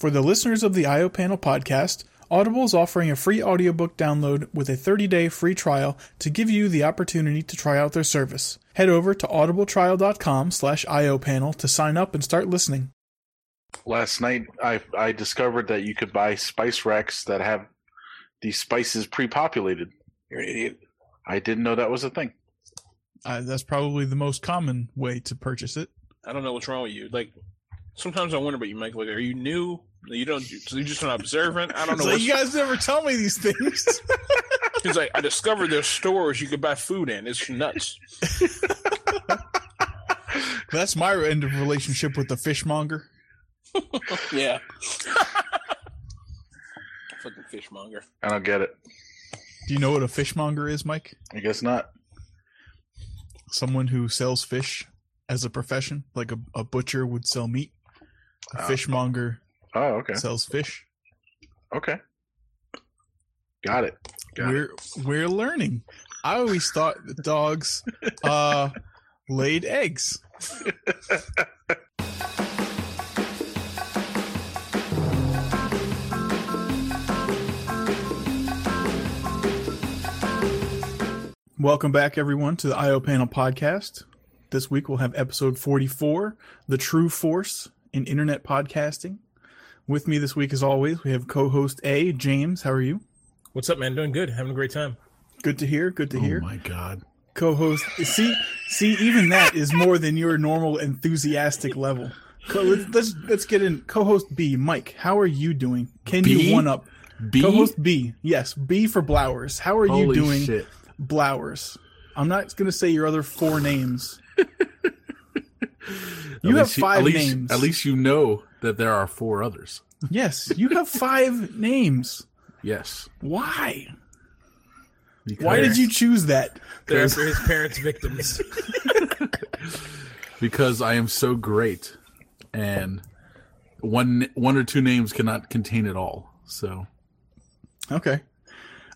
For the listeners of the IO Panel podcast, Audible is offering a free audiobook download with a 30-day free trial to give you the opportunity to try out their service. Head over to audibletrial.com slash iopanel to sign up and start listening. Last night, I I discovered that you could buy spice racks that have these spices pre-populated. You're an idiot. I didn't know that was a thing. Uh, that's probably the most common way to purchase it. I don't know what's wrong with you. Like sometimes I wonder about you, Mike. Like, are you new? You don't. So you just not observant. I don't know. So what's, you guys never tell me these things. He's like, I discovered there's stores you could buy food in. It's nuts. that's my end of relationship with the fishmonger. yeah. Fucking fishmonger. I don't get it. Do you know what a fishmonger is, Mike? I guess not. Someone who sells fish as a profession, like a, a butcher would sell meat. A Oh. fishmonger Oh, okay. sells fish. Okay. Got it. Got we're we're learning. I always thought that dogs uh laid eggs. Welcome back everyone to the IO Panel podcast. This week we'll have episode 44, The True Force in Internet Podcasting. With me this week as always, we have co-host A, James. How are you? What's up, man? Doing good. Having a great time. Good to hear. Good to Oh hear. Oh my god. Co-host, see, see, even that is more than your normal enthusiastic level. Co- let's, let's let's get in. Co-host B, Mike, how are you doing? Can B? you one up? B. Co-host B, yes, B for Blowers. How are Holy you doing, shit. Blowers? I'm not going to say your other four names. At You have least five at least, names. At least you know that there are four others. Yes, you have five names. Yes. Why? Because, Why did you choose that? They're for his parents' victims. Because I am so great, and one one or two names cannot contain it all. So Okay.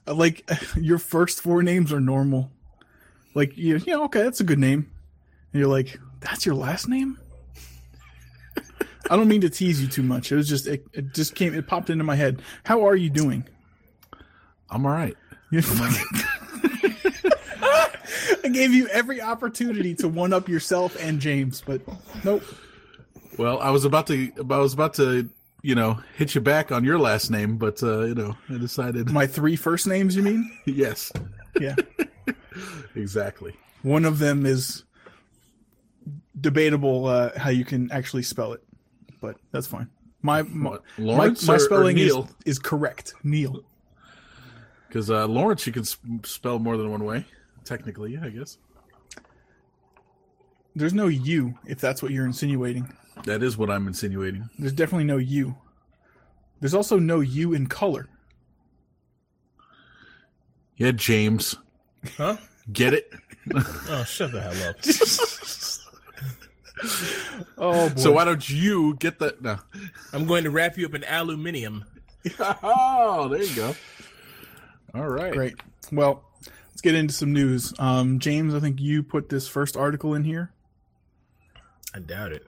Uh, Like your first four names are normal. Like you, yeah, okay, that's a good name. And you're like, that's your last name. I don't mean to tease you too much. It was just it, it just came it popped into my head. How are you doing? I'm all right. You fucking- I gave you every opportunity to one up yourself and James, but nope. Well, I was about to I was about to you know hit you back on your last name, but uh, you know I decided My three first names, you mean? yes, Yeah. exactly. One of them is debatable uh, how you can actually spell it, but that's fine. My my, my, my or- or spelling is, is correct. Neil. Because uh, Lawrence, you can s- spell more than one way. Technically, yeah, I guess There's no you if that's what you're insinuating. that is what I'm insinuating. There's definitely no you. There's also no you in color. Yeah, James, huh? get it? Oh, shut the hell up. Oh boy. So why don't you get that? No. I'm going to wrap you up in aluminium. Oh, there you go. All right. Great. Well, let's get into some news. Um, James, I think you put this first article in here. I doubt it.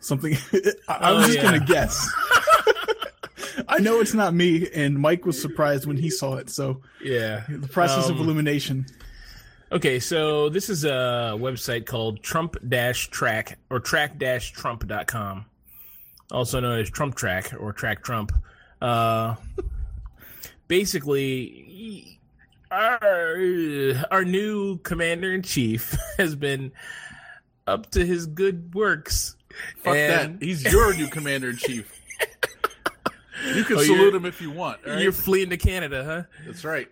Something I, I was Oh, just yeah. gonna guess. I know it's not me, and Mike was surprised when he saw it. So Yeah. the process of Um, illumination. Okay, so this is a website called Trump Dash Track or Track Dash Trump.com, also known as Trump Track or Track Trump. Uh, basically, our our new commander in chief has been up to his good works. Fuck And that. He's your new commander in chief. You can Oh, salute him if you want. right? You're fleeing to Canada, huh? That's right.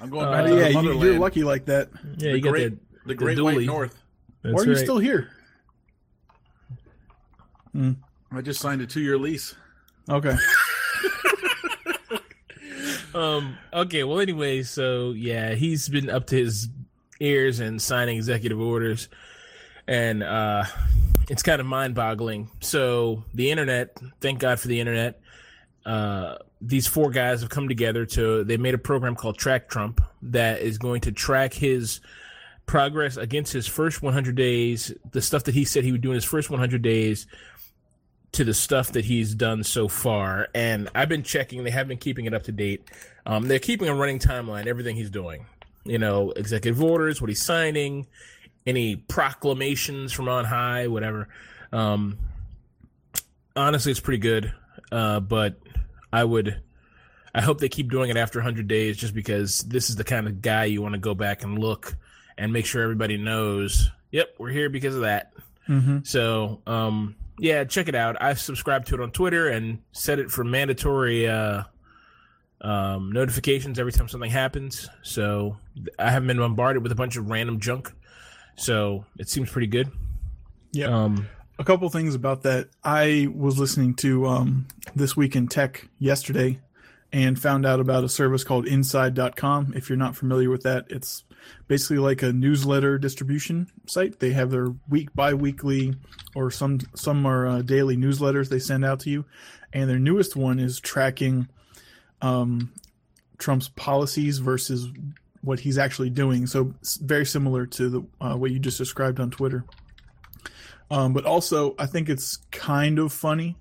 I'm going Uh, back Oh, to yeah, the you, motherland. you're lucky like that. Yeah, The you got great, the, the great dually. white north. That's Why are you right. still here? I just signed a two-year lease. Okay. Um. Okay. Well. Anyway. So yeah, he's been up to his ears and signing executive orders, and uh, it's kind of mind-boggling. So the internet. Thank God for the internet. Uh, these four guys have come together to. They made a program called Track Trump that is going to track his progress against his first 100 days. The stuff that he said he would do in his first 100 days. to the stuff that he's done so far, and I've been checking. They have been keeping it up to date. Um, they're keeping a running timeline, everything he's doing. You know, executive orders, what he's signing, any proclamations from on high, whatever. Um, honestly, it's pretty good. Uh, but I would, I hope they keep doing it after 100 days, just because this is the kind of guy you want to go back and look and make sure everybody knows. Yep, we're here because of that. Mm-hmm. So, um, yeah, check it out. I've subscribed to it on Twitter and set it for mandatory uh, um, notifications every time something happens. So I haven't been bombarded with a bunch of random junk. So it seems pretty good. Yeah. Um, a couple things about that. I was listening to um, This Week in Tech yesterday and found out about a service called Inside.com. If you're not familiar with that, it's basically like a newsletter distribution site. They have their week by weekly or some some are uh, daily newsletters they send out to you, and their newest one is tracking um, Trump's policies versus what he's actually doing. So very similar to the uh, what you just described on Twitter. Um, but also, I think it's kind of funny,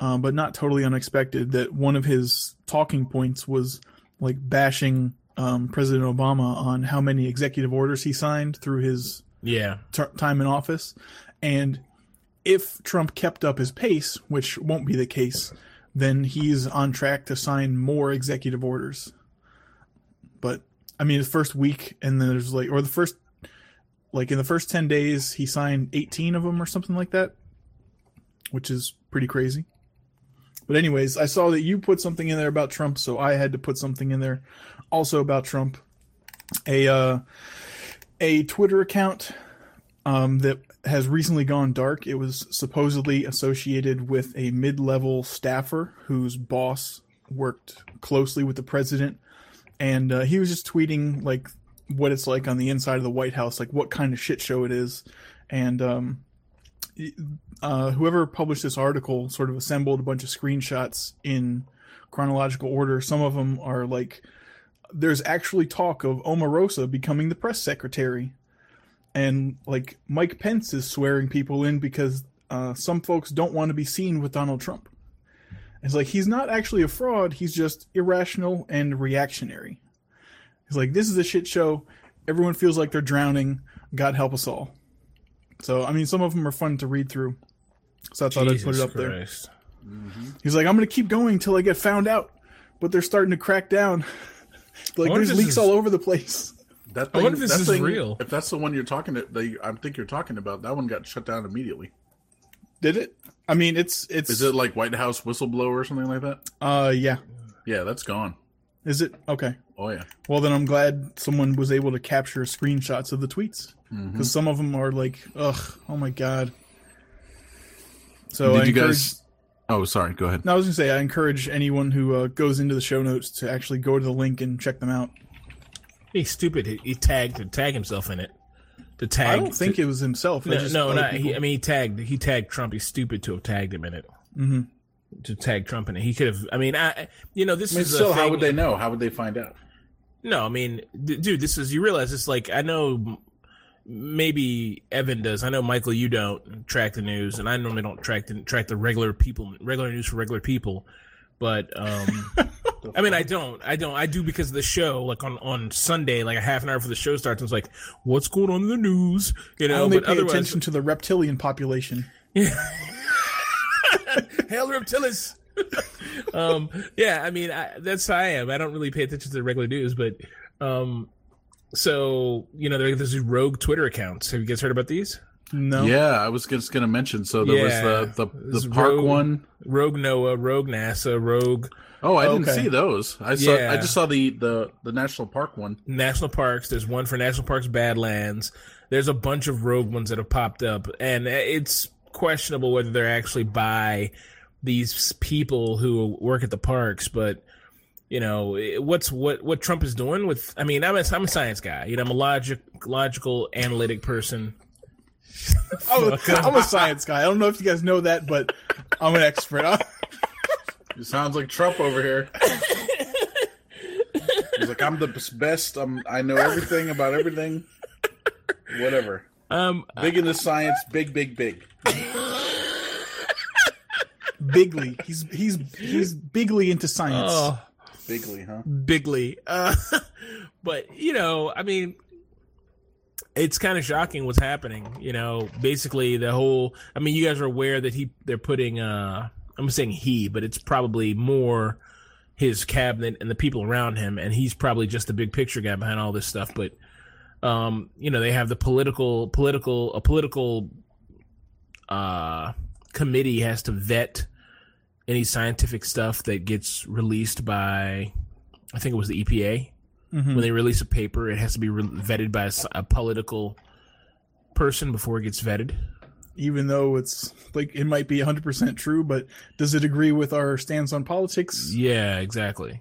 um, but not totally unexpected that one of his talking points was like bashing um, President Obama on how many executive orders he signed through his yeah. ter- time in office. And if Trump kept up his pace, which won't be the case, then he's on track to sign more executive orders. But I mean, the first week, and then there's like, or the first, like in the first 10 days, he signed 18 of them or something like that, which is pretty crazy. But, anyways, I saw that you put something in there about Trump, so I had to put something in there also about Trump. A, uh, a Twitter account um, that has recently gone dark. It was supposedly associated with a mid level staffer whose boss worked closely with the president. And uh, he was just tweeting like what it's like on the inside of the White House, like what kind of shit show it is. And um, uh, whoever published this article sort of assembled a bunch of screenshots in chronological order. Some of them are like, there's actually talk of Omarosa becoming the press secretary and like Mike Pence is swearing people in because uh, some folks don't want to be seen with Donald Trump. It's like he's not actually a fraud; he's just irrational and reactionary. He's like, this is a shit show. Everyone feels like they're drowning. God help us all. So, I mean, some of them are fun to read through. So I thought I'd put it up there. Christ. He's like, I'm going to keep going until I get found out, but they're starting to crack down. like, there's leaks is- all over the place. That I wonder if this that is thing- real. If that's the one you're talking to, that you, I think you're talking about, that one got shut down immediately. Did it? I mean, it's it's. Is it like White House whistleblower or something like that? Uh, yeah. Yeah, that's gone. Is it okay? Oh yeah. Well, then I'm glad someone was able to capture screenshots of the tweets because some of them are like, ugh, oh my god. So Did I you encourage. guys? Oh, sorry. Go ahead. No, I was gonna say I encourage anyone who uh, goes into the show notes to actually go to the link and check them out. He's stupid. He, he tagged to tag himself in it. To tag. I don't think it was himself. I No, just no, not, he. I mean, he tagged. He tagged Trump. He's stupid to have tagged him in it. Mhm. To tag Trump in it, he could have. I mean, I. You know, this I mean, is a how would they know? How would they find out? No, I mean, d- dude, this is you realize it's like I know maybe Evan does. I know Michael, you don't track the news, and I normally don't track the track the regular people, regular news for regular people. But um, I mean, I don't, I don't, I do because of the show. Like on on Sunday, like a half an hour before the show starts, I was like, "What's going on in the news?" You know, I only but pay attention to the reptilian population. Hail Reptilis. um, yeah, I mean, I, that's how I am. I don't really pay attention to the regular news, but um, so you know, there- there's these rogue Twitter accounts. Have you guys heard about these? No. Yeah, I was just going to mention. So there Yeah. was the the the park rogue- one. Rogue NOAA, Rogue NASA, Rogue Oh, I didn't see those. I saw. Yeah. I just saw the the the national park one. National Parks. There's one for National Parks Badlands. There's a bunch of rogue ones that have popped up, and it's questionable whether they're actually by these people who work at the parks. But you know, what's what what Trump is doing with? I mean, I'm a, I'm a science guy. You know, I'm a logic logical analytic person. Oh, Fuck. I'm a science guy. I don't know if you guys know that, but I'm an expert. It sounds like Trump over here. He's like, I'm the best. I'm, I know everything about everything. Whatever. Um, Big into science. Big, big, big. Bigly. He's he's he's bigly into science. Oh, Bigly, huh? bigly. Uh, but you know, I mean, it's kind of shocking what's happening. You know, basically the whole. I mean, you guys are aware that he they're putting. uh I'm saying he, but it's probably more his cabinet and the people around him, and he's probably just the big picture guy behind all this stuff. But um, you know, they have the political political a political uh committee has to vet any scientific stuff that gets released by I think it was the EPA Mhm. when they release a paper, it has to be re- vetted by a political person before it gets vetted. Even though it's like it might be 100% true, but does it agree with our stance on politics? Yeah, exactly.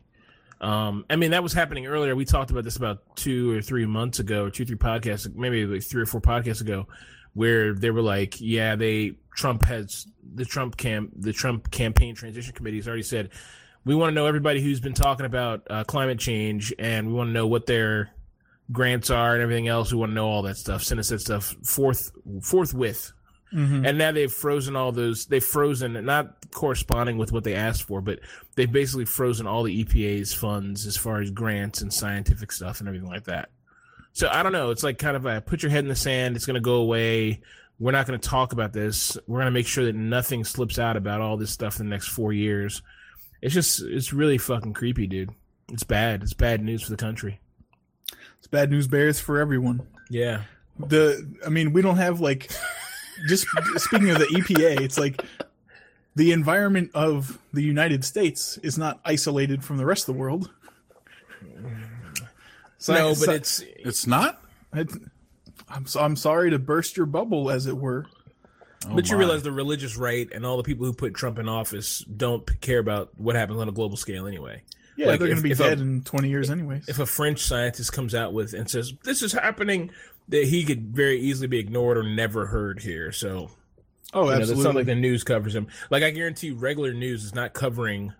Um, I mean, that was happening earlier. We talked about this about two or three months ago, or two, three podcasts, maybe like three or four podcasts ago, where they were like, "Yeah, they Trump has the Trump camp, the Trump campaign transition committee has already said we want to know everybody who's been talking about uh, climate change, and we want to know what their grants are and everything else. We want to know all that stuff. Send us that stuff forth forthwith." Mm-hmm. and now they've frozen all those they've frozen not corresponding with what they asked for but they've basically frozen all the epa's funds as far as grants and scientific stuff and everything like that so i don't know. It's like kind of a put your head in the sand. It's going to go away. We're not going to talk about this. We're going to make sure that nothing slips out about all this stuff in the next four years. It's just it's really fucking creepy dude. It's bad. It's bad news for the country. It's bad news bears for everyone. yeah. The I mean, we don't have like just speaking of the EPA, it's like the environment of the United States is not isolated from the rest of the world. So- no but so- it's It's not. I'm so, I'm sorry to burst your bubble, as it were. Oh but you realize the religious right and all the people who put Trump in office don't care about what happens on a global scale anyway. Yeah, Like, they're going to be if a- dead in 20 years, anyways. If a French scientist comes out with and says this is happening, that he could very easily be ignored or never heard here. So oh, you know, absolutely. not like the news covers him. Like I guarantee, regular news is not covering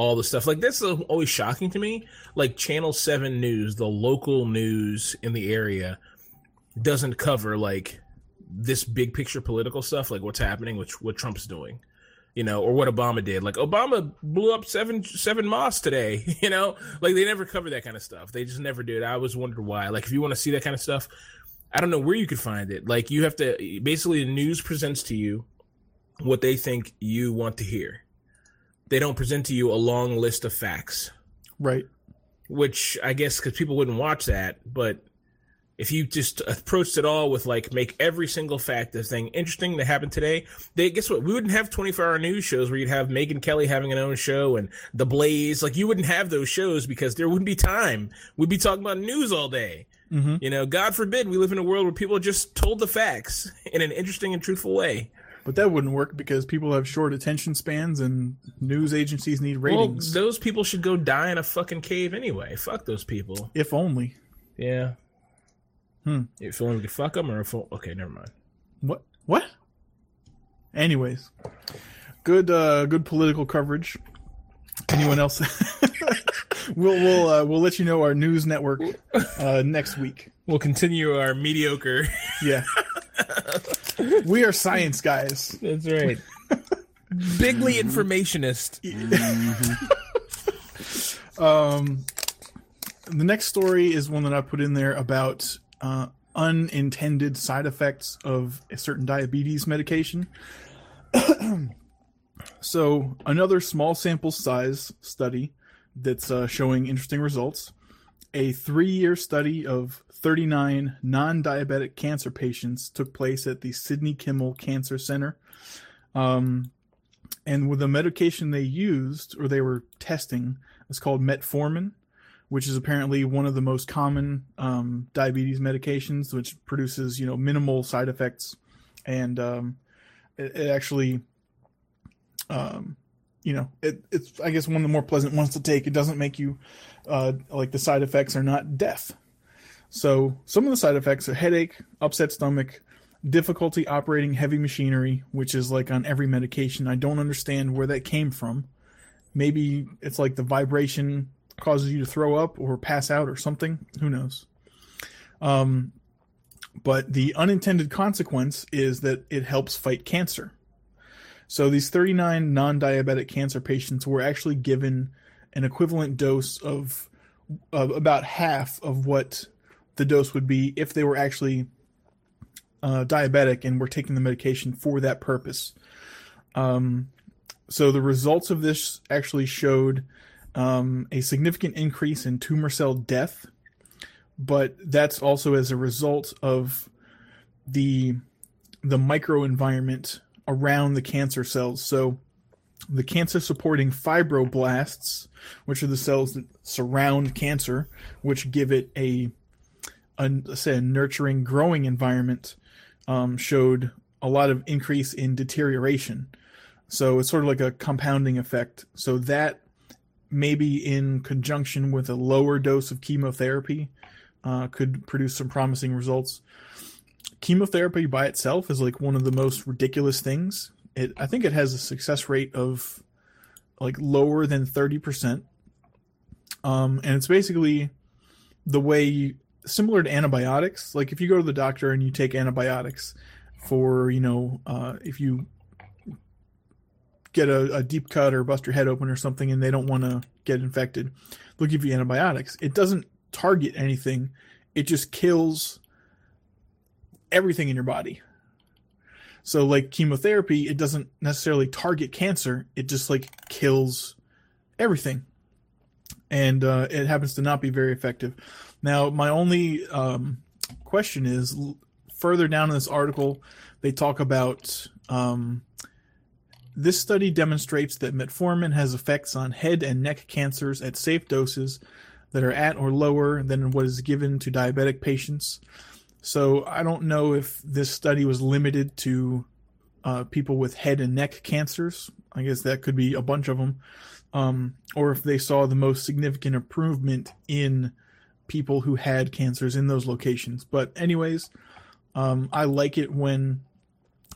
all the stuff. Like that's always shocking to me. Like Channel Seven News, the local news in the area, doesn't cover like this big picture political stuff, like what's happening, which what Trump's doing, you know, or what Obama did. Like Obama blew up seven seven mosques today, you know, like they never cover that kind of stuff. They just never did. I always wondered why. Like if you want to see that kind of stuff, I don't know where you could find it. Like you have to basically the news presents to you what they think you want to hear. They don't present to you a long list of facts, right. which I guess because people wouldn't watch that. But if you just approached it all with like make every single fact a thing interesting that happened today, they guess what? We wouldn't have 24 hour news shows where you'd have Megyn Kelly having an own show and The Blaze. Like you wouldn't have those shows because there wouldn't be time. We'd be talking about news all day. hmm You know, God forbid we live in a world where people just told the facts in an interesting and truthful way. But that wouldn't work because people have short attention spans and news agencies need ratings. Well, those people should go die in a fucking cave anyway. Fuck those people. if only. Yeah. Hmm. If only we could fuck them or if okay, never mind. What? What? Anyways, good uh good political coverage. Anyone else? we'll we'll uh, we'll let you know our news network uh, next week. We'll continue our mediocre. Yeah, we are science guys. That's right. Bigly informationist. Um, the next story is one that I put in there about uh, unintended side effects of a certain diabetes medication. so, another small sample size study that's uh, showing interesting results. A three year study of 39 non diabetic cancer patients took place at the Sidney Kimmel Cancer Center. Um, and with the medication they used or they were testing, it's called metformin, which is apparently one of the most common um, diabetes medications, which produces you know minimal side effects, and um, it, it actually, um, you know, it, it's I guess one of the more pleasant ones to take. It doesn't make you uh, like the side effects are not death. So some of the side effects are headache, upset stomach, difficulty operating heavy machinery, which is like on every medication. I don't understand where that came from. Maybe it's like the vibration causes you to throw up or pass out or something. Who knows? Um, but the unintended consequence is that it helps fight cancer. So these 39 non-diabetic cancer patients were actually given an equivalent dose of, of about half of what the dose would be if they were actually uh, diabetic and were taking the medication for that purpose. Um, so the results of this actually showed um, a significant increase in tumor cell death, but that's also as a result of the the microenvironment around the cancer cells. So the cancer supporting fibroblasts, which are the cells that surround cancer, which give it a, a say a nurturing growing environment, um, showed a lot of increase in deterioration. So it's sort of like a compounding effect. So that maybe in conjunction with a lower dose of chemotherapy uh, could produce some promising results. Chemotherapy by itself is like one of the most ridiculous things. It I think it has a success rate of like lower than 30%. Um, and it's basically the way similar to antibiotics. Like if you go to the doctor and you take antibiotics for, you know, uh, if you get a, a, deep cut or bust your head open or something and they don't want to get infected, they'll give you antibiotics. It doesn't target anything, it just kills everything in your body. So, like chemotherapy, it doesn't necessarily target cancer, it just like kills everything. And uh, it happens to not be very effective. Now, my only um, question is further down in this article, they talk about um, this study demonstrates that metformin has effects on head and neck cancers at safe doses that are at or lower than what is given to diabetic patients. So I don't know if this study was limited to uh, people with head and neck cancers. I guess that could be a bunch of them. Um, or if they saw the most significant improvement in people who had cancers in those locations. But, anyways, um, I like it when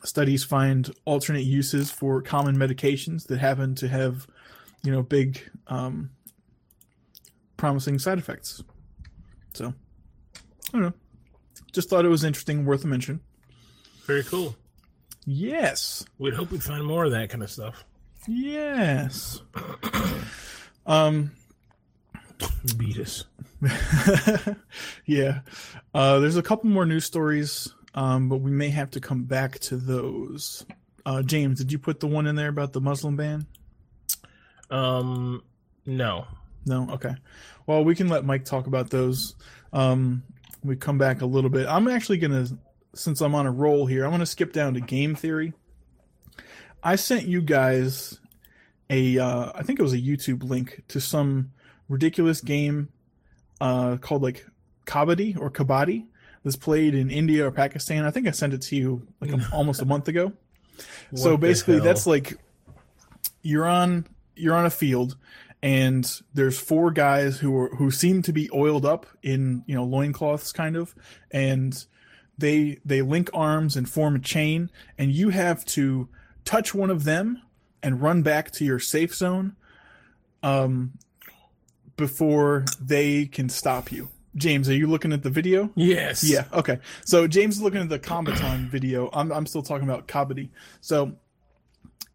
studies find alternate uses for common medications that happen to have, you know, big, um, promising side effects. So, I don't know. Just thought it was interesting, worth a mention. Very cool. Yes. We'd hope we'd find more of that kind of stuff. Yes. um, beat us. yeah. Uh, there's a couple more news stories um, but we may have to come back to those. Uh, James, did you put the one in there about the Muslim ban? Um, no. No. Okay. Well, we can let Mike talk about those. Um, we come back a little bit. I'm actually gonna, since I'm on a roll here, I'm gonna skip down to game theory. I sent you guys a, uh, I think it was a YouTube link to some ridiculous game uh, called like Kabaddi or Kabaddi that's played in India or Pakistan. I think I sent it to you like a, almost a month ago. so basically, that's like you're on you're on a field, and there's four guys who are who seem to be oiled up in you know loincloths kind of, and they they link arms and form a chain, and you have to touch one of them and run back to your safe zone um before they can stop you James, are you looking at the video? Yes. Yeah. Okay. So James is looking at the Combaton video. I'm I'm still talking about Kabaddi. So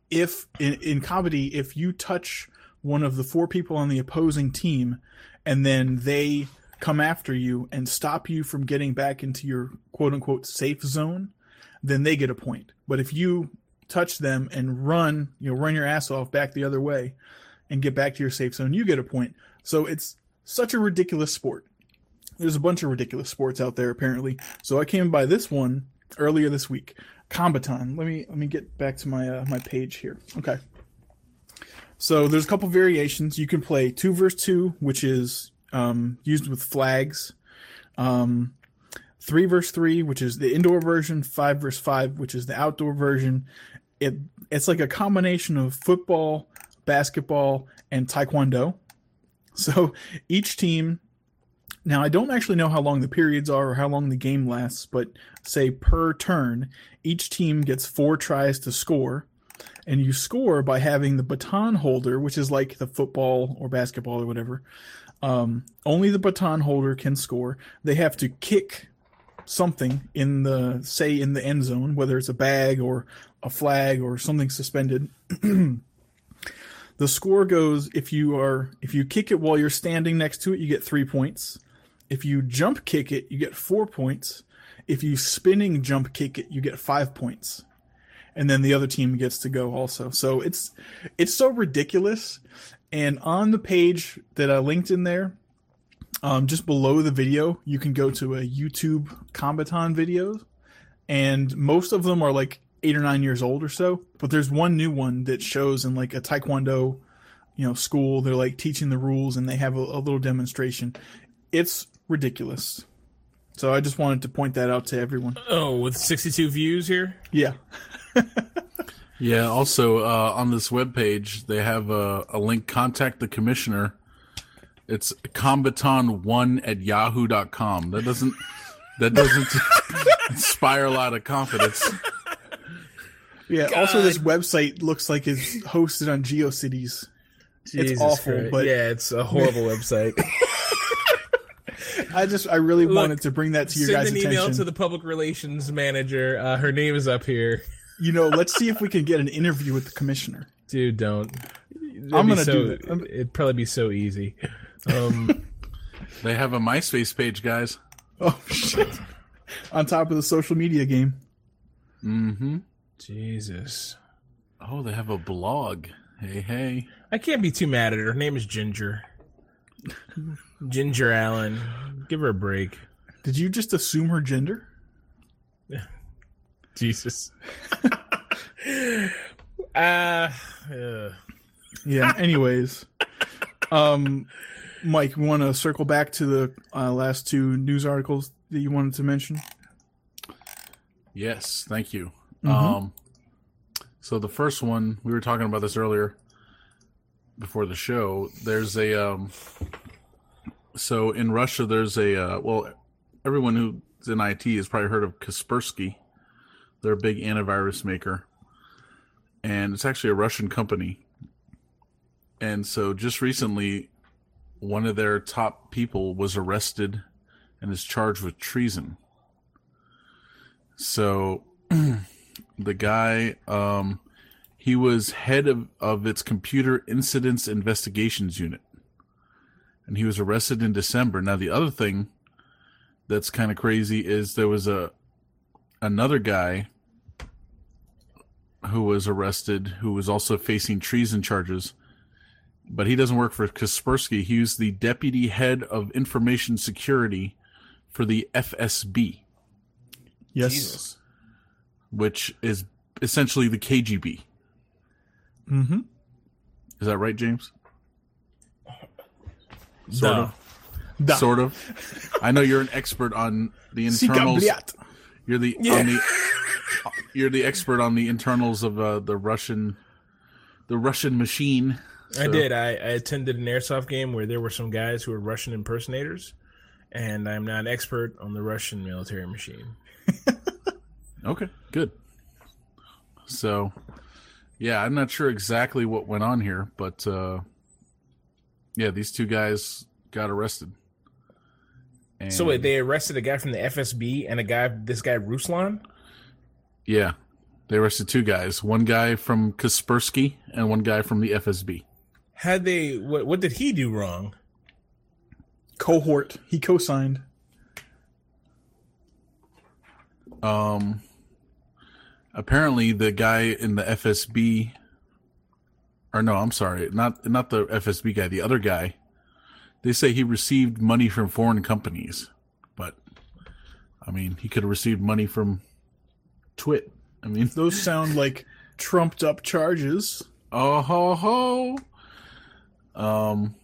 if in, in Kabaddi, if you touch one of the four people on the opposing team, and then they come after you and stop you from getting back into your quote unquote safe zone, then they get a point. But if you touch them and run, you know, run your ass off back the other way and get back to your safe zone, you get a point. So it's such a ridiculous sport there's a bunch of ridiculous sports out there apparently. So I came by this one earlier this week. Combaton. Let me let me get back to my uh, my page here. Okay. So there's a couple variations. You can play two versus two, which is um, used with flags. Um, three versus three, which is the indoor version. Five versus five, which is the outdoor version. It it's like a combination of football, basketball, and taekwondo. So each team now, I don't actually know how long the periods are or how long the game lasts, but say per turn, each team gets four tries to score. And you score by having the baton holder, which is like the football or basketball or whatever. Um, only the baton holder can score. They have to kick something in the say in the end zone, whether it's a bag or a flag or something suspended. the score goes if you are if you kick it while you're standing next to it, you get three points. If you jump kick it, you get four points. If you spinning jump kick it, you get five points. And then the other team gets to go also. So it's it's so ridiculous. And on the page that I linked in there, um, just below the video, you can go to a YouTube Combaton videos, and most of them are like eight or nine years old or so. But there's one new one that shows in like a Taekwondo, you know, school. They're like teaching the rules, and they have a, a little demonstration. It's ridiculous. So I just wanted to point that out to everyone. Oh, with 62 views here? Yeah. Yeah. Also, uh, on this webpage, they have a, a link. Contact the commissioner. It's combaton1 at yahoo.com. That doesn't that doesn't inspire a lot of confidence. Yeah. Also, this website looks like it's hosted on GeoCities. Jesus awful, Christ. but- yeah, it's a horrible website. I just I really Look, wanted to bring that to your guys' attention. Send guys' an email to the public relations manager. Uh, her name is up here. you know, let's see if we can get an interview with the commissioner. Dude, don't. It'd I'm gonna so, do that. I'm- It'd probably be so easy. Um, They have a MySpace page, guys. Oh shit! On top of the social media game. Mm-hmm. Jesus. Oh, they have a blog. Hey, hey. I can't be too mad at her. Her name is Ginger. Ginger Allen. Give her a break. Did you just assume her gender? Jesus. uh, uh, Yeah. Anyways, um, Mike, we want to circle back to the uh, last two news articles that you wanted to mention. Yes, thank you. Mhm. Um, so the first one we were talking about this earlier before the show. There's a um, so in Russia there's a uh, well, everyone who's in IT has probably heard of Kaspersky. They're a big antivirus maker, and it's actually a Russian company. And so just recently, one of their top people was arrested and is charged with treason. So the guy um he was head of, of its computer incidents investigations unit and he was arrested in december now the other thing that's kind of crazy is there was a another guy who was arrested who was also facing treason charges but he doesn't work for kaspersky he was the deputy head of information security for the fsb Yes. Jesus. Which is essentially the KGB. Mm-hmm. Is that right, James? Sort duh. of. Da. Sort of. I know you're an expert on the internals. Sikabliat. You're the on the you're the expert on the internals of uh, the Russian the Russian machine. I did. I, I attended an airsoft game where there were some guys who were Russian impersonators, and I'm not an expert on the Russian military machine. Okay, good. So, yeah, I'm not sure exactly what went on here, but uh, yeah, these two guys got arrested. And, So wait, they arrested a guy from the FSB and a guy, this guy Ruslan. yeah, they arrested two guys. One guy from Kaspersky and one guy from the FSB. Had they? What, what did he do wrong? Cohort. He co-signed. Um, apparently, the guy in the FSB, or no, I'm sorry, not not the FSB guy, the other guy. They say he received money from foreign companies, but I mean, he could have received money from Twit. I mean, Those sound like trumped up charges. oh ho ho. Um,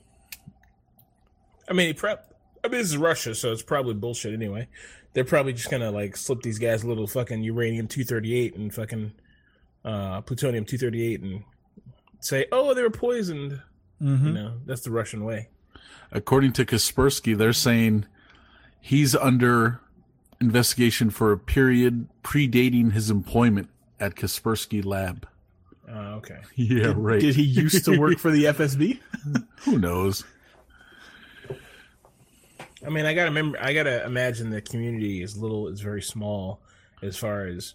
I mean, he prep. I mean, this is Russia, so it's probably bullshit anyway. They're probably just gonna like slip these guys a little fucking uranium two thirty eight and fucking uh, plutonium two thirty eight and say, oh, they were poisoned. Mm-hmm. You know, that's the Russian way. according to Kaspersky, they're saying he's under investigation for a period predating his employment at Kaspersky Lab. Uh, okay. Yeah, right. Did he used to work for the FSB? Who knows? I mean, I gotta remember. I gotta imagine the community is little, is very small, as far as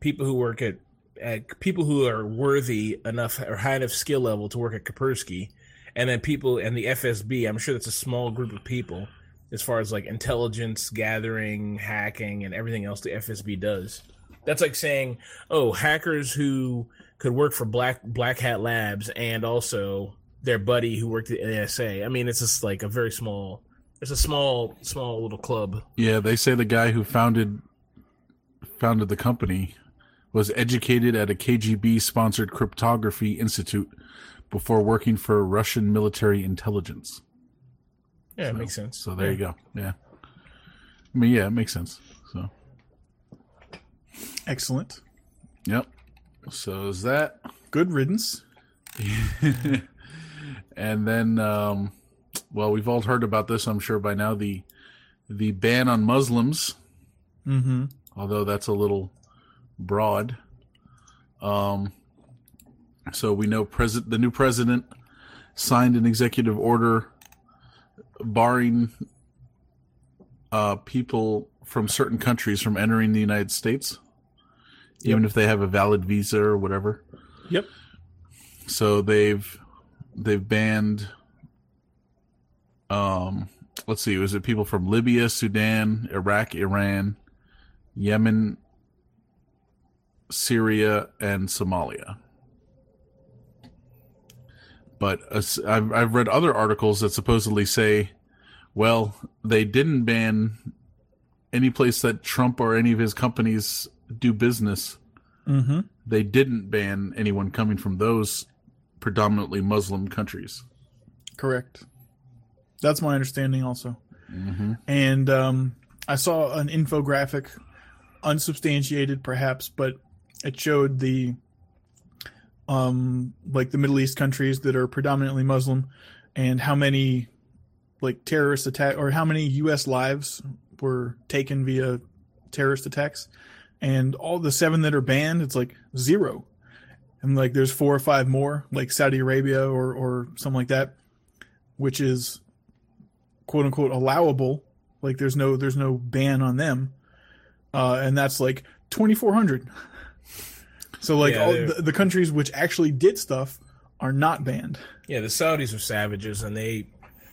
people who work at at people who are worthy enough or high enough skill level to work at Kaspersky, and then people and the FSB. I'm sure that's a small group of people as far as like intelligence gathering, hacking, and everything else the FSB does. That's like saying, oh, hackers who could work for Black Black Hat Labs and also their buddy who worked at NSA. I mean, it's just like a very small. It's a small, small little club. Yeah, they say the guy who founded founded the company was educated at a KGB sponsored cryptography institute before working for Russian military intelligence. Yeah, it makes sense. So there you go. Yeah. I mean, yeah, it makes sense. So, Excellent. yep. So is that Good riddance. and then um well, we've all heard about this, I'm sure by now the the ban on Muslims Mm-hmm. although that's a little broad. Um, so we know president the new president signed an executive order barring uh, people from certain countries from entering the United States, even if they have a valid visa or whatever. Yep. So they've they've banned. Um, let's see, was it people from Libya, Sudan, Iraq, Iran, Yemen, Syria, and Somalia. But as- I've, I've read other articles that supposedly say, well, they didn't ban any place that Trump or any of his companies do business. Mm-hmm. They didn't ban anyone coming from those predominantly Muslim countries. Correct. That's my understanding also. Mm-hmm. And um, I saw an infographic, unsubstantiated perhaps, but it showed the um like the Middle East countries that are predominantly Muslim and how many like terrorist attack or how many US lives were taken via terrorist attacks and all the seven that are banned it's like zero and like there's four or five more like Saudi Arabia or or something like that which is quote unquote allowable like there's no there's no ban on them uh and that's like 2400 so like Yeah, all the, the countries which actually did stuff are not banned Yeah, the Saudis are savages, and they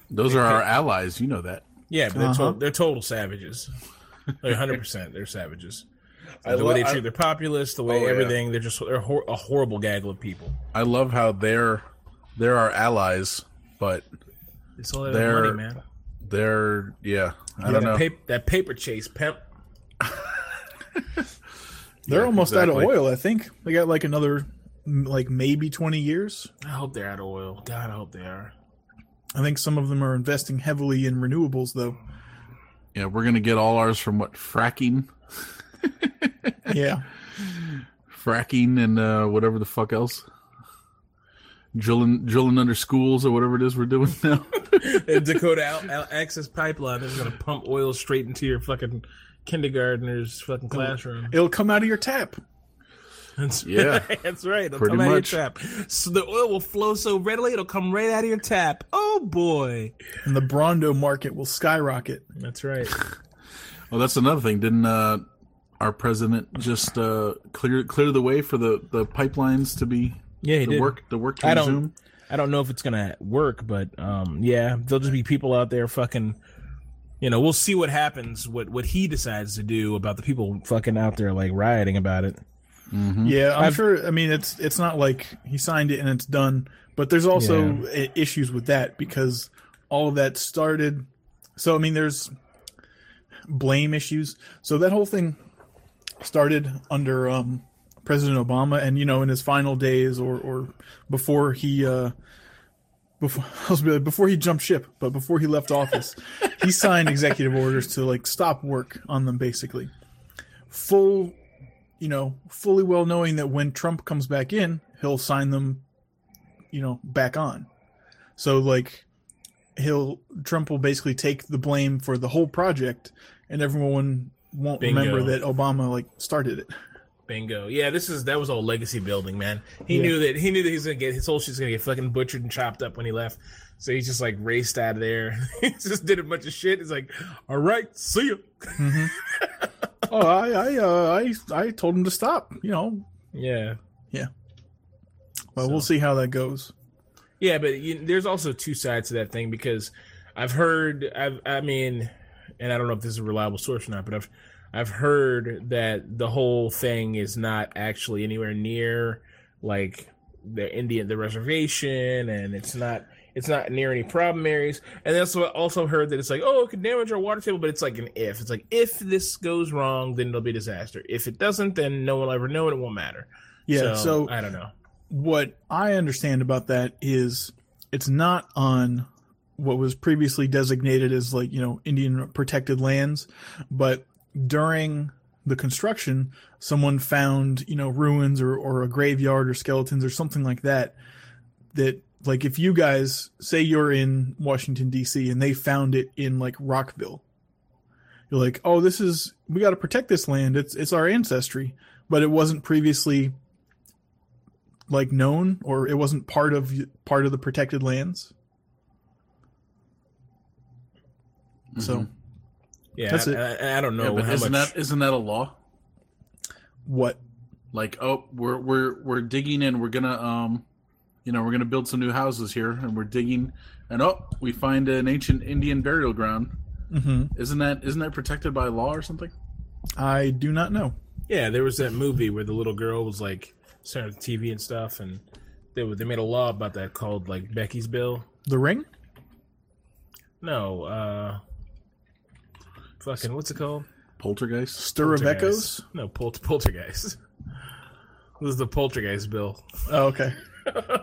Those are our allies. You know that. yeah, but they're, Uh-huh. to- they're total savages. Like hundred percent, they're savages. I the lo- way they I- treat their populace, the way Oh, yeah. everything, they're just they're hor- a horrible gaggle of people. I love how they're they're our allies, but It's all that They're- money, man. They're yeah. I Yeah, don't that, know. Paper, that paper chase, pimp. they're Yeah, almost out of oil i think they got like another like maybe 20 years I hope they're out of oil. God, I hope they are. i think some of them are investing heavily in renewables though Yeah, we're gonna get all ours from what fracking, yeah fracking, and uh, whatever the fuck else. Drilling, drilling under schools or whatever it is we're doing now. And Dakota Al- Al- Access Pipeline is gonna pump oil straight into your fucking kindergartner's fucking classroom. it'll come out of your tap That's Yeah. right. That's right. It'll Pretty come out much. of your tap. So the oil will flow so readily, it'll come right out of your tap. Oh boy. and the Brawndo market will skyrocket That's right. Well, that's another thing. Didn't uh, our president just uh, clear clear the way for the, the pipelines to be Yeah, he the did. work the work to I don't- resume? I don't know if it's gonna work, but um, yeah, there'll just be people out there fucking. You know, we'll see what happens. What what he decides to do about the people fucking out there like rioting about it. Mm-hmm. Yeah, I'm I've- sure. I mean, it's it's not like he signed it and it's done, but there's also i- issues with that because all of that started. So I mean, there's blame issues. So that whole thing started under um, President Obama, and you know, in his final days or or before he. Uh, before, I was like, before he jumped ship, but before he left office, he signed executive orders to like stop work on them, basically. Full you know, fully well knowing that when Trump comes back in, he'll sign them, you know, back on. So like he'll Trump will basically take the blame for the whole project and everyone won't Bingo. remember that Obama like started it. Bingo. Yeah, this is that was all legacy building, man. He Yeah. knew that he knew that he's gonna get his whole shit's gonna get fucking butchered and chopped up when he left. So he just like raced out of there. he just did a bunch of shit. He's like, "All right, see you." Oh, I I uh, I I told him to stop. You know, Yeah. Well, So- we'll see how that goes. Yeah, but you, there's also two sides to that thing because I've heard, I've, I mean, and I don't know if this is a reliable source or not, but I've, I've heard that the whole thing is not actually anywhere near like the Indian, the reservation, and it's not, it's not near any problem areas. And that's what also heard that it's like, oh, it could damage our water table, but it's like an if. It's like if this goes wrong, then it'll be a disaster. If it doesn't, then no one will ever know, and it won't matter. Yeah. So, I don't know. what I understand about that is it's not on what was previously designated as like you know Indian protected lands, but during the construction, someone found you know ruins or or a graveyard or skeletons or something like that. That like if you guys say you're in Washington D.C. and they found it in like Rockville, you're like, oh, this is we got to protect this land. It's it's our ancestry, but it wasn't previously like known or it wasn't part of part of the protected lands. So Mhm. Yeah, That's I, it. I, I don't know yeah, but how isn't much. that isn't that a law? what? Like, oh, we're we're we're digging in. We're gonna um, you know, we're gonna build some new houses here, and we're digging, and oh, we find an ancient Indian burial ground. hmm Isn't that isn't that protected by law or something? I do not know. Yeah, there was that movie where the little girl was like staring at the TV and stuff, and they they made a law about that called like Becky's Bill. The ring? No, uh, fucking what's it called? Poltergeist. Stir of Echoes? No, pol- poltergeist. this is the poltergeist bill. Oh, okay.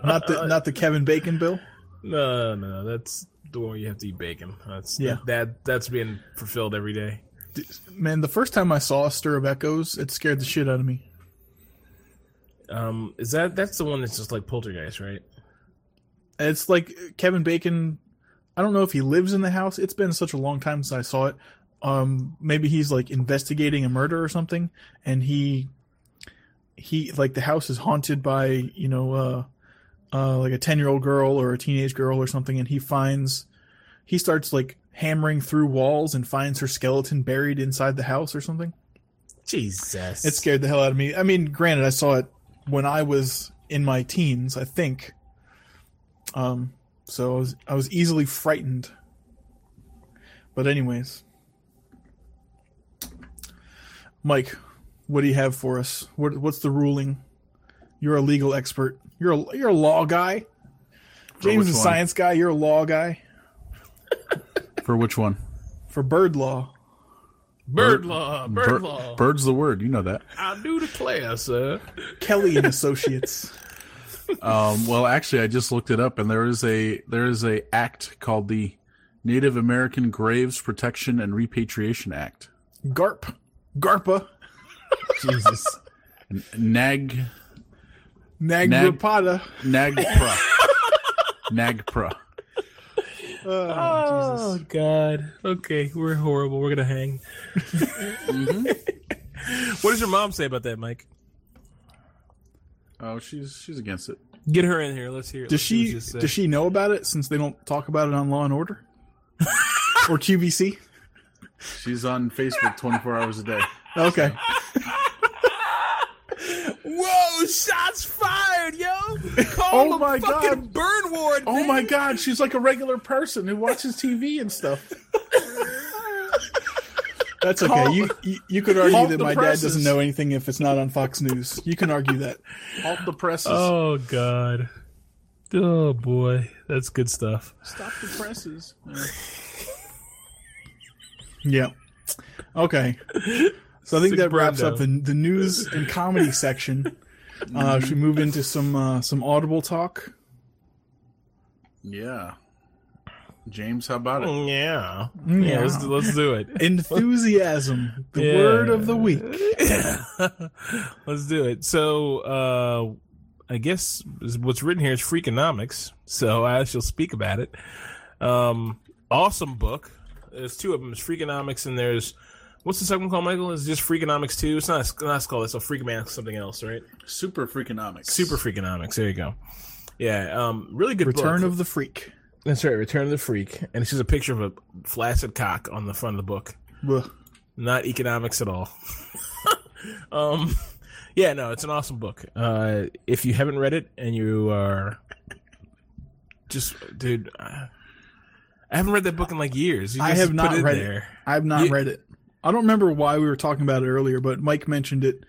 Not the not the Kevin Bacon bill. No, no, no, that's the one where you have to eat bacon. That's Yeah. That that's being fulfilled every day. Man, the first time I saw Stir of Echoes, it scared the shit out of me. Um, is that that's the one that's just like poltergeist, right? It's like Kevin Bacon. I don't know if he lives in the house. It's been such a long time since I saw it. Um, maybe he's like investigating a murder or something, and he he like the house is haunted by you know uh, uh like a ten year old girl or a teenage girl or something, and he finds he starts like hammering through walls and finds her skeleton buried inside the house or something. Jesus, It scared the hell out of me. I mean, granted, I saw it when I was in my teens, I think. Um, so I was I was easily frightened. But anyways, Mike, what do you have for us? What what's the ruling? You're a legal expert. You're a you're a law guy. James is a science guy. You're a law guy For which one? for bird law. bird law, bird Bir- law. Bird's the word. You know that. I do declare, sir. Kelly and Associates. Um, well, actually, I just looked it up, and there is a there is a act called the Native American Graves Protection and Repatriation Act. GARP. GARPA. Jesus. Nag Nagrapata. NAGPRA. NAGPRA. Oh God. Okay, we're horrible. We're gonna hang. Mm-hmm. What does your mom say about that, Mike? Oh, she's she's against it. Get her in here. Let's hear. it. Does Let's she has to say. does she know about it since they don't talk about it on Law and Order or QVC? She's on Facebook 24 hours a day. Okay, Whoa! Shots fired, yo! Call Oh my fucking God. burn ward. Oh man. my God, she's like a regular person who watches TV and stuff. that's okay. Call- You, you you could argue that the my dad doesn't know anything if it's not on Fox News. You can argue that. Halt the presses. Oh God. Oh boy, that's good stuff. Stop the presses. Yeah. Okay. So I think Sick that wraps Brawndo. up the the news and comedy section. Uh, should we move into some uh, some audible talk? Yeah. James, how about it? Yeah. Yeah. Let's, let's do it. Enthusiasm, the Yeah. word of the week. Let's do it. So, uh, I guess what's written here is Freakonomics. So I shall speak about it. Um, awesome book. There's two of them. There's Freakonomics and there's what's the second one called, Michael? It's just Freakonomics two. It's not. It's not called. It's a Freakonomics something else, right? Super Freakonomics. Super Freakonomics. There you go. Yeah. Um, really good Return book. of the Freak. That's right. Return of the Freak, and it's just a picture of a flaccid cock on the front of the book Ugh. not economics at all. um, yeah, no, it's an awesome book. Uh, if you haven't read it and you are just, dude, uh, I haven't read that book in like years. You I just have put not it read there. it. I have not You- read it. I don't remember why we were talking about it earlier, but Mike mentioned it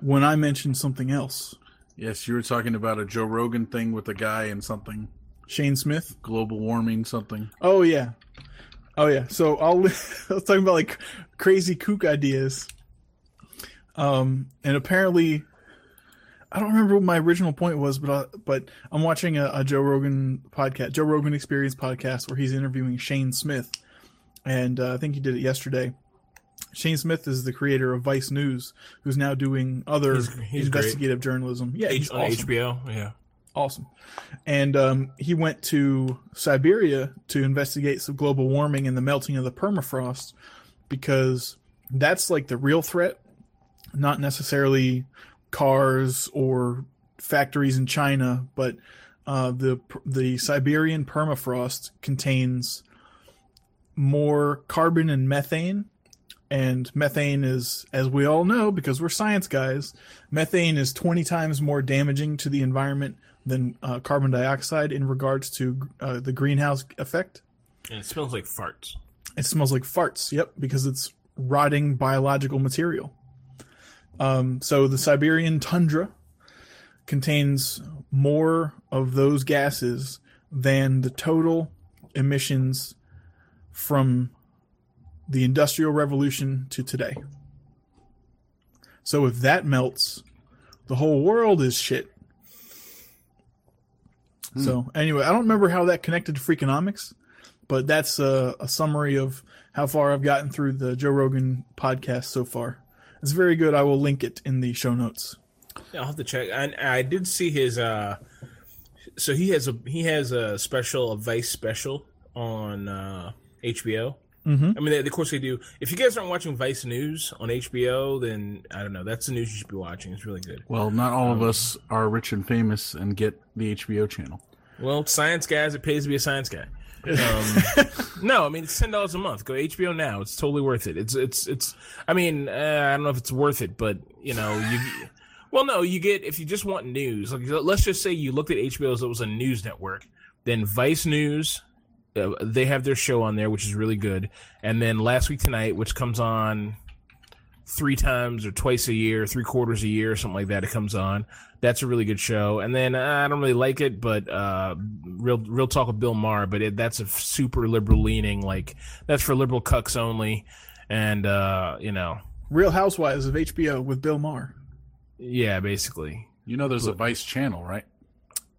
when I mentioned something else. Yes, you were talking about a Joe Rogan thing with a guy and something Shane Smith. global warming something. Oh yeah, oh yeah. So I'll I was talking about like crazy kook ideas. Um, and apparently, I don't remember what my original point was, but uh, but I'm watching a, a Joe Rogan podcast, Joe Rogan Experience podcast, where he's interviewing Shane Smith, and uh, I think he did it yesterday. Shane Smith is the creator of Vice News, who's now doing other He's- he's great. investigative journalism. Yeah, H- he's on awesome HBO. Yeah. awesome. And um, he went to Siberia to investigate some global warming and the melting of the permafrost because that's like the real threat, not necessarily cars or factories in China, but uh, the the Siberian permafrost contains more carbon and methane. And methane is, as we all know, because we're science guys, methane is 20 times more damaging to the environment than uh, carbon dioxide in regards to uh, the greenhouse effect. And it smells like farts. It smells like farts. Yep, because it's rotting biological material. Um, so the Siberian tundra contains more of those gases than the total emissions from the Industrial Revolution to today. So if that melts, the whole world is shit. So anyway, I don't remember how that connected to Freakonomics, but that's a, a summary of how far I've gotten through the Joe Rogan podcast so far. It's very good. I will link it in the show notes. Yeah, I'll have to check. I, I did see his. uh So he has a he has a special, a Vice special on uh HBO. Mhm. I mean, they, of course they do. If you guys aren't watching Vice News on HBO, then I don't know. That's the news you should be watching. It's really good. Well, not all of us are rich and famous and get the HBO channel. Well, science guys, it pays to be a science guy. Um, no, I mean it's ten dollars a month. Go HBO now. It's totally worth it. It's it's it's. I mean, uh, I don't know if it's worth it, but you know, you. Well, no, you get if you just want news. Like let's just say you looked at HBO as it was a news network. Then Vice News, uh, they have their show on there, which is really good. And then Last Week Tonight, which comes on three times or twice a year, three quarters a year, something like that. It comes on. That's a really good show. And then uh, I don't really like it, but uh, real real talk with Bill Maher. But it, that's a super liberal leaning. Like that's for liberal cucks only. And uh, you know, Real Housewives of HBO with Bill Maher. yeah, basically, You know, there's a Vice channel, right?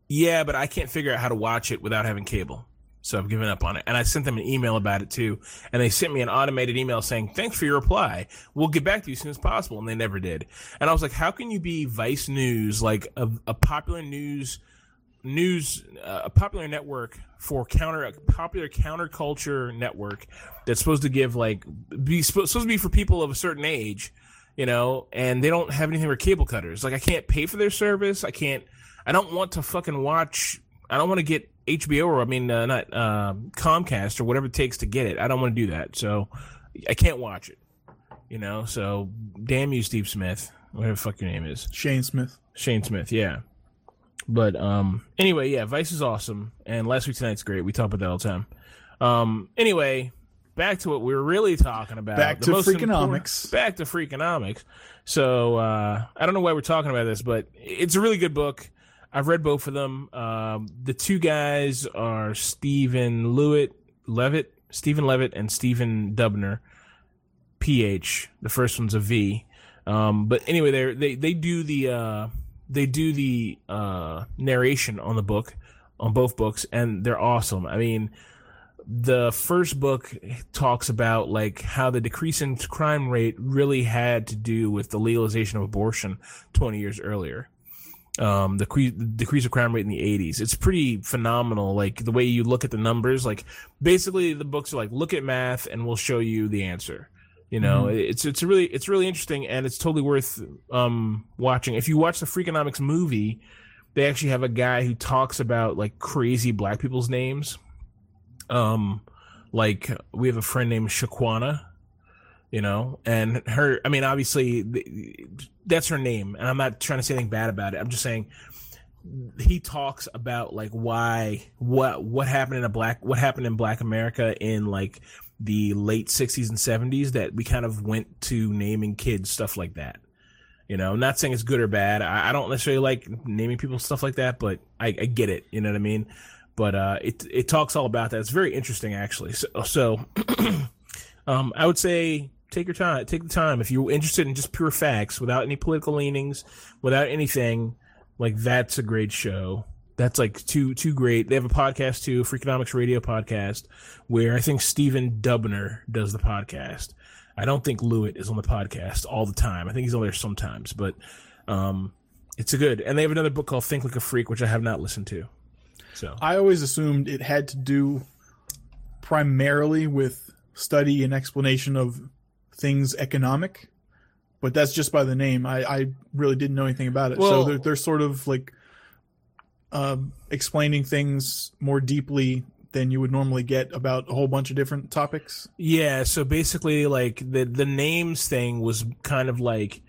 yeah. But I can't figure out how to watch it without having cable. So I've given up on it. And I sent them an email about it too. And they sent me an automated email saying, thanks for your reply. We'll get back to you as soon as possible. And they never did. And I was like, how can you be Vice News, like a, a popular news, news, uh, a popular network for counter, a popular counterculture network that's supposed to give like, be supposed to be for people of a certain age, you know, and they don't have anything for cable cutters. Like I can't pay for their service. I can't, I don't want to fucking watch, I don't want to get HBO or I mean uh, not uh, Comcast or whatever it takes to get it. I don't want to do that, so I can't watch it. You know, so damn you, Steve Smith, whatever the fuck your name is, Shane Smith. Shane Smith. Yeah, but um, anyway, yeah, Vice is awesome, and last week tonight's great. We talk about that all the time. Um, anyway, back to what we were really talking about. Back The to Freakonomics. Back to Freakonomics. So uh, I don't know why we're talking about this, but it's a really good book. I've read both of them. Um, the two guys are Stephen Lewitt, Levitt, Stephen Levitt, and Stephen Dubner. PH. The first one's a V. Um, but anyway, they they they do the uh, they do the uh, narration on the book on both books, and they're awesome. I mean, the first book talks about like how the decrease in crime rate really had to do with the legalization of abortion 20 years earlier um, the cre- decrease of crime rate in the 80s. It's pretty phenomenal. Like the way you look at the numbers, like basically the books are like look at math and we'll show you the answer. You know, it's it's really it's really interesting and it's totally worth um, watching. If you watch the Freakonomics movie, they actually have a guy who talks about like crazy black people's names. Um, like we have a friend named Shaquana, you know. And her, I mean, obviously, th- that's her name, and I'm not trying to say anything bad about it. I'm just saying he talks about like why what what happened in a black what happened in Black America in like the late 60s and 70s that we kind of went to naming kids stuff like that. You know, I'm not saying it's good or bad. I, I don't necessarily like naming people stuff like that, but I, I get it. You know what I mean? But uh, it it talks all about that. It's very interesting, actually. So, so um, I would say take your time. Take the time if you're interested in just pure facts, without any political leanings, without anything. Like that's a great show. That's like too too great. They have a podcast too, Freakonomics Radio podcast, where I think Stephen Dubner does the podcast. I don't think Lewitt is on the podcast all the time. I think he's on there sometimes, but um, it's a good. And they have another book called Think Like a Freak, which I have not listened to. So I always assumed it had to do primarily with study and explanation of things economic, but that's just by the name. I, I really didn't know anything about it. Well- so they're, they're sort of like um, explaining things more deeply than you would normally get about a whole bunch of different topics. Yeah, so basically, like the the names thing was kind of like,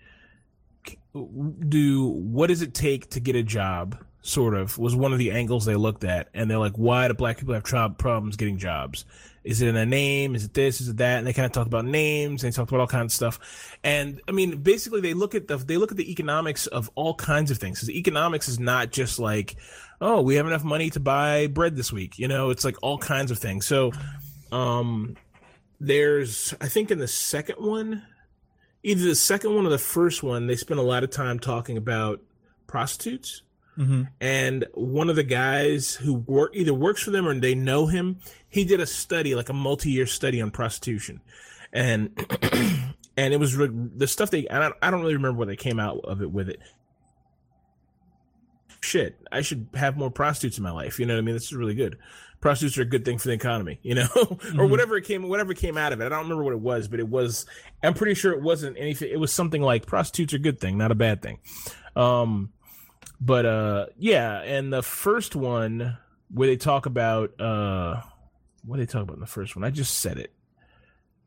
do what does it take to get a job? Sort of was one of the angles they looked at, and they're like, why do black people have job problems getting jobs? Is it in a name? Is it this? Is it that? And they kind of talked about names. And they talked about all kinds of stuff. And I mean, basically, they look at the they look at the economics of all kinds of things. Because economics is not just like, oh, we have enough money to buy bread this week. You know, it's like all kinds of things. So, um, there's I think in the second one, either the second one or the first one, they spend a lot of time talking about prostitutes. Mm-hmm. And one of the guys who work either works for them or they know him, he did a study, like a multi-year study on prostitution, and and it was re- the stuff they. I don't, I don't really remember what they came out of it with it. Shit, I should have more prostitutes in my life. You know what I mean? This is really good. Prostitutes are a good thing for the economy, you know, or whatever it came, whatever came out of it. I don't remember what it was, but it was. I'm pretty sure it wasn't anything. It was something like prostitutes are a good thing, not a bad thing. Um, but uh yeah and the first one where they talk about uh what they talk about in the first one? I just said it.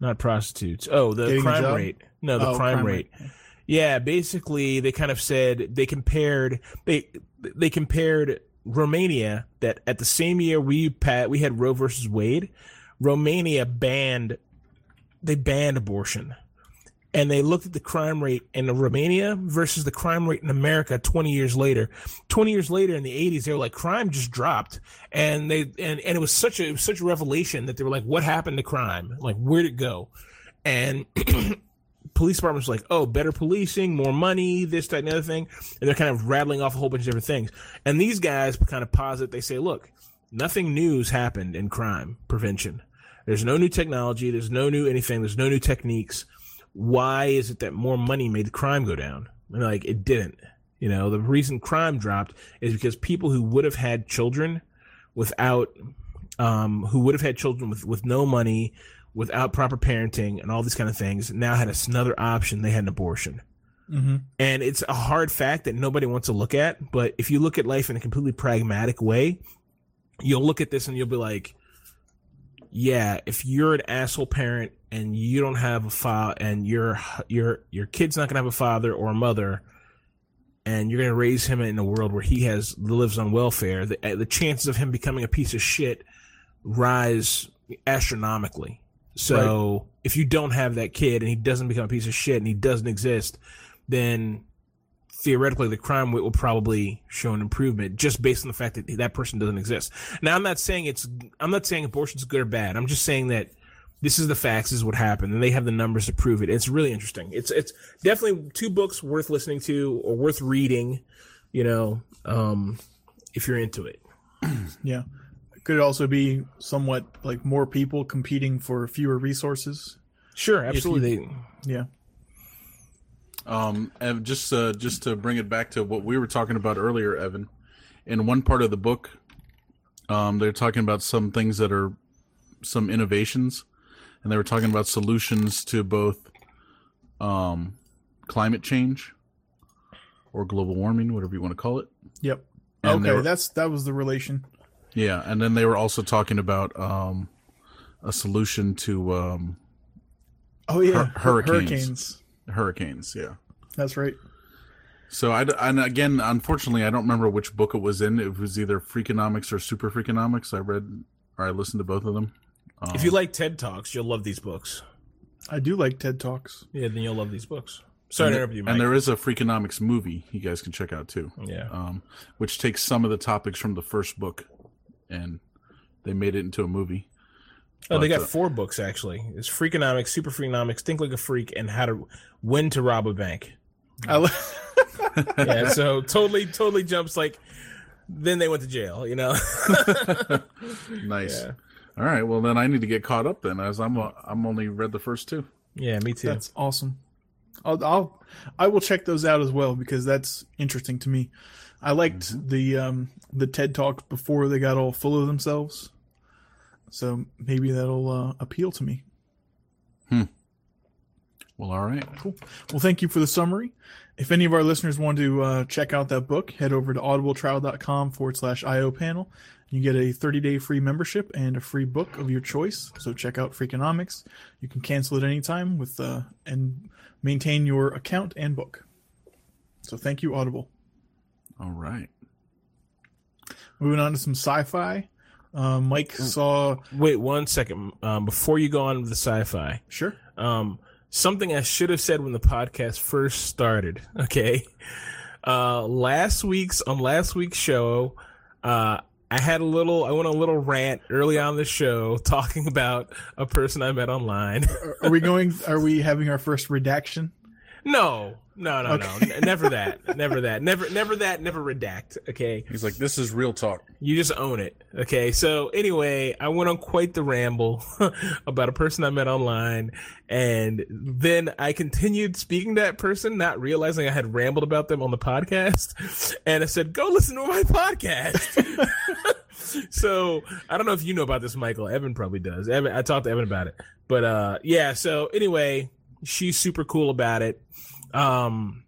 Not prostitutes. Oh the Getting crime rate. No the Oh, crime, crime rate. rate. yeah basically they kind of said they compared they they compared romania that at the same year we pat we had roe versus wade romania banned they banned abortion and they looked at the crime rate in Romania versus the crime rate in America 20 years later. 20 years later in the 80s, they were like, crime just dropped. And they, and, and it was such a, was such a revelation that they were like, what happened to crime? Like, where'd it go? And police departments were like, oh, better policing, more money, this, that, and the other thing. And they're kind of rattling off a whole bunch of different things. And these guys kind of posit, they say, look, nothing new's happened in crime prevention. There's no new technology. There's no new anything. There's no new techniques why is it that more money made the crime go down? And like it didn't. You know, the reason crime dropped is because people who would have had children without um who would have had children with with no money, without proper parenting and all these kind of things, now had another option, they had an abortion. Mm-hmm. And it's a hard fact that nobody wants to look at, but if you look at life in a completely pragmatic way, you'll look at this and you'll be like, yeah, if you're an asshole parent and you don't have a father and your your your kid's not gonna have a father or a mother and you're gonna raise him in a world where he has lives on welfare, the eh, the chances of him becoming a piece of shit rise astronomically. So if you don't have that kid and he doesn't become a piece of shit and he doesn't exist, then theoretically the crime rate will probably show an improvement just based on the fact that that person doesn't exist. Now I'm not saying it's I'm not saying abortion's good or bad. I'm just saying that this is the facts, this is what happened, and they have the numbers to prove it. It's really interesting. It's it's definitely two books worth listening to or worth reading, you know, um, if you're into it. Yeah. Could it could also be somewhat like more people competing for fewer resources. Sure, absolutely. Yeah. Um, and just uh, just to bring it back to what we were talking about earlier, Evan, in one part of the book, um, they're talking about some things that are some innovations, and they were talking about solutions to both um, climate change or global warming, whatever you want to call it. Yep. And okay, were- that's that was the relation. Yeah, and then they were also talking about um, a solution to um, Oh yeah, Hur- hurricanes. hurricanes. Hurricanes, yeah. That's right. So I and again, unfortunately, I don't remember which book it was in. It was either Freakonomics or Super Freakonomics. I read or I listened to both of them. Um, If you like TED Talks, you'll love these books. I do like TED Talks. Yeah, then you'll love these books. Sorry and, to interrupt you, Mike. and there is a Freakonomics movie you guys can check out too, yeah. um, which takes some of the topics from the first book, and they made it into a movie. Oh, they got uh, four books actually. It's Freakonomics, Super Freakonomics, Think Like a Freak, and How to When to Rob a Bank. I li- Yeah, so totally, totally jumps like. Then they went to jail, you know. Nice. Yeah. All right. Well, then I need to get caught up then, as I'm uh, I'm only read the first two. yeah, me too. that's awesome. I'll, I'll I will check those out as well because that's interesting to me. I liked the um the TED Talk before they got all full of themselves, so maybe that'll uh, appeal to me. Hmm. Well, all right. Cool. Well, thank you for the summary. If any of our listeners want to uh, check out that book, head over to audibletrial.com forward slash IO panel. You get a 30 day free membership and a free book of your choice. So check out Freakonomics. You can cancel it anytime with uh, and maintain your account and book. So thank you, Audible. All right. Moving on to some sci fi. Uh, Mike saw. Wait one second. Um, before you go on with the sci-fi, Sure. um, something I should have said when the podcast first started. Okay, uh, last week's on last week's show, uh, I had a little. I went on a little rant early on the show talking about a person I met online. Are we going? Are we having our first redaction? no, no, no, no, never that, never that, never, never that, never redact. Okay, He's like, this is real talk. You just own it. Okay. So anyway, I went on quite the ramble about a person I met online. And then I continued speaking to that person, not realizing I had rambled about them on the podcast. And I said, go listen to my podcast. so I don't know if you know about this, Michael. Evan probably does. Evan, I talked to Evan about it. But uh, yeah. So anyway, she's super cool about it. Um,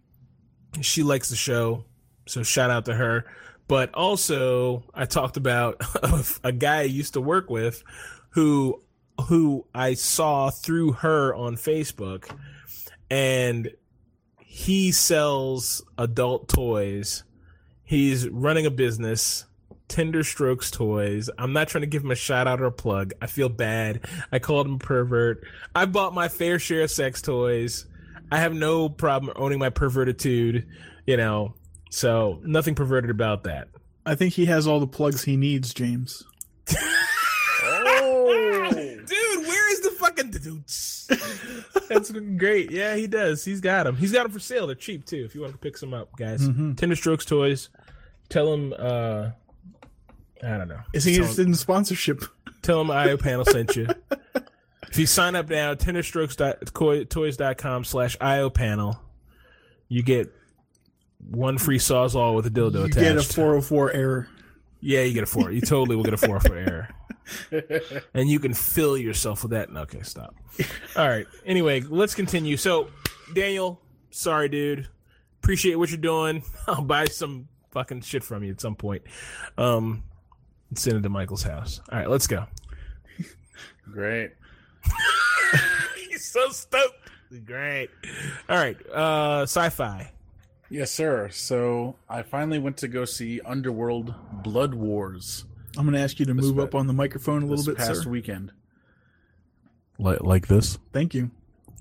she likes the show. So shout out to her. But also, I talked about a guy I used to work with who who I saw through her on Facebook and he sells adult toys. He's running a business, Tender Strokes Toys. I'm not trying to give him a shout out or a plug. I feel bad. I called him a pervert. I bought my fair share of sex toys. I have no problem owning my pervertitude, you know. So nothing perverted about that. I think he has all the plugs he needs, James. Oh. Dude, where is the fucking dudes? That's great. Yeah, he does. He's got them. He's got them for sale. They're cheap too. If you want to pick some up, guys. Tender Strokes Toys. Tell him. uh I don't know. Is he Tell him- interested in sponsorship? Tell him IO panel sent you. if you sign up now, tenderstrokes.toys.com slash IO panel, you get one free sawzall with a dildo You attached. get a 404 error. Yeah, you get a four. You totally will get a four for error. and you can fill yourself with that. Okay, stop. All right. Anyway, let's continue. So, Daniel, sorry, dude. Appreciate what you're doing. I'll buy some fucking shit from you at some point. Um, send it to Michael's house. All right, let's go. Great. He's so stoked. Great. All right. Uh, sci-fi. Yes, sir. So I finally went to go see Underworld Blood Wars I'm going to ask you to move pa- up on the microphone a little this bit, past sir. weekend. Like like this? Thank you.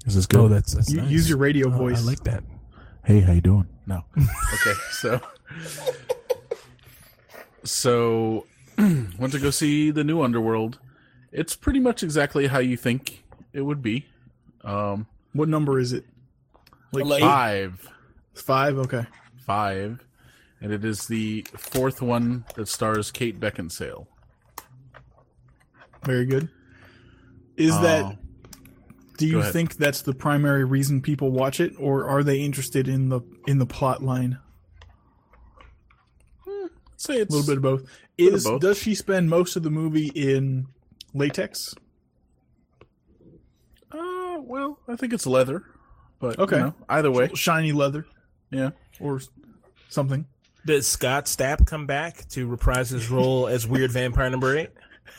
Is this good? Oh, that's that's You, nice. Use your radio Oh, voice. I like that. Hey, how you doing? No. okay, so so went to go see the new Underworld. It's pretty much exactly how you think it would be. Um, what number is it? Like Like- five, five? Okay. five, and it is the fourth one that stars Kate Beckinsale. Very good. Is Uh, that do you think that's the primary reason people watch it or are they interested in the in the plot line? Say it's A little bit of both. bit of Is both. does she spend most of the movie in latex? Uh, well, I think it's leather, but Okay. you know, either way, Shiny leather yeah. or something? Does Scott Stapp come back to reprise his role as Weird Vampire Number Eight?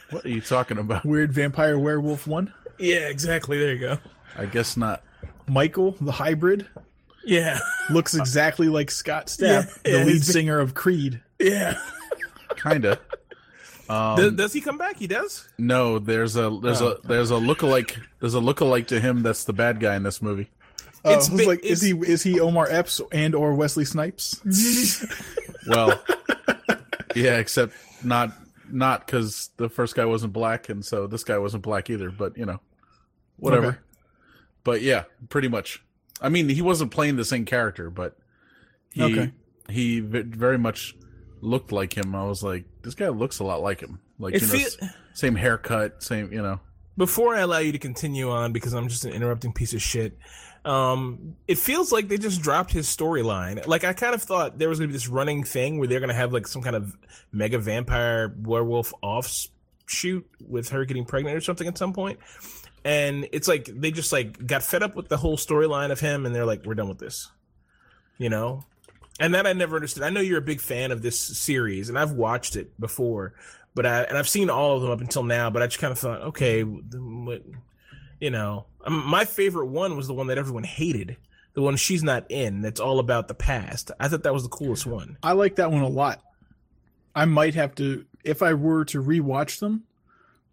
What are you talking about? Weird vampire werewolf one? Yeah, exactly. There you go. I guess not. Michael, the hybrid, Yeah, looks exactly like Scott Stapp, Yeah, the yeah, lead singer of Creed. yeah. Kinda. Um, does, does he come back? He does. no, there's a there's Oh. a there's a lookalike there's a lookalike to him that's the bad guy in this movie. Uh, It's I was bi- like, is he is he Omar Epps and or Wesley Snipes? Well, yeah, except not not because the first guy wasn't black, and so this guy wasn't black either. But you know, whatever. Okay. But yeah, pretty much. I mean, he wasn't playing the same character, but he Okay. he very much looked like him. I was like, this guy looks a lot like him. Like It you know, feel- same haircut, same you know. Before I allow you to continue on, because I'm just an interrupting piece of shit. Um, it feels like they just dropped his storyline. Like I kind of thought there was gonna be this running thing where they're gonna have like some kind of mega vampire werewolf offshoot with her getting pregnant or something at some point. And it's like they just like got fed up with the whole storyline of him, and they're like, "We're done with this," you know. And that I never understood. I know you're a big fan of this series, and I've watched it before, but I and I've seen all of them up until now. But I just kind of thought, okay, what, you know, um, my favorite one was the one that everyone hated, the one she's not in. That's all about the past. I thought that was the coolest one. I like that one a lot. I might have to if I were to rewatch them.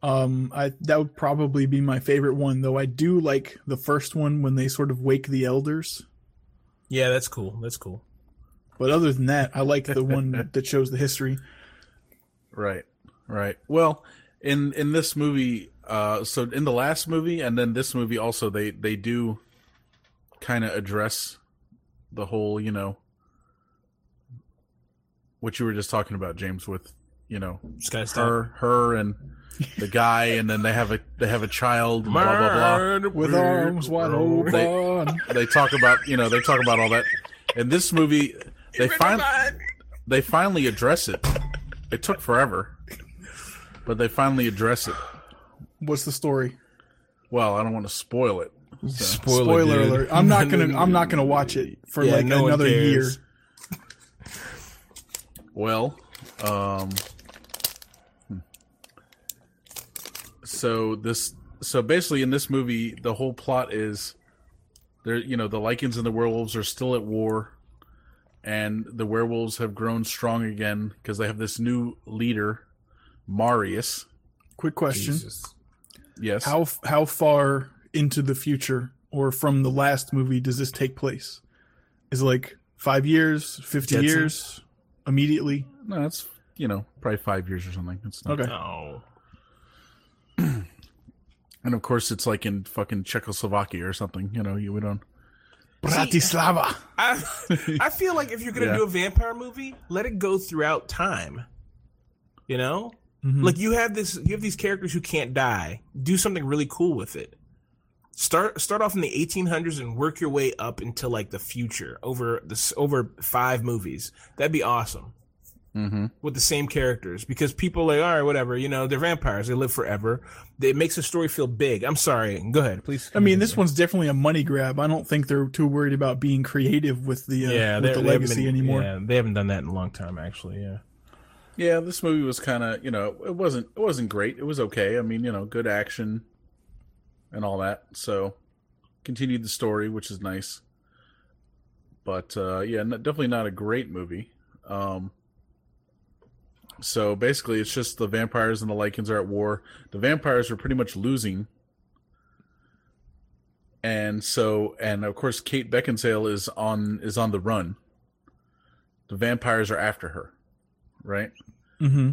Um, I that would probably be my favorite one, though. I do like the first one when they sort of wake the elders. Yeah, that's cool. That's cool. But other than that, I like the one that shows the history. Right, right. Well, in in this movie, uh, so in the last movie and then this movie also, they they do kind of address the whole, you know, what you were just talking about, James, with you know Just gotta her, her, and the guy, and then they have a they have a child, blah blah blah. With arms wide open. They talk about you know they talk about all that. In this movie, they find they finally address it. It took forever, but they finally address it. What's the story? Well, I don't want to spoil it. So. Spoiler dude. alert! I'm not gonna. I'm not gonna watch it for Yeah, like no another year. Well, um, hmm. so this, so basically in this movie, the whole plot is there. You know, the Lycans and the werewolves are still at war, and the werewolves have grown strong again because they have this new leader, Marius. Quick question: Jesus. Yes. How how far into the future or from the last movie does this take place? Is it like five years, fifty Jetsons? years, immediately? No, that's you know probably five years or something. It's not, Okay. No. and of course it's like in fucking Czechoslovakia or something. You know, you we don't. Bratislava. I I feel like if you're gonna Yeah. do a vampire movie, let it go throughout time. You know, Mhm. like you have this, you have these characters who can't die. Do something really cool with it. Start start off in the 1800s and work your way up until like the future over this over five movies. That'd be awesome Mm-hmm. with the same characters because people are like all right, whatever. You know, they're vampires. They live forever. It makes the story feel big. I'm sorry. Go ahead, please. I mean, this one's definitely a money grab. I don't think they're too worried about being creative with the uh, yeah, with they're- the haven't legacy been- anymore. Yeah, they haven't done that in a long time, actually. Yeah. Yeah, this movie was kind of, you know, it wasn't it wasn't great. It was okay. I mean, you know, good action and all that. So continued the story, which is nice. But uh yeah, n- definitely not a great movie. Um so basically it's just the vampires and the Lycans are at war. The vampires are pretty much losing. And so and of course Kate Beckinsale is on is on the run. The vampires are after her, right? Mm-hmm.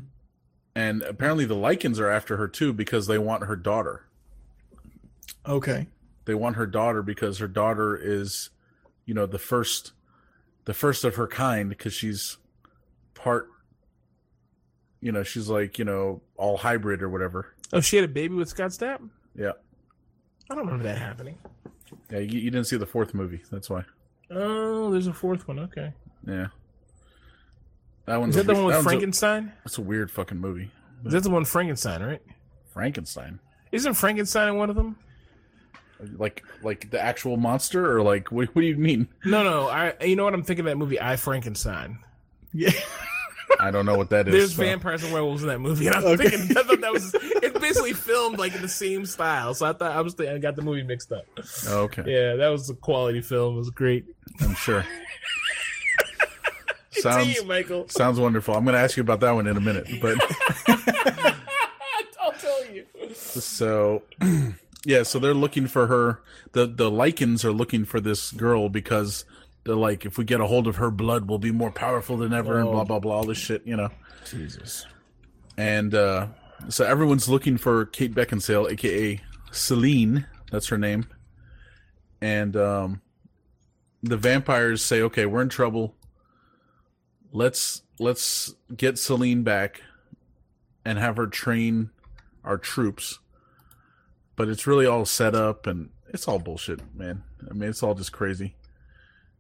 And apparently the Lycans are after her too because they want her daughter. Okay. They want her daughter because her daughter is, you know, the first, the first of her kind because she's part. You know, she's like you know all hybrid or whatever. Oh, she had a baby with Scott Stapp. Yeah, I don't remember that happening. yeah. You, you didn't see the fourth movie, that's why. Oh, there's a fourth one. Okay, Yeah, that one's is a that the one with that one's a- Frankenstein? That's a weird fucking movie. Is that the one Frankenstein? Right? Frankenstein, Isn't Frankenstein one of them? like like the actual monster, or like what? What do you mean? No, no. I. You know what? I'm thinking of that movie, I Frankenstein. Yeah. I don't know what that is. There's so- vampires and werewolves in that movie, and I'm Okay. thinking I thought that was. It's basically filmed like in the same style. So I thought I was thinking, I got the movie mixed up. Okay, Yeah, that was a quality film. It was great. I'm sure. Continue, sounds Michael. sounds wonderful. I'm going to ask you about that one in a minute, but. I'll tell you. So, yeah, so they're looking for her. The the Lycans are looking for this girl because they're like, if we get a hold of her blood, we'll be more powerful than ever, and Oh. blah blah blah, all this shit, you know. Jesus. And uh, so everyone's looking for Kate Beckinsale, aka Selene. That's her name. And um, the vampires say, "Okay, we're in trouble. Let's let's get Selene back and have her train our troops." But it's really all set up, and it's all bullshit, man. I mean, it's all just crazy.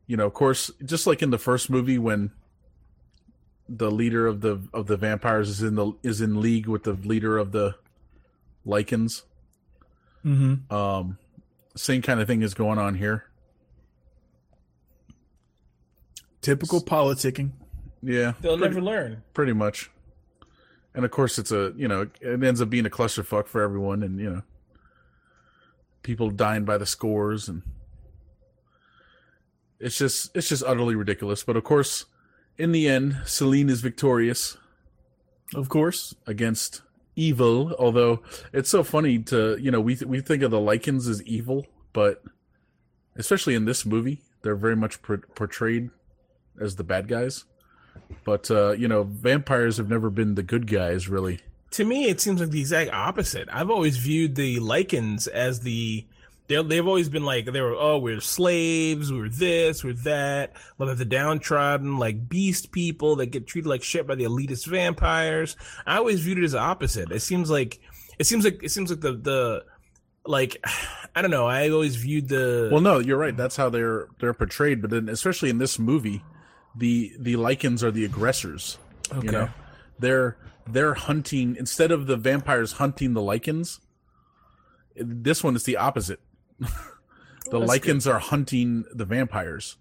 You know, of course, just like in the first movie when the leader of the of the vampires is in the is in league with the leader of the Lycans. Mm-hmm. Um, same kind of thing is going on here. Typical politicking. Yeah, They'll pretty, never learn. pretty much. And of course, it's a you know it ends up being a clusterfuck for everyone, and you know people dying by the scores, and it's just it's just utterly ridiculous. But of course, in the end, Selene is victorious. Of course. against evil. Although it's so funny to you know we th- we think of the Lycans as evil, but especially in this movie, they're very much por- portrayed as the bad guys. But uh, you know, vampires have never been the good guys, really. To me, it seems like the exact opposite. I've always viewed the Lycans as the they're, they've always been like they were oh we're slaves we're this we're that like the downtrodden like beast people that get treated like shit by the elitist vampires. I always viewed it as the opposite. It seems like it seems like it seems like the the like I don't know. I always viewed the Well, no, you're right. That's how they're they're portrayed. But then, especially in this movie, the the Lycans are the aggressors. okay. You know, they're they're hunting instead of the vampires hunting the Lycans. This one is the opposite. The that's Lycans are hunting the vampires.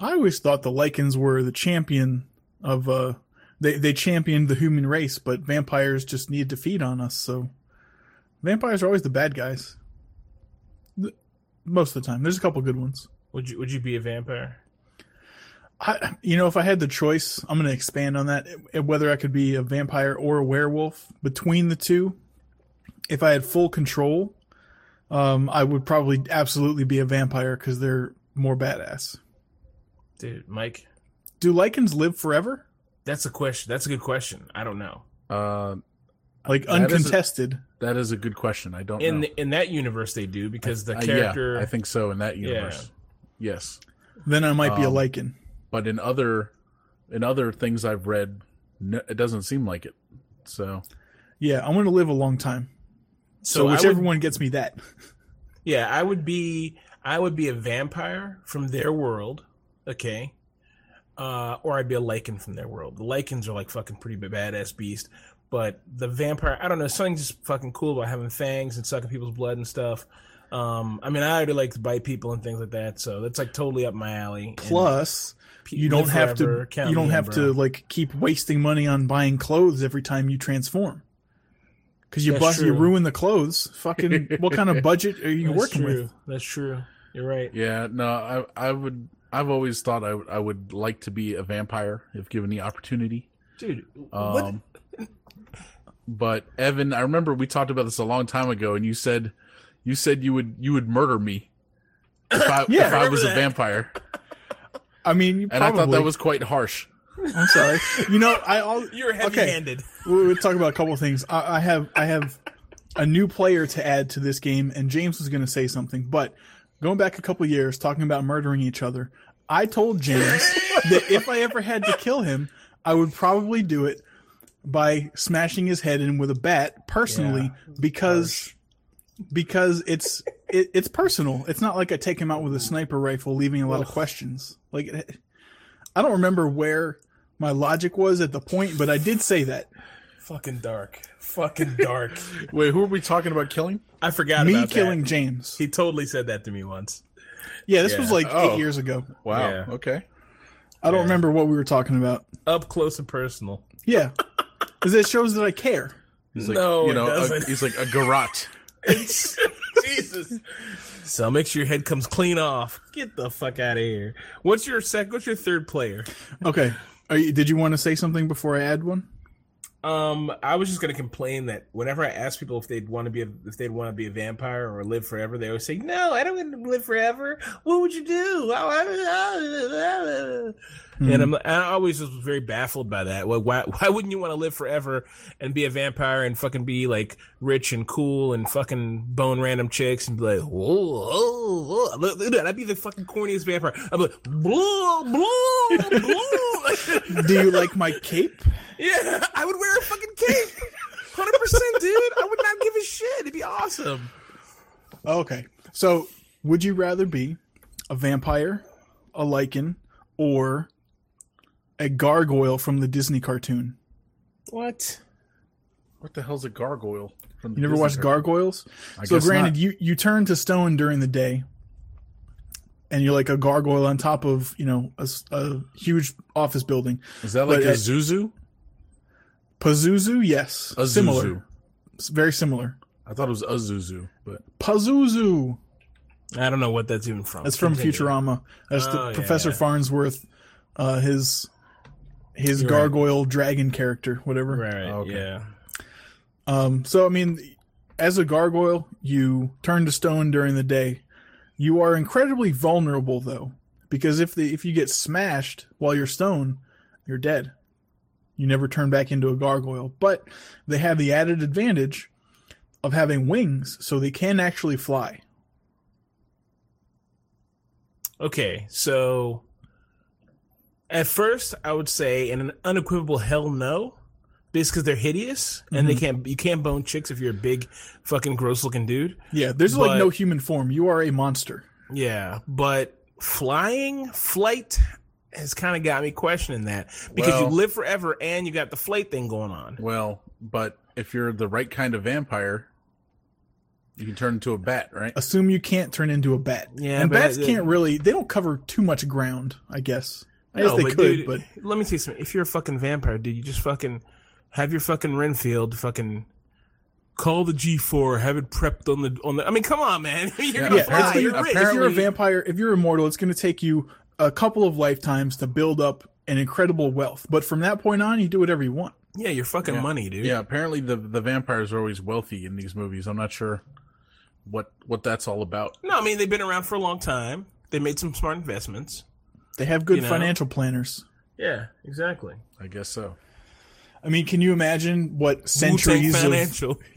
I always thought the Lycans were the champion of uh they they championed the human race, but vampires just needed to feed on us, so vampires are always the bad guys. Th- Most of the time. There's a couple good ones. Would you would you be a vampire? I, you know, if I had the choice, I'm going to expand on that. eh, Whether I could be a vampire or a werewolf, between the two, if I had full control, um, I would probably absolutely be a vampire because they're more badass. Dude, Mike, Do Lycans live forever? that's a question. That's a good question. I don't know. Uh, Like That is a- uncontested? that is a good question. I don't In know. the, in that universe, they do because the character. yeah, I think so in that universe. Yes, then I might be a Um, Lycan. but in other in other things I've read, no, it doesn't seem like it. So Yeah, I'm going to live a long time. So, So whichever would- one gets me that. Yeah, I would be I would be a vampire from their world, okay? Uh, or I'd be a Lycan from their world. The Lycans are like fucking pretty badass beast, but the vampire, I don't know, something just fucking cool about having fangs and sucking people's blood and stuff. Um, I mean, I already like to bite people and things like that, so that's like totally up my alley. Plus, pe- you don't have forever, to you don't have bro. to like keep wasting money on buying clothes every time you transform. Because you That's bust, you ruin the clothes. Fucking, what kind of budget are you That's working true. with? That's true. You're right. yeah, no, I I would I've always thought I would I would like to be a vampire if given the opportunity. Dude, what? Um, but Evan, I remember we talked about this a long time ago, and you said you said you would you would murder me if I, Yeah, if I remember was a vampire, I mean, you and I thought that was quite harsh. I'm sorry. You know, I all You're okay. heavy-handed. We'll, we'll talk about a couple of things. I, I have I have a new player to add to this game, and James was going to say something, but going back a couple of years, talking about murdering each other, I told James that if I ever had to kill him, I would probably do it by smashing his head in with a bat personally because because it's it, it's personal. It's not like I take him out with a sniper rifle, leaving a lot of questions. Like eh, I don't remember where my logic was at the point, but I did say that. Fucking dark. Fucking dark. Wait, who are we talking about killing? I forgot Me about killing That. James. He totally said that to me once. Yeah, this Yeah. was like Oh. eight years ago. Wow. Yeah. Okay. I don't Yeah. remember what we were talking about. Up close and personal. Yeah, because it shows that I care. He's like, No, you it know, a, doesn't. he's like a garrote. Jesus. So make sure your head comes clean off. Get the fuck out of here. What's your sec? What's your third player? Okay. Are you, did you want to say something before I add one? Um, I was just gonna complain that whenever I ask people if they'd want to be a, if they'd want to be a vampire or live forever, they always say, "No, I don't want to live forever. What would you do?" And hmm. I'm I always was very baffled by that. Well, why why wouldn't you want to live forever and be a vampire and fucking be like rich and cool and fucking bone random chicks and be like, whoa, whoa, whoa. Look, look at that. I'd be the fucking corniest vampire. I'd be like, blah, blah, blah. Do you like my cape? Yeah, I would wear a fucking cape. 100%, dude. I would not give a shit. It'd be awesome. Okay. So, would you rather be a vampire, a Lycan, or a gargoyle from the Disney cartoon? What? What the hell's a gargoyle? From the You never Disney watched cartoon? gargoyles? I so, guess granted, not. you you turn to stone during the day, and you're like a gargoyle on top of you know a, s- a huge office building. is that like but, a uh, Zuzu? Pazuzu, yes, A similar, Zuzu. It's very similar. I thought it was a Zuzu, but Pazuzu. I don't know what that's even from. That's from Continue. Futurama. That's Oh, the yeah, Professor yeah. Farnsworth, uh, his his You're right. gargoyle dragon character, whatever. Right, Okay. yeah. Um, so I mean, as a gargoyle, you turn to stone during the day. You are incredibly vulnerable though, because if the if you get smashed while you're stone, you're dead. You never turn back into a gargoyle. But they have the added advantage of having wings, so they can actually fly. Okay, so at first I would say in an unequivocal hell no, just because they're hideous and they mm-hmm. can't you can't bone chicks if you're a big fucking gross looking dude. Yeah, there's like no human form. You are a monster. Yeah, but flying flight has kind of got me questioning that because you live forever and you got the flight thing going on. well, but if you're the right kind of vampire, you can turn into a bat, right? assume you can't turn into a bat. Yeah, and bats I- can't really. They don't cover too much ground. I guess. I guess they but could, dude, but let me tell you something. If you're a fucking vampire, dude, you just fucking have your fucking Renfield fucking call the G4, have it prepped on the on the. I mean, come on, man. you're Yeah, gonna yeah, fly. You're rich. if you're a vampire, if you're immortal, it's going to take you a couple of lifetimes to build up an incredible wealth. But from that point on, you do whatever you want. Yeah, you're fucking money, dude. Yeah, apparently the the vampires are always wealthy in these movies. I'm not sure what what that's all about. No, I mean they've been around for a long time. They made some smart investments. They have good You know? financial planners. Yeah, exactly. I guess so. I mean, can you imagine what Wu-Tang centuries of financial.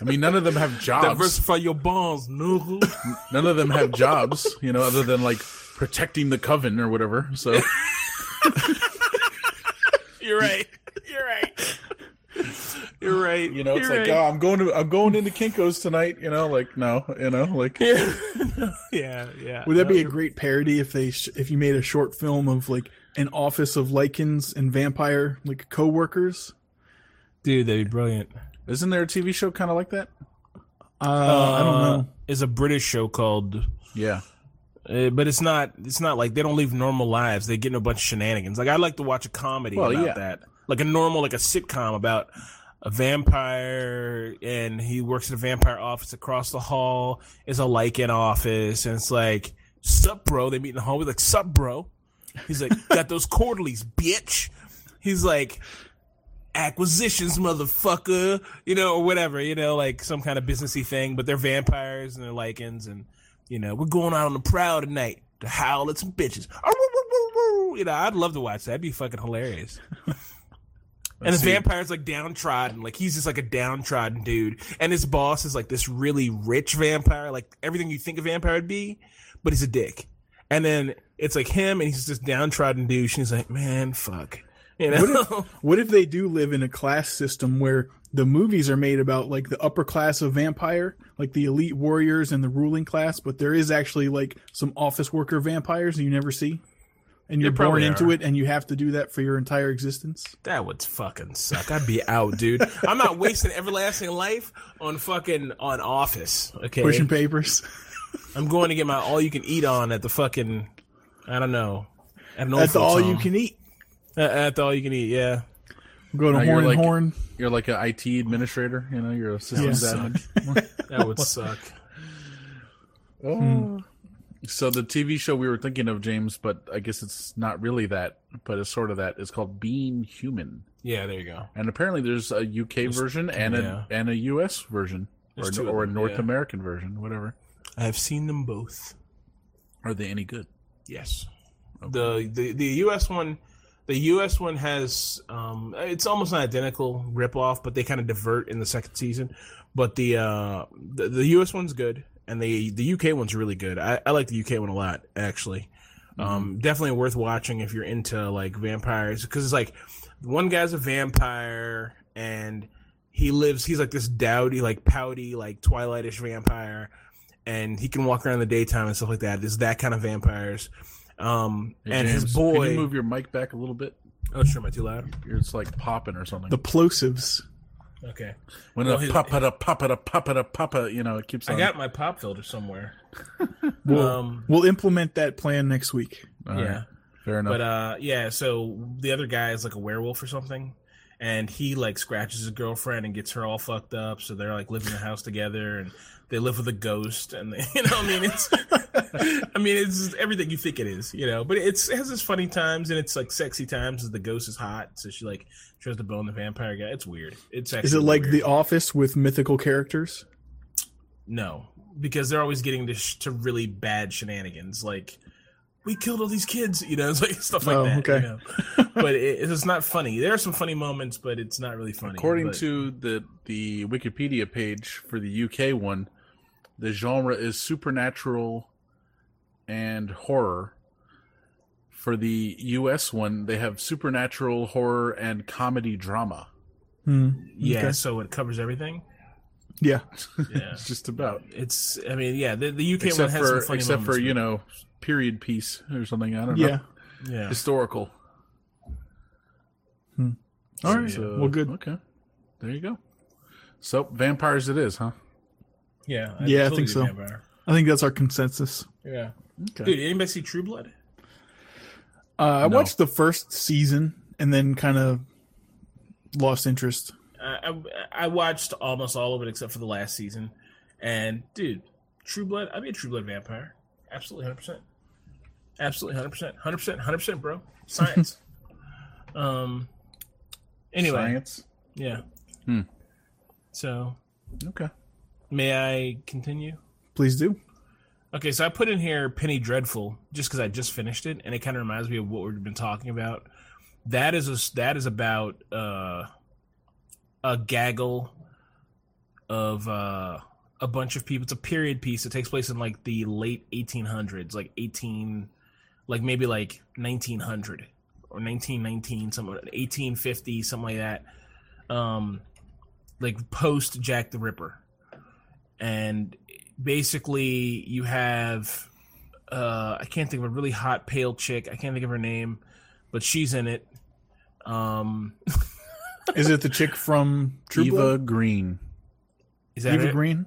I mean, none of them have jobs. Diversify your bonds, nigga. None of them have jobs, you know, other than like protecting the coven or whatever. So You're right. You're right. You're right. you know, it's You're like, right. oh, I'm going to I'm going into Kinkos tonight. You know, like no, you know, like yeah, yeah, yeah. Would that be a great parody if they sh- if you made a short film of like an office of Lycans and vampire like co-workers? dude? That'd be brilliant. isn't there a TV show kind of like that? Uh, I don't know. Is a British show called, Yeah, uh, but it's not. It's not like they don't live normal lives. They get in a bunch of shenanigans. Like I like to watch a comedy Well, about yeah. that, like a normal, like a sitcom about a vampire and he works at a vampire office across the hall. Is a Lycan office, and it's like, sup, bro? They meet in the hallway, like, sup, bro? He's like, got those quarterlies, bitch. He's like, acquisitions, motherfucker, you know, or whatever, you know, like some kind of businessy thing. But they're vampires and they're Lycans, and you know, we're going out on the prowl tonight to howl at some bitches. You know, I'd love to watch that. That'd be fucking hilarious. And see. vampire's like downtrodden, like he's just like a downtrodden dude, and his boss is like this really rich vampire, like everything you think a vampire would be, but he's a dick. And then it's like him, and he's this downtrodden douche, and he's like, man, fuck. You know? What if they do live in a class system where the movies are made about like the upper class of vampire, like the elite warriors and the ruling class, but there is actually like some office worker vampires you never see? And you're born into are. it and you have to do that for your entire existence? That would fucking suck. I'd be out, dude. I'm not wasting everlasting life on fucking on Office. Okay, Pushing papers. I'm going to get my all you can eat on at the fucking. I don't know. At an old That's all home. you can eat. Uh, At the all you can eat. Yeah. Go to Now you're horn and like- horn. You're like an IT administrator. You know, you're a systems admin. That would suck. Oh. So the TV show we were thinking of, James, but I guess it's not really that, but it's sort of that. It's called Being Human, Yeah, there you go. and apparently there's a UK version and yeah. a and a US version, or, There's of or a North yeah. American version, whatever. I have seen them both. Are they any good? Yes. The, the the US one the US one has um it's almost an identical rip off, but they kind of divert in the second season. But the uh the, the US one's good and the the UK one's really good. I, I like the UK one a lot, actually. Um definitely worth watching if you're into like vampires because it's like one guy's a vampire and he lives he's like this dowdy, like pouty, like twilightish vampire and he can walk around in the daytime and stuff like that. There's that kind of vampires. Um, Hey, and James, his boy. Can you move your mic back a little bit? oh, sure, am I too loud? It's like popping or something. The plosives. Okay, when well, it his- pop it up, pop it up, pop it up, pop it, you know, it keeps on. I got my pop filter somewhere. We'll, Um, we'll implement that plan next week. All right, yeah, fair enough. but uh, yeah. So the other guy is like a werewolf or something, and he like scratches his girlfriend and gets her all fucked up. So they're like living in the house together, and they live with a ghost, and they, you know, I mean, it's, I mean, it's everything you think it is, you know. But it's it has its funny times and it's like sexy times. As the ghost is hot, so she like tries to bone the vampire guy. It's weird. It's actually Is it like weird. The Office with mythical characters? No, because they're always getting to, sh- to really bad shenanigans. Like, we killed all these kids, you know, it's like stuff like Oh, that. okay. You know? but it, it's not funny. There are some funny moments, but it's not really funny. According but- to the the Wikipedia page for the UK one, the genre is supernatural and horror. For the US one, they have supernatural horror and comedy drama. Hmm. yeah, okay. so it covers everything. Yeah. Yeah, It's just about it's. I mean, yeah, the, the UK one except has for some funny except for moments, you know period piece or something. I don't Yeah. know. but- yeah. Historical. All right. So, well, good. Okay, there you go. So vampires, it is, huh? Yeah, Yeah, I think so. vampire. I think that's our consensus. Yeah, Okay. dude, anybody see True Blood? Uh, I No. watched the first season and then kind of lost interest. I, I I watched almost all of it except for the last season, and dude, True Blood. I'd be a True Blood vampire. Absolutely, hundred percent. Absolutely, hundred percent, hundred percent, hundred percent, bro. Science. um. Anyway, Science. yeah. Hmm. So, Okay. may I continue? Please do. Okay, so I put in here Penny Dreadful just because I just finished it, and it kind of reminds me of what we've been talking about. That is a, that is about uh, a gaggle of uh, a bunch of people. It's a period piece. It takes place in like the late 1800s, like 18, like maybe like 1900 or 1919, something 1850, something like that. Um, like post Jack the Ripper, and basically you have uh I can't think of a really hot pale chick. I can't think of her name, but she's in it. Um Is it the chick from True Eva Blood? Green. is that Eva it? Green?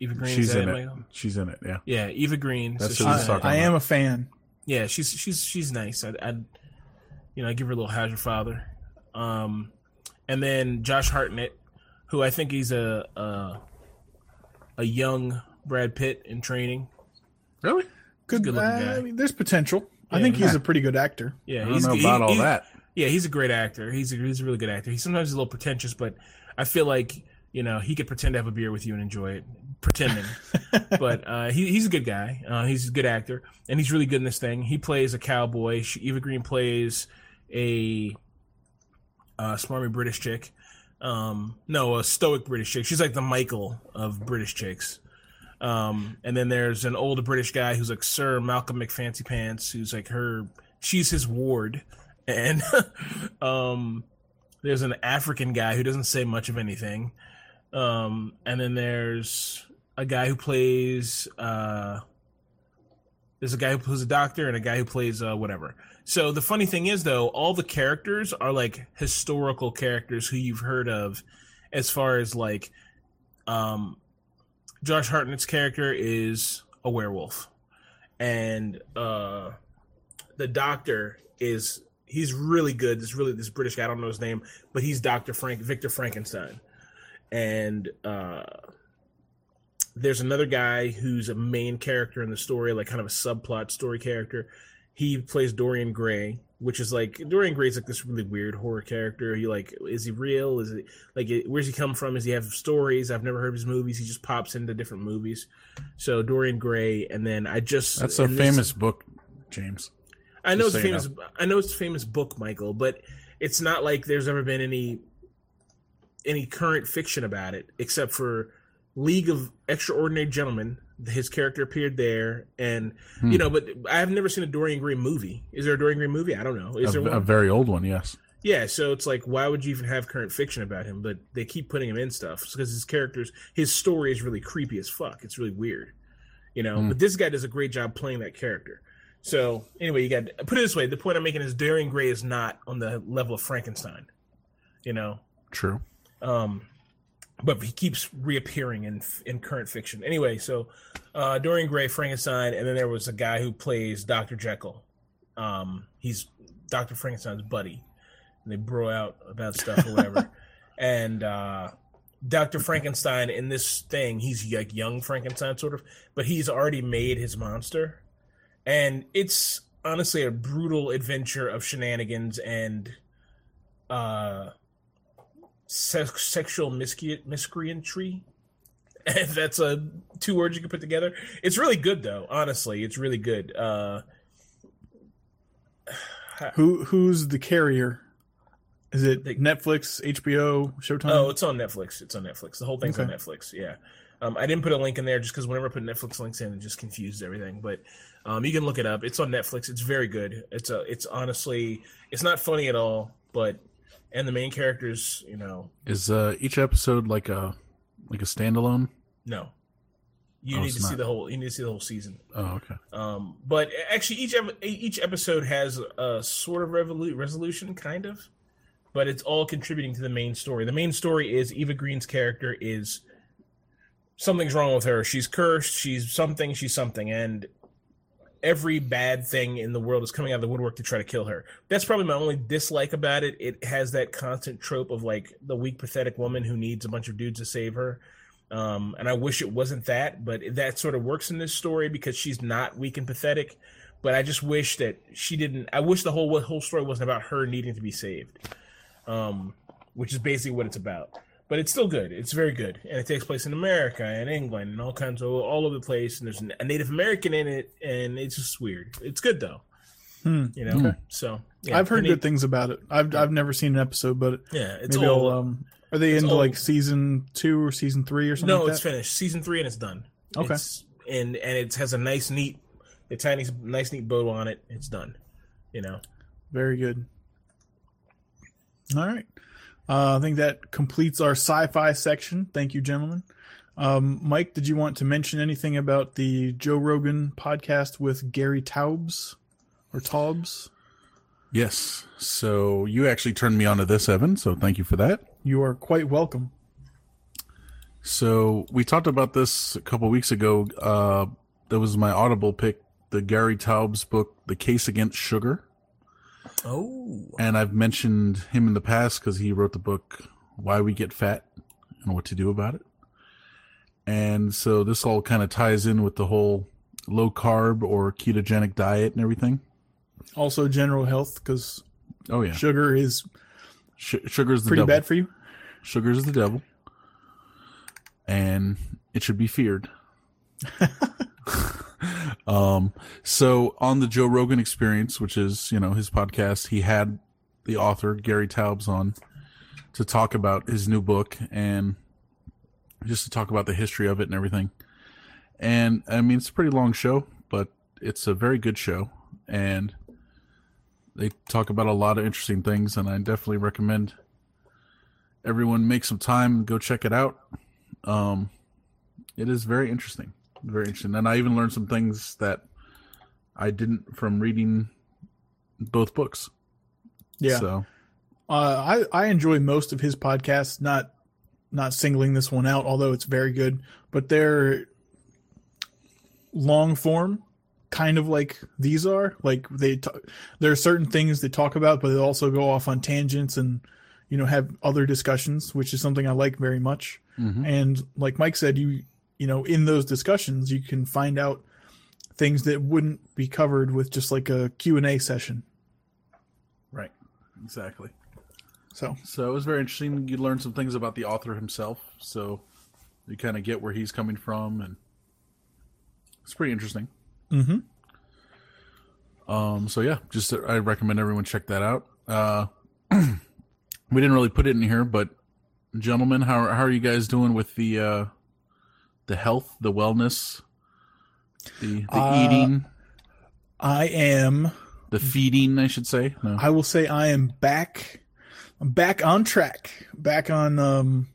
Eva Green. She's in it. Michael? She's in it. Yeah. Yeah, Eva Green. That's so who she's I, talking I about. am a fan. Yeah, she's she's she's nice. I'd, I'd you know I give her a little how's your father, um, and then Josh Hartnett, who I think he's a a, a young Brad Pitt in training. Really? Good. good-looking uh, guy. I mean, there's potential. I think he's a pretty good actor. Yeah, I don't he's know he- about all he- that. Yeah, he's a great actor. He's a, he's a really good actor. He sometimes is a little pretentious, but I feel like you know he could pretend to have a beer with you and enjoy it, pretending. but uh, he, he's a good guy. Uh, he's a good actor, and he's really good in this thing. He plays a cowboy. She, Eva Green plays a uh, smarmy British chick. Um, no, a stoic British chick. She's like the Michael of British chicks. Um, and then there's an older British guy who's like Sir Malcolm McFancy Pants, who's like her. She's his ward, and um, there's an African guy who doesn't say much of anything. Um, and then there's a guy who plays. Uh, there's a guy who plays a doctor and a guy who plays uh, whatever. So the funny thing is, though, all the characters are like historical characters who you've heard of, as far as like, um, Josh Hartnett's character is a werewolf, and uh, the doctor is he's really good. This really this British guy. I don't know his name, but he's Doctor Frank Victor Frankenstein, and uh, there's another guy who's a main character in the story, like kind of a subplot story character. He plays Dorian Gray, which is like Dorian Gray's like this really weird horror character. He like is he real? Is it like where's he come from? Does he have stories? I've never heard of his movies. He just pops into different movies. So Dorian Gray, and then I just That's a and this- famous book, James. I know it's so you famous. I know it's a famous book, Michael, but it's not like there's ever been any any current fiction about it, except for League of Extraordinary Gentlemen. His character appeared there, and Hmm. you know, but I have never seen a Dorian Gray movie. Is there a Dorian Gray movie? I don't know. Is A, there a very old one, yes. Yeah, so it's like, why would you even have current fiction about him? But they keep putting him in stuff because his characters, his story is really creepy as fuck. It's really weird, you know. Hmm. But this guy does a great job playing that character. So anyway, you got put it this way: the point I'm making is Dorian Gray is not on the level of Frankenstein, you know. True. Um, but he keeps reappearing in in current fiction. Anyway, so uh, Dorian Gray, Frankenstein, and then there was a guy who plays Doctor Jekyll. Um, he's Doctor Frankenstein's buddy, and they bro out about stuff or whatever. and uh, Doctor Frankenstein in this thing, he's like young Frankenstein sort of, but he's already made his monster, and it's honestly a brutal adventure of shenanigans and uh sex, sexual miscre- miscreantry. If that's a two words you can put together, it's really good though. Honestly, it's really good. Uh, Who who's the carrier? Is it The- Netflix, HBO, Showtime? oh, it's on Netflix. It's on Netflix. The whole thing's on Netflix. Yeah. Um, I didn't put a link in there just because whenever I put Netflix links in, it just confuses everything. But um, you can look it up. It's on Netflix. It's very good. It's a. It's honestly. It's not funny at all, but and the main characters, you know, Is uh, each episode like a like a standalone? no. You Oh, need to see the whole. You need to see the whole season. Oh, okay. Um, but actually, each each episode has a sort of revolu- resolution, kind of, but it's all contributing to the main story. The main story is Eva Green's character is something's wrong with her. She's cursed. She's something. She's something, and every bad thing in the world is coming out of the woodwork to try to kill her. That's probably my only dislike about it. It has that constant trope of like the weak, pathetic woman who needs a bunch of dudes to save her. Um, and I wish it wasn't that, but that sort of works in this story because she's not weak and pathetic. But I just wish that she didn't. I wish the whole whole story wasn't about her needing to be saved, um, which is basically what it's about. But it's still good. It's very good, and it takes place in America and England and all kinds of all over the place. And there's a Native American in it, and it's just weird. It's good though, Hmm. you know. Okay. So yeah, I've heard good it- things about it. I've I've never seen an episode, but Yeah, it's maybe all. I'll. Um, are they it's into all- like season two or season three or something? no, like it's finished. Season three, and it's done. Okay. It's- and and it has a nice, neat, a tiny, nice, neat bow on it. It's done. You know. Very good. All right. Uh, I think that completes our sci-fi section. Thank you, gentlemen. Um, Mike, did you want to mention anything about the Joe Rogan podcast with Gary Taubes or Taubes? Yes. So you actually turned me on to this, Evan. So thank you for that. You are quite welcome. So we talked about this a couple weeks ago. Uh, that was my Audible pick, the Gary Taubes book, "The Case Against Sugar," Oh. and I've mentioned him in the past because he wrote the book "Why We Get Fat and What to Do About It." And so this all kind of ties in with the whole low carb or ketogenic diet and everything. Also, general health because Oh yeah, sugar is Sh- sugar's the pretty devil. bad for you. Sugar is the devil, and it should be feared. um, so on the Joe Rogan Experience, which is you know his podcast, he had the author Gary Taubes on to talk about his new book and just to talk about the history of it and everything. And I mean, it's a pretty long show, but it's a very good show, and they talk about a lot of interesting things, and I definitely recommend everyone make some time and go check it out. Um, it is very interesting, very interesting, and I even learned some things that I didn't from reading both books. Yeah. So Uh, I I enjoy most of his podcasts. Not not singling this one out, although it's very good. But they're long form, kind of like these are. Like they, t- there are certain things they talk about, but they also go off on tangents and you know have other discussions, which is something I like very much. Mhm. And like Mike said, you you know in those discussions you can find out things that wouldn't be covered with just like a Q and A session. Right. Exactly. So So it was very interesting. You learn some things about the author himself, so you kind of get where he's coming from, and it's pretty interesting. Mm hmm Um, so yeah, just I recommend everyone check that out. Uh, we didn't really put it in here, but gentlemen, how how are you guys doing with the uh, the health, the wellness, the the Uh, eating, I am. the feeding? I should say. No. I will say I am back. I'm back on track. Back on um,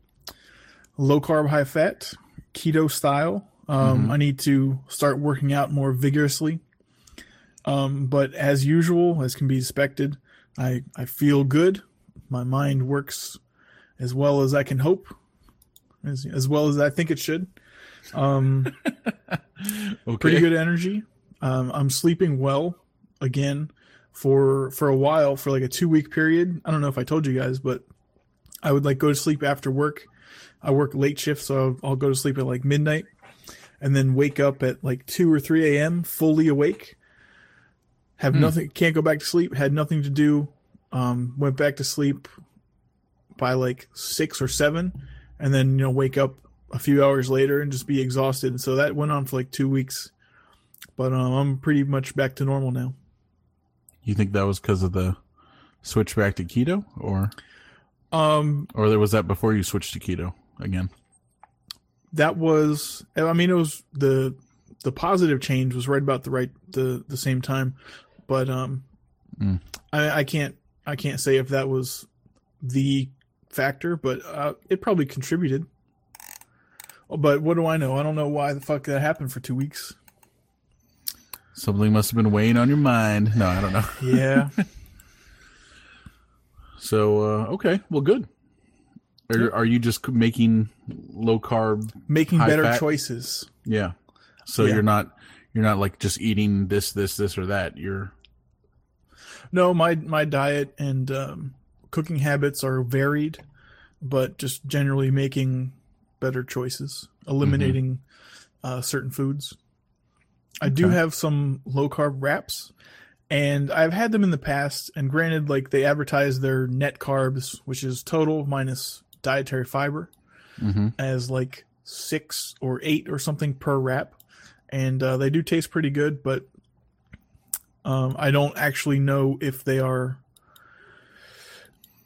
low carb, high fat, keto style. Um, I need to start working out more vigorously. Um, but as usual, as can be expected, I, I feel good. My mind works as well as I can hope, as, as well as I think it should. Um, Okay. pretty good energy. Um, I'm sleeping well again for for a while for like a two week period. I don't know if I told you guys, but I would like go to sleep after work. I work late shift, so I'll, I'll go to sleep at like midnight, and then wake up at like two or three a.m. fully awake. Have nothing, can't go back to sleep. Had nothing to do. Um, went back to sleep by like six or seven, and then you know wake up a few hours later and just be exhausted. And so that went on for like two weeks. But um, I'm pretty much back to normal now. You think that was because of the switch back to keto, or Um, or there was that before you switched to keto again? that was, I mean, it was the the positive change was right about the right the the same time, but um, Mm. I, I can't I can't say if that was the factor, but uh, it probably contributed. But what do I know? I don't know why the fuck that happened for two weeks. Something must have been weighing on your mind. No, I don't know. Yeah, So uh, okay, well, good. Are, are you just making low carb? making better fat? choices. Yeah. So Yeah. you're not you're not like just eating this this this or that. You're No, my my diet and um, cooking habits are varied, but just generally making better choices, eliminating uh, certain foods. I do have some low carb wraps, and I've had them in the past. And granted, like they advertise their net carbs, which is total minus dietary fiber, hmm as like six or eight or something per wrap, and uh, they do taste pretty good. But um, I don't actually know if they are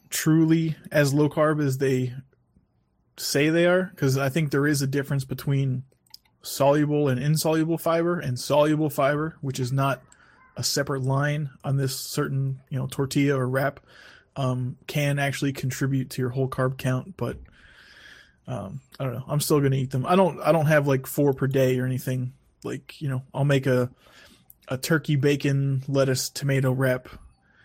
truly as low carb as they say they are, because I think there is a difference between soluble and insoluble fiber, and soluble fiber, which is not a separate line on this certain you know tortilla or wrap, um, can actually contribute to your whole carb count, but um, I don't know. I'm still gonna eat them. I don't. I don't have like four per day or anything. Like you know, I'll make a a turkey bacon lettuce tomato wrap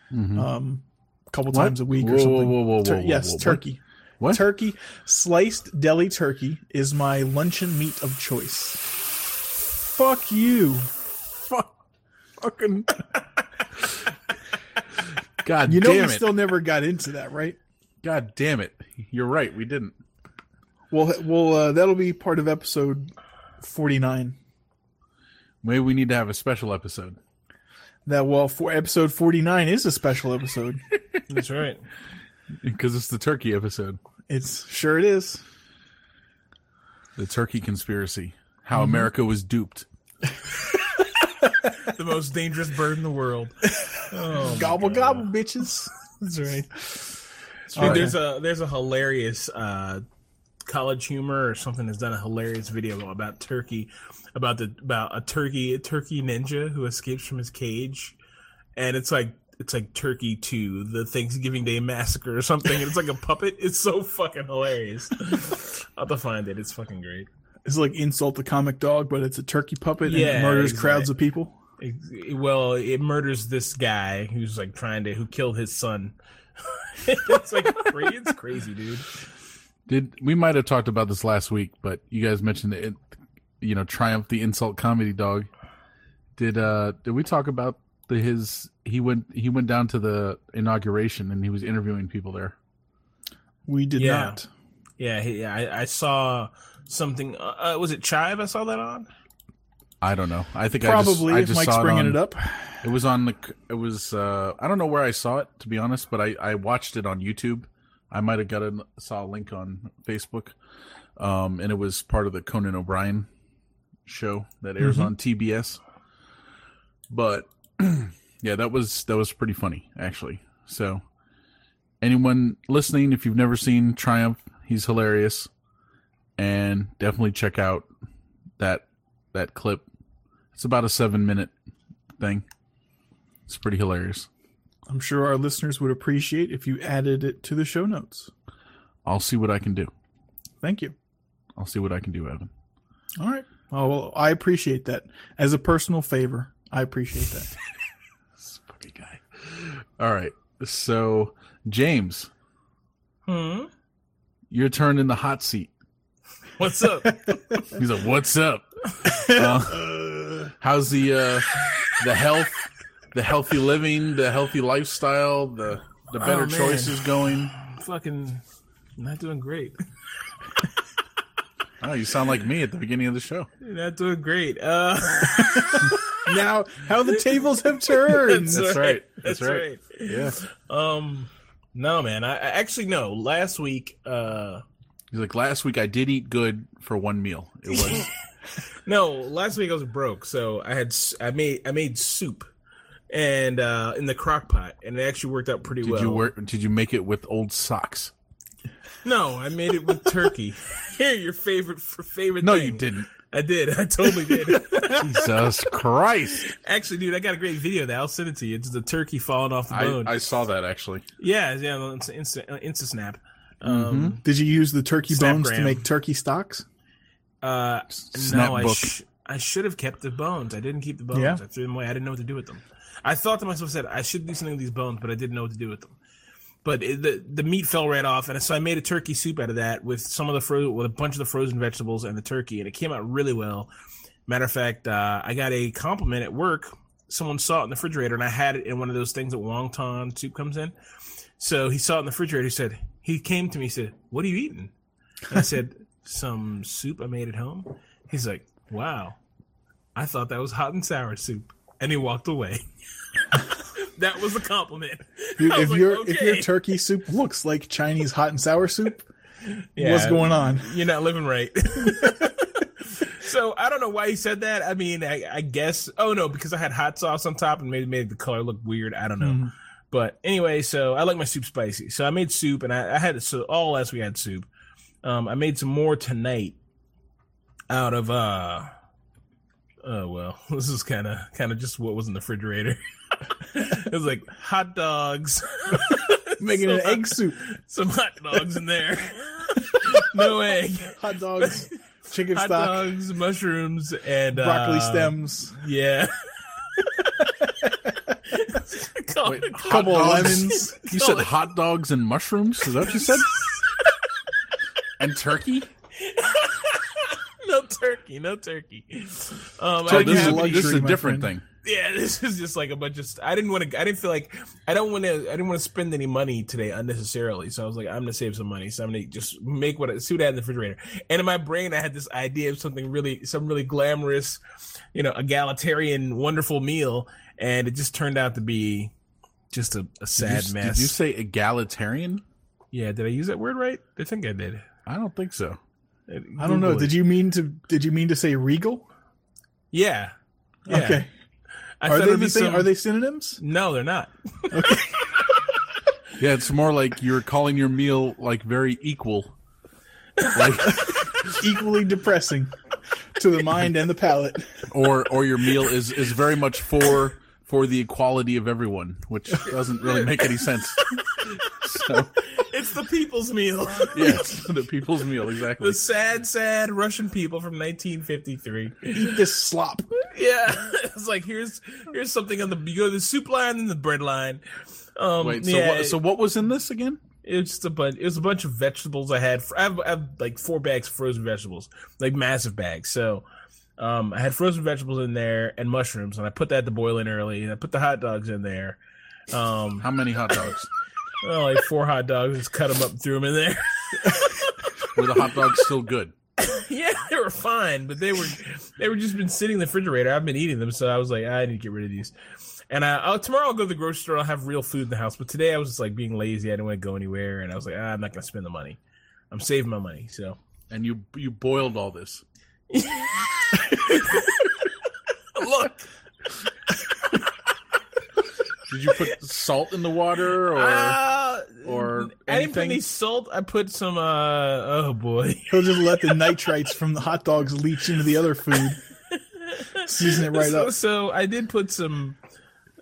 hmm um, a couple What? times a week Whoa, or whoa, something. whoa, whoa, Tur- whoa, yes, whoa, what? turkey. What? Turkey sliced deli turkey is my luncheon meat of choice. Fuck you. Fuck, fucking. God You know damn we it! still never got into that, right? God damn it! You're right. We didn't. Well, well, uh, that'll be part of episode forty-nine. Maybe we need to have a special episode. That well, for episode forty-nine is a special episode. That's right. Because it's the turkey episode. It's sure it is. The turkey conspiracy. How Mm-hmm. America was duped. the most dangerous bird in the world. Oh, gobble God. gobble, bitches. That's right. All right. There's a there's a hilarious uh, college humor or something that's done a hilarious video about turkey, about the about a turkey a turkey ninja who escapes from his cage, and it's like it's like Turkey Two, the Thanksgiving Day Massacre or something, and it's like a puppet. It's so fucking hilarious. I'll have to find it. It's fucking great. It's like insult the comic dog, but it's a turkey puppet and Yeah, it murders exact- crowds of people. It- well, it murders this guy who's like trying to who killed his son. it's like cra- it's crazy, dude. Did we might have talked about this last week, but you guys mentioned it. You know, Triumph the insult comedy dog. Did uh did we talk about the his he went he went down to the inauguration and he was interviewing people there. We did Yeah. not. Yeah, he, yeah. I, I saw something. Uh, uh, was it Chive? I saw that on. I don't know. I think I just, Probably I just Mike's saw it bringing on, it up. It was on the. It was. uh I don't know where I saw it to be honest, but I I watched it on YouTube. I might have got a saw a link on Facebook, um, and it was part of the Conan O'Brien show that airs Mhm. on TBS. But yeah, that was that was pretty funny actually. So anyone listening, if you've never seen Triumph, he's hilarious, and definitely check out that that clip. It's about a seven minute thing. It's pretty hilarious. I'm sure our listeners would appreciate if you added it to the show notes. I'll see what I can do. Thank you. I'll see what I can do, Evan. All right. Oh, well, I appreciate that. As a personal favor, I appreciate that. This guy. All right. So, James, Hmm. your turn in the hot seat. What's up? He's like, "What's up? Uh, how's the uh, the health, the healthy living, the healthy lifestyle, the the better Oh, choices going?" Fucking not doing great. Oh, you sound like me at the beginning of the show. Not doing great. Uh, now, how the tables have turned. That's right. That's That's right. right. Yeah. Um, no, man. I, I actually no. Last week, uh, He's like, "Last week I did eat good for one meal. It was no, last week I was broke, so I had I made I made soup, and uh in the crock pot, and it actually worked out pretty did well. you work? Did you make it with old socks? No, I made it with turkey. Here, your favorite for favorite. No, thing. you didn't. I did. I totally did. Jesus Christ! actually, dude, I got a great video that I'll send it to you. It's the turkey falling off the bone. I saw that actually. yeah, yeah, it's Insta, uh, Insta Snap. Um, Did you use the turkey bones to make turkey stocks? Uh, no, I, sh- I should have kept the bones. I didn't keep the bones. Yeah. I threw them away. I didn't know what to do with them. I thought to myself, I said I should do something with these bones, but I didn't know what to do with them. But it, the the meat fell right off, and so I made a turkey soup out of that with some of the fro- with a bunch of the frozen vegetables and the turkey, and it came out really well. Matter of fact, uh, I got a compliment at work. Someone saw it in the refrigerator, and I had it in one of those things that wonton soup comes in. So he saw it in the refrigerator. He said he came to me. He said, "What are you eating?" And I said, "Some soup I made at home." He's like, "Wow, I thought that was hot and sour soup," and he walked away. that was a compliment. Dude, if like, your if your turkey soup looks like Chinese hot and sour soup, Yeah, what's going on? You're not living right. so I don't know why he said that. I mean, I, I guess. Oh no, because I had hot sauce on top and maybe made the color look weird. I don't know. Mhm. But anyway, so I like my soup spicy. So I made soup, and I, I had so all last we had soup. Um, I made some more tonight out of uh. Oh well, this is kind of kind of just what was in the refrigerator. it was like hot dogs, Making Some an egg soup, some hot dogs in there. no egg. hot dogs, chicken hot stock, dogs, mushrooms, and broccoli uh, stems, Yeah. Wait, call- couple of dogs? lemons. You said hot dogs and mushrooms. Is that what you said? and turkey. No turkey, no turkey. Um, I this, is luxury, this is a different friend. thing. yeah, this is just like a bunch of. st- I didn't want to. I didn't feel like. I don't want to. I didn't want to spend any money today unnecessarily. So I was like, I'm gonna save some money. So I'm gonna just make what I see what I had in the refrigerator. And in my brain, I had this idea of something really, some really glamorous, you know, egalitarian, wonderful meal, and it just turned out to be just a, a Did sad you, mess. Did you say egalitarian? yeah, did I use that word right? I think I did. I don't think so. I don't know. Did you mean to? Did you mean to say regal? Yeah. yeah. Okay. I Are they the same? some- Are they synonyms? No, they're not. Yeah, it's more like you're calling your meal like very equal. Like Equally depressing to the mind and the palate. or or your meal is is very much for for the equality of everyone, which doesn't really make any sense. So, It's the people's meal. yes, the people's meal exactly. the sad, sad Russian people from 1953. Eat this slop. Yeah, it's like here's here's something on the you go to the soup line and the bread line. Um, Wait, so yeah, what, so what was in this again? it's just a bunch. It was a bunch of vegetables I had. I have, I have like four bags of frozen vegetables, like massive bags. So, Um, I had frozen vegetables in there and mushrooms, and I put that to boil in early. And I put the hot dogs in there. Um, How many hot dogs? well, like four hot dogs, just cut them up, and threw them in there. Were the hot dogs still good? yeah, they were fine, but they were they were just been sitting in the refrigerator. I've been eating them, so I was like, I need to get rid of these. And I, tomorrow I'll go to the grocery store. I'll have real food in the house. But today I was just like being lazy. I didn't want to go anywhere, and I was like, ah, I'm not going to spend the money. I'm saving my money. So And you you boiled all this. look, Did you put salt in the water or uh, or I didn't put anything? any salt. I put some. uh Oh boy, He'll just let the nitrites from the hot dogs leach into the other food. Season it right so, up. So I did put some.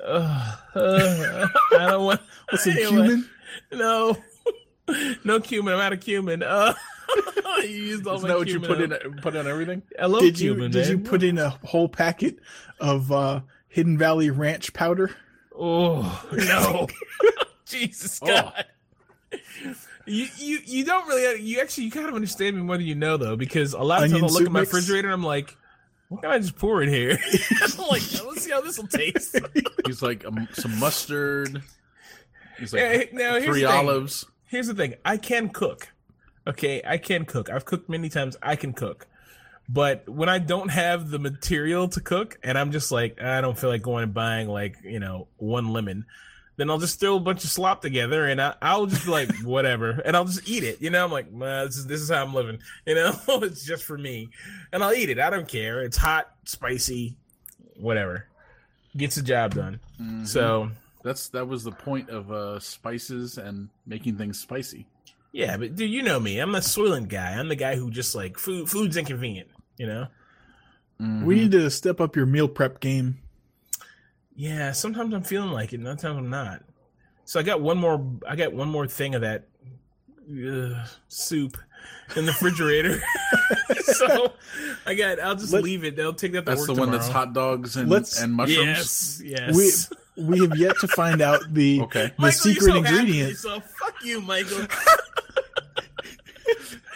Uh, uh, I don't want. What's some anyway. cumin. No, no cumin. I'm out of cumin. Uh, you used all Isn't my that what you put up. in put on everything? I love Did you cumin. did you put in a whole packet of uh, Hidden Valley Ranch powder? Oh no, Jesus Oh. God. You, you you don't really you actually you kind of understand me more than you know though because a lot of times I'll look at my mix? refrigerator and I'm like, what can I just pour in here? I'm like, let's see how this will taste. He's like um, some mustard. He's like Yeah, now here's three the thing. olives. Here's the thing: I can cook. Okay, I can cook. I've cooked many times. I can cook. But when I don't have the material to cook, and I'm just like, I don't feel like going and buying like you know one lemon, then I'll just throw a bunch of slop together, and I, I'll just be like, whatever, and I'll just eat it. You know, I'm like, nah, this is this is how I'm living. You know, it's just for me, and I'll eat it. I don't care. It's hot, spicy, whatever. Gets the job done. Mhm. So that's that was the point of uh, spices and making things spicy. Yeah, but dude, you know me. I'm the Soylent guy. I'm the guy who just like food. Food's inconvenient. You know. Mhm. We need to step up your meal prep game. Yeah. Sometimes I'm feeling like it. and Other times I'm not. So I got one more. I got one more thing of that uh, soup in the refrigerator. so I got. I'll just Let- leave it. They'll take that. To That's work the one that's hot dogs and Let's- and mushrooms. Yes. Yes. We we have yet to find out the Okay. the Michael, secret you're so ingredient. yourself. Fuck you, Michael.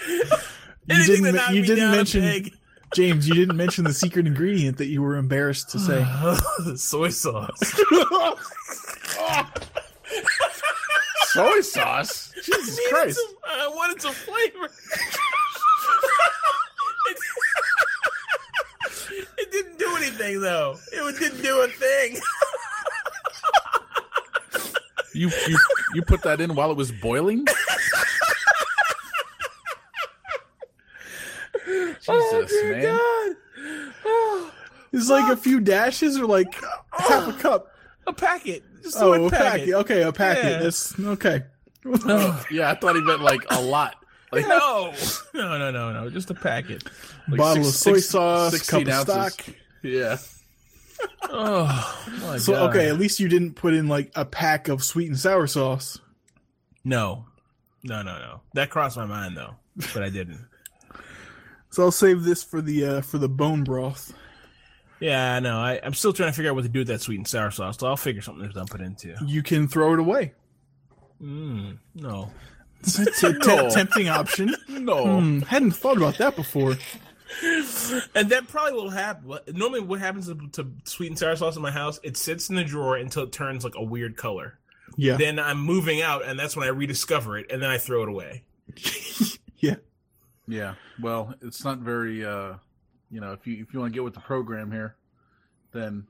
You didn't to you didn't mention- James, you didn't mention the secret ingredient that you were embarrassed to say. soy sauce. Soy sauce. Jesus needed Christ. some- uh, I wanted some flavor. it, it didn't do anything though. It didn't do a thing. You you you put that in while it was boiling? Jesus, oh man. God. It's like a few dashes or like half a cup. A packet. Just Oh, one a packet. packet. Okay, a packet. Yeah. That's okay. Oh. Yeah, I thought he meant like a lot. Like No. No, no, no, no. Just a packet. like Bottle six- of soy six- sauce, 16 cup of stock. Yeah. Oh my So God. okay, at least you didn't put in like a pack of sweet and sour sauce. No. No, no, no. That crossed my mind though. But I didn't. So I'll save this for the uh, for the bone broth. Yeah, I know. I, I'm still trying to figure out what to do with that sweet and sour sauce. So I'll figure something to dump it into. You can throw it away. Mm, no. It's a No. tempting option. No. Hmm, hadn't thought about that before. And that probably will happen. Normally, what happens to, to sweet and sour sauce in my house? It sits in the drawer until it turns like a weird color. Yeah, Then I'm moving out, and that's when I rediscover it, and then I throw it away. yeah. Yeah. Well, it's not very uh you know, if you if you want to get with the program here, then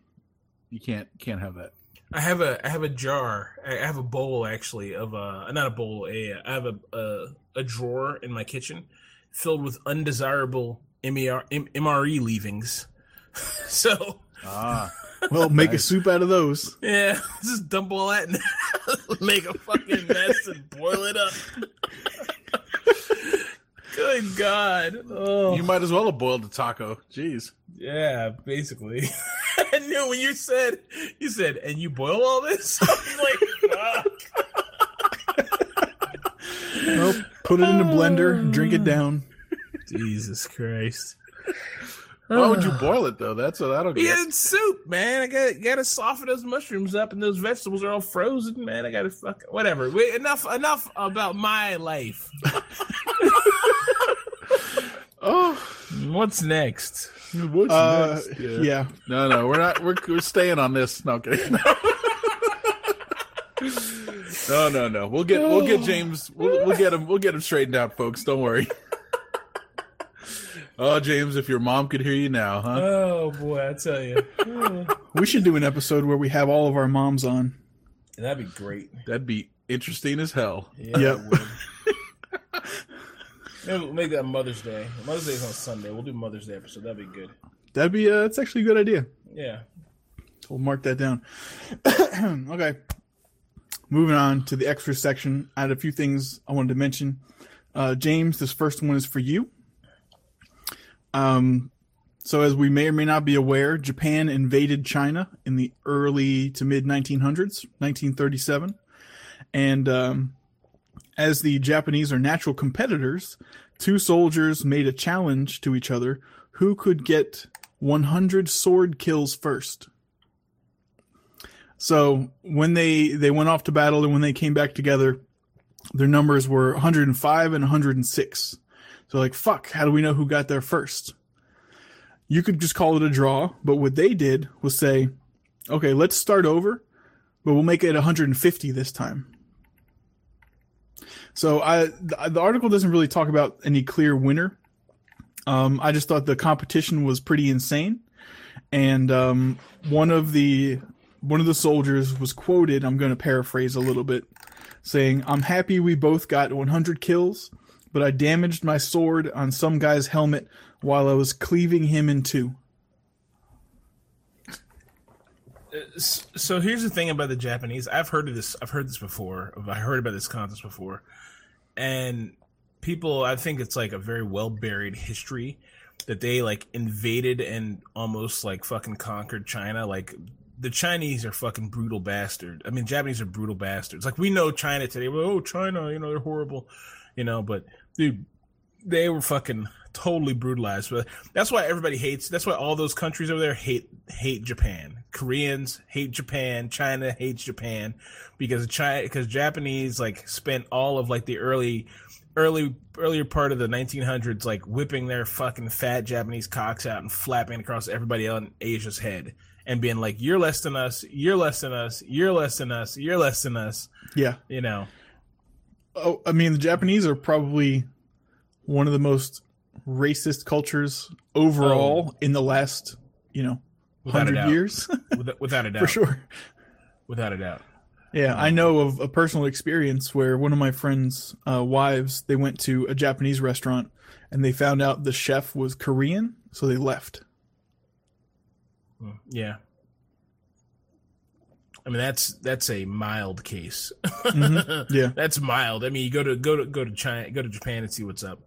you can't can't have that. I have a I have a jar. I have a bowl actually of uh not a bowl. A I have a a, a drawer in my kitchen filled with undesirable E MER, M- MRE leavings. so Ah. Well, make a soup out of those. yeah, just dump all that and make a fucking mess and boil it up. Good God! Oh, You might as well have boiled the taco. Jeez. yeah, basically. I knew when you said you said, and you boil all this. I'm like, fuck. Put it in a blender, drink it down. Jesus Christ! Why would you boil it though? That's what I don't get. Yeah, it's soup, man. I got got to soften those mushrooms up, and those vegetables are all frozen, man. I got to fuck whatever. Wait, enough, enough about my life. Oh, What's next? What's Uh, next? yeah. No, no, we're not. We're, we're staying on this. No, okay. No, no, no. We'll get we'll get James. We'll, we'll get him. We'll get him straightened out, folks. Don't worry. Oh, James, if your mom could hear you now, huh? Oh boy, I tell you, We should do an episode where we have all of our moms on. that'd be great. That'd be interesting as hell. Yeah, Yep. Maybe we'll make that Mother's Day. Mother's Day is on Sunday. We'll do Mother's Day episode. That'd be good. That'd be uh, that's actually a good idea. Yeah. We'll mark that down. okay. Moving on to the extra section. I had a few things I wanted to mention. Uh, James, this first one is for you. Um, so as we may or may not be aware, Japan invaded China in the early to mid 1900s, 1937, and um, as the Japanese are natural competitors, two soldiers made a challenge to each other: who could get 100 sword kills first. So when they they went off to battle and when they came back together, their numbers were 105 and 106. So like, fuck, how do we know who got there first? You could just call it a draw, but what they did was say, okay, let's start over, but we'll make it 150 this time. So I the, article doesn't really talk about any clear winner. Um, I just thought the competition was pretty insane, and um, one of the one of the soldiers was quoted. I'm going to paraphrase a little bit, saying, "I'm happy we both got 100 kills, but I damaged my sword on some guy's helmet while I was cleaving him in two. Uh, so here's the thing about the Japanese. I've heard of this. I've heard this before. I heard about this contest before, and people. I think it's like a very well buried history that they like invaded and almost like fucking conquered China. Like the Chinese are fucking brutal bastards. I mean, Japanese are brutal bastards. Like we know China today. Well, oh, China, you know they're horrible, you know. But dude, they were fucking totally brutalized. But that's why everybody hates. That's why all those countries over there hate hate Japan. Koreans hate Japan. China hates Japan because China because Japanese like spent all of like the early early earlier part of the 1900s like whipping their fucking fat Japanese cocks out and flapping across everybody on Asia's head and being like you're less than us, you're less than us, you're less than us, you're less than us, Yeah. you know. Oh, I mean, the Japanese are probably one of the most racist cultures overall in the last, you know, hundred years Without, without a doubt. for sure. Without a doubt. Yeah, I know of a personal experience where one of my friends' uh, wives they went to a Japanese restaurant and they found out the chef was Korean, so they left. Mm, Yeah. I mean that's that's a mild case. Mhm. Yeah. That's mild. I mean you go to go to go to China go to Japan and see what's up.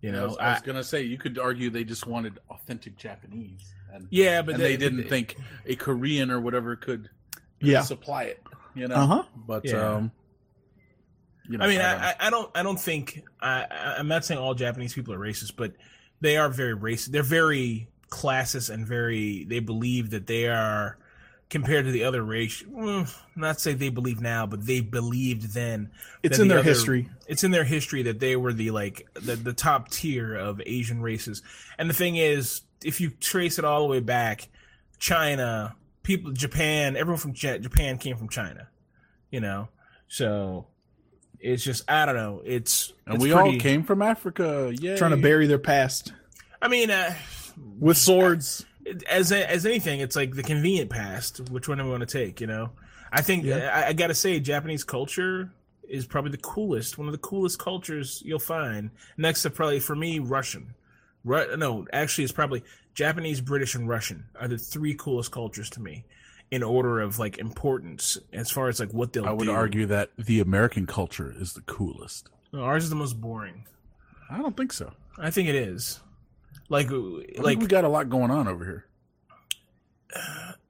You I know, was, I was I- gonna say you could argue they just wanted authentic Japanese, and yeah, but and they, didn't think a Korean or whatever could Yeah. supply it. You know, Uh huh. but Yeah. um, you know, I mean, don't. I, I, I don't, I don't think I, I- I'm not saying all Japanese people are racist, but they are very racist. They're very classist and very. They believe that they are compared to the other race. mm, Not say they believe now, but they believed then. It's in the their other- history. It's in their history that they were the like the, the top tier of Asian races. And the thing is, if you trace it all the way back, China, people, Japan, everyone from Japan came from China. You know, so it's just I don't know. It's and it's we all came from Africa. Yeah, Trying to bury their past I mean, uh, with swords. As as anything, it's like the convenient past. Which one do we want to take? You know, I think Yeah. I, I got to say, Japanese culture is probably the coolest. One of the coolest cultures you'll find. Next to probably for me, Russian. Ru- no, actually, it's probably Japanese, British, and Russian are the three coolest cultures to me, in order of like importance as far as like what they'll. I would do. argue that the American culture is the coolest. No, ours is the most boring. I don't think so. I think it is. Like, uh, I like we got a lot going on over here.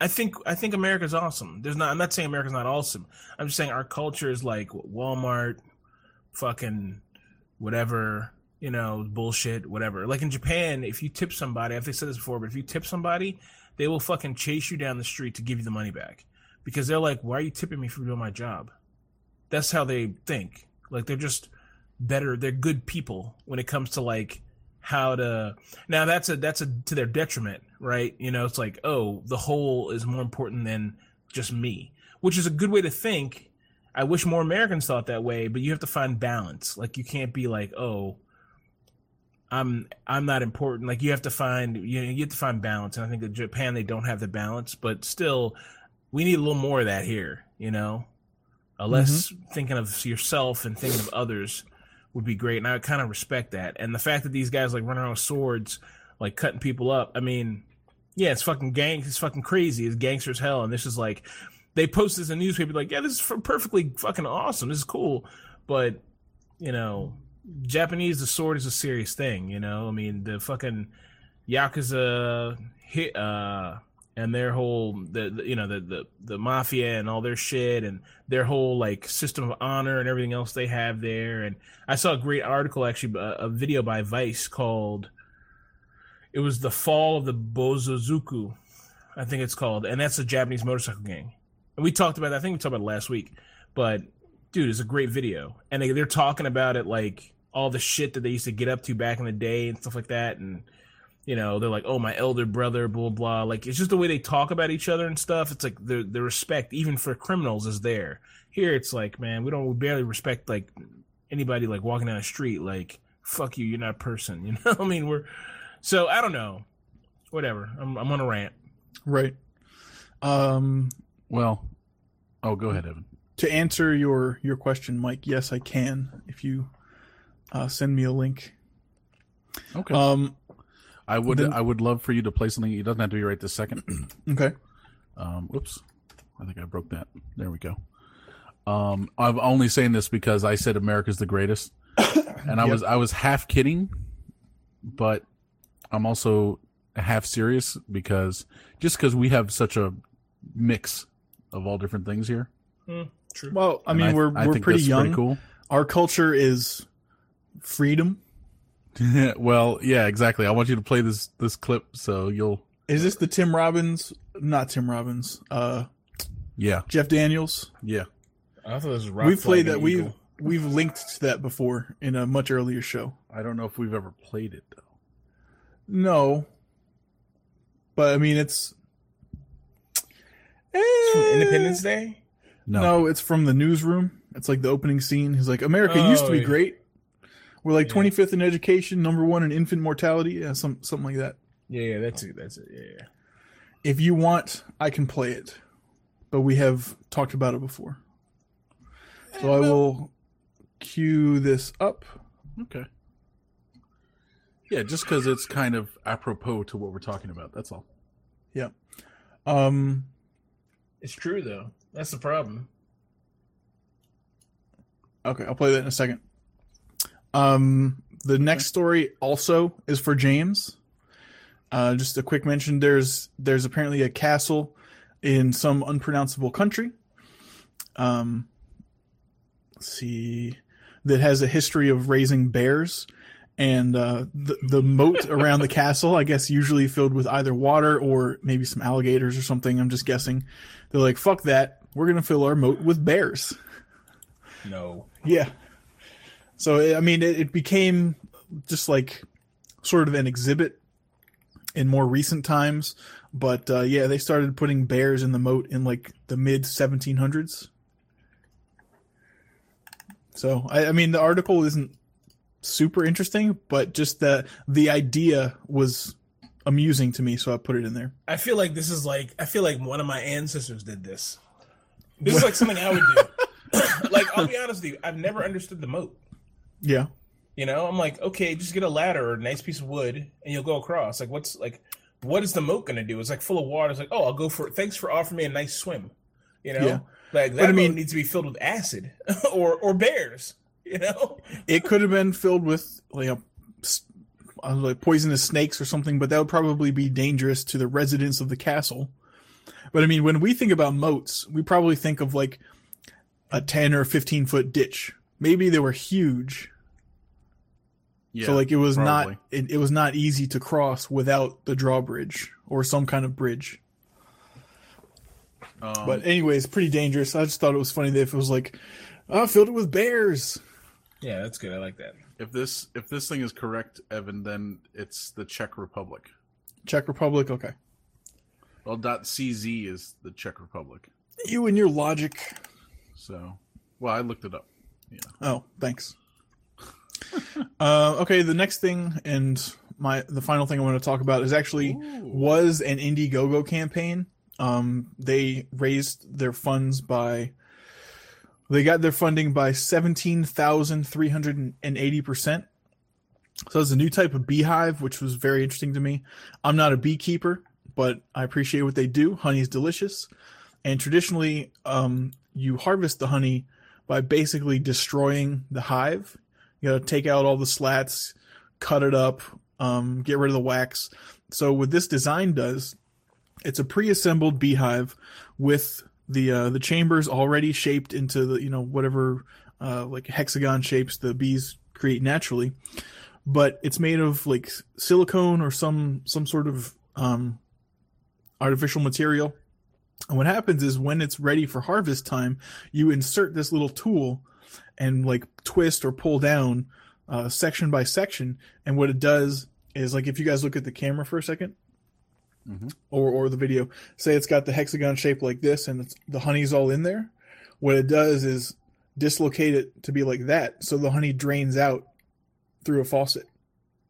I think I think America's awesome. There's not. I'm not saying America's not awesome. I'm just saying our culture is like Walmart, fucking whatever, you know, bullshit, whatever. Like in Japan, if you tip somebody, I've said this before, but if you tip somebody, they will fucking chase you down the street to give you the money back because they're like, "Why are you tipping me for doing my job?" That's how they think. Like they're just better. They're good people when it comes to like how to now that's a that's a to their detriment right? You know it's like oh the whole is more important than just me which is a good way to think. I wish more americans thought that way but you have to find balance. Like you can't be like oh i'm i'm not important. Like you have to find you know, you have to find balance. And i think in japan they don't have the balance but still we need a little more of that here you know? Uh, less thinking of yourself and thinking of others would be great and i kind of respect that. And the fact that these guys like run around with swords like cutting people up i mean yeah it's fucking gang it's fucking crazy it's gangsters hell and this is like they post this in the newspaper like yeah this is perfectly fucking awesome this is cool. But you know japanese the sword is a serious thing you know? I mean the fucking yakuza hit uh and their whole the, the you know the, the the mafia and all their shit and their whole like system of honor and everything else they have there. And i saw a great article actually a, a video by vice called it was the fall of the bosozoku i think it's called and that's a japanese motorcycle gang. And we talked about that i think we talked about it last week but dude it's a great video. And they, they're talking about it like all the shit that they used to get up to back in the day and stuff like that. And you know they're like oh my elder brother blah blah like it's just the way they talk about each other and stuff it's like the the respect even for criminals is there here it's like man we don't we barely respect like anybody like walking down the street like fuck you you're not a person you know i mean we're so i don't know whatever i'm, I'm on a rant Right. Um, Well, oh, go ahead, Evan. to answer your your question, Mike, yes, I can. If you uh, send me a link. Okay. Um, I would then- I would love for you to play something. It doesn't have to be right this second. okay. Um, whoops, I think I broke that. There we go. Um, I'm only saying this because I said America's the greatest, and I Yep. was I was half kidding, but I'm also half serious because just because we have such a mix of all different things here. true Well, I and mean, we're I we're think pretty that's young. cool. Our culture is freedom. well, yeah, exactly. I want you to play this this clip so you'll Is this the Tim Robbins? Not Tim Robbins. Uh, yeah Jeff Daniels. yeah. i thought this was we've played that. We've we've linked to that before in a much earlier show. I don't know if we've ever played it though. No, but I mean, it's. from Eh, independence day No, No. it's from the newsroom. It's like the opening scene. He's like, America used to Oh, be yeah. great. We're like Yeah. 25th in education, number one in infant mortality. Yeah, some something like that. yeah yeah that's it that's it yeah, yeah. If you want, I can play it, but we have talked about it before. So I will cue this up. Okay. Yeah, just because it's kind of apropos to what we're talking about. That's all. Yeah. Um, it's true though that's the problem okay, I'll play that in a second. Um, the next story also is for James. Uh, just a quick mention: there's there's apparently a castle in some unpronounceable country. Um, let's see, that has a history of raising bears, and uh, the the moat around the castle, I guess, usually filled with either water or maybe some alligators or something. I'm just guessing. They're like, "Fuck that! We're gonna fill our moat with bears." no Yeah. So I mean, it, it became just like sort of an exhibit in more recent times, but uh, yeah, they started putting bears in the moat in like the mid 1700s. So I, I mean, the article isn't super interesting, but just the the idea was amusing to me, so I put it in there. I feel like this is like I feel like one of my ancestors did this. This is like something I would do. like I'll be honest with you, I've never understood the moat. Yeah. You know, I'm like, okay, just get a ladder or a nice piece of wood and you'll go across. Like, what's like, what is the moat gonna do? It's like full of water. It's like, oh, I'll go for it. Thanks for offering me a nice swim. You know, Yeah. like that But I moat mean- needs to be filled with acid or or bears. You know, It could have been filled with s- uh, like poisonous snakes or something, but that would probably be dangerous to the residents of the castle. But I mean, when we think about moats, we probably think of like a ten or fifteen foot ditch. Maybe they were huge, Yeah. so like it was probably. not it, it was not easy to cross without the drawbridge or some kind of bridge. Um, But anyways, pretty dangerous. I just thought it was funny that if it was like, oh, filled it with bears. yeah, that's good. I like that. If this if this thing is correct, Evan, then it's the Czech Republic. Czech Republic. Okay. Well, dot .cz is the Czech Republic. You and your logic. So, well, I looked it up. Yeah. Oh, thanks. Uh, okay, the next thing and my the final thing I want to talk about is actually was an Indiegogo campaign. Um, they raised their funds by they got their funding by seventeen thousand three hundred and eighty percent. So it's a new type of beehive, which was very interesting to me. I'm not a beekeeper, but I appreciate what they do. Honey is delicious, and traditionally, um, you harvest the honey by basically destroying the hive. You to take out all the slats, cut it up, um, get rid of the wax. So what this design does, it's a pre-assembled beehive with the uh, the chambers already shaped into the you know whatever uh, like hexagon shapes the bees create naturally, but it's made of like silicone or some some sort of um, artificial material. And what happens is when it's ready for harvest time, you insert this little tool and like twist or pull down uh, section by section. And what it does is like if you guys look at the camera for a 2nd Mhm. or or the video, say it's got the hexagon shape like this, and it's, the honey's all in there. What it does is dislocate it to be like that, so the honey drains out through a faucet.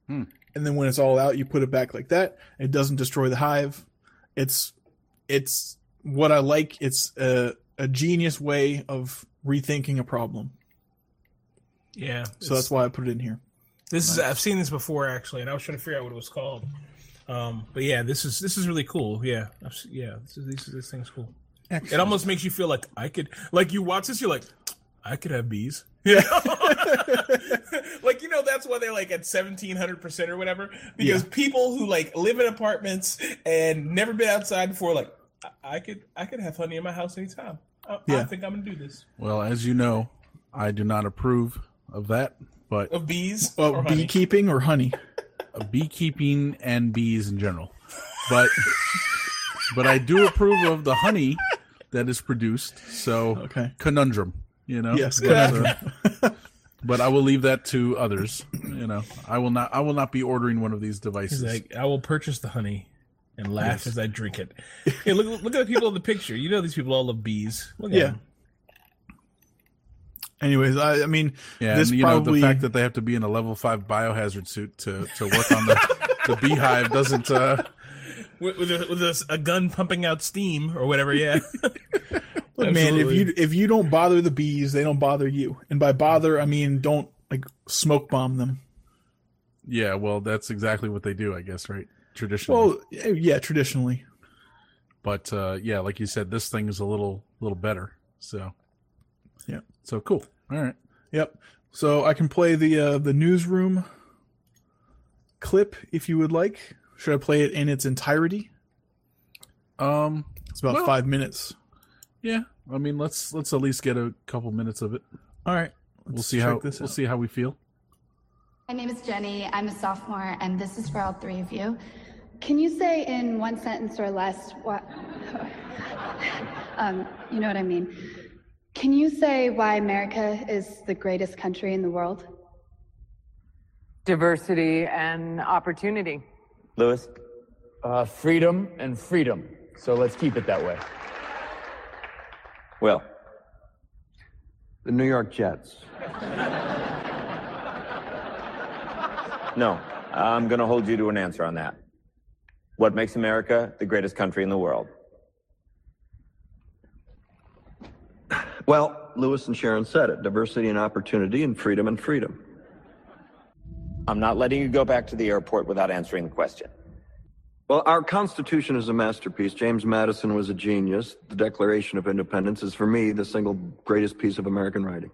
Hmm. And then when it's all out, you put it back like that. It doesn't destroy the hive. It's it's what I like. It's a, a genius way of rethinking a problem. Yeah. So that's why I put it in here. This is I've seen this before actually, and I was trying to figure out what it was called. Um, but yeah, this is this is really cool. Yeah, I've, yeah, this is, this, this thing's cool. It almost makes you feel like I could, like you watch this, you're like, I could have bees. Yeah, like you know that's why they're like at seventeen hundred percent or whatever. Because Yeah. people who like live in apartments and never been outside before, like I, I could I could have honey in my house anytime. I, I think I'm gonna do this. Well, as you know, I do not approve of that, but Of bees Oh, or honey. beekeeping or honey? of beekeeping and bees in general. But but I do approve of the honey that is produced. So Okay. conundrum, you know. Yes, But, conundrum. but I will leave that to others. You know, I will not. I will not be ordering one of these devices. Like, I will purchase the honey and laugh as I drink it. Hey, look, look at the people in the picture. You know these people all love bees. Look at Yeah. them. Anyways, I, I mean, yeah, this and you probably know the fact that they have to be in a level five biohazard suit to to work on the the beehive doesn't. uh With, with, a, with a, a gun pumping out steam or whatever. Yeah. Look, man, if you if you don't bother the bees, they don't bother you. And by bother, I mean don't like smoke bomb them. Yeah, well, that's exactly what they do, I guess, right? Traditionally. Well, eh, yeah, traditionally. but uh yeah like you said this thing is a little little better so Yeah. So cool all right Yep. So I can play the uh, the newsroom clip if you would like. Should I play it in its entirety? um It's about Well- five minutes. yeah i mean let's let's at least get a couple minutes of it All right. we'll see how this we'll out. see how we feel My name is Jenny. I'm a sophomore, and this is for all three of you. Can you say in one sentence or less what? um, you know what I mean. Can you say why America is the greatest country in the world? diversity and opportunity. Lewis? Uh, freedom and freedom. So let's keep it that way. Well, The New York Jets. No. I'm going to hold you to an answer on that. What makes America the greatest country in the world? Well, Lewis and Sharon said it diversity and opportunity, and freedom and freedom. I'm not letting you go back to the airport without answering the question. Well, our Constitution is a masterpiece. James Madison was a genius. The Declaration of Independence is, for me, the single greatest piece of American writing.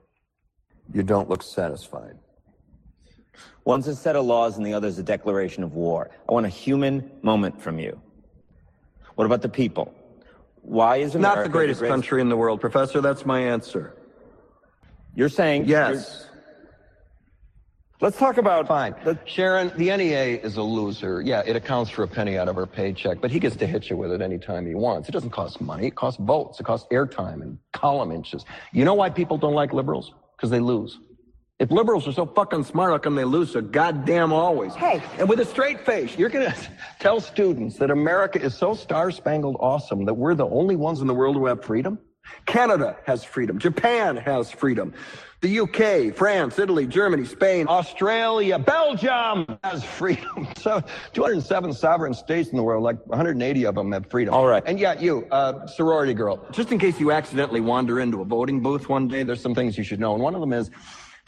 You don't look satisfied. One's a set of laws and the other's a declaration of war. I want a human moment from you. What about the people? Why is America Not the greatest country in the world, Professor. That's my answer. You're saying Yes. Let's talk about Fine. Sharon, the NEA is a loser. Yeah, it accounts for a penny out of her paycheck, but he gets to hit you with it anytime he wants. It doesn't cost money. It costs votes. It costs airtime and column inches. You know why people don't like liberals? Because they lose. If liberals are so fucking smart, how come they lose so goddamn always? Hey, and with a straight face, you're gonna tell students that America is so star-spangled awesome that we're the only ones in the world who have freedom? Canada has freedom. Japan has freedom. The UK, France, Italy, Germany, Spain, Australia, Belgium has freedom. So 207 sovereign states in the world, like 180 of them have freedom. All right. And yet you, uh, sorority girl, just in case you accidentally wander into a voting booth one day, there's some things you should know. And one of them is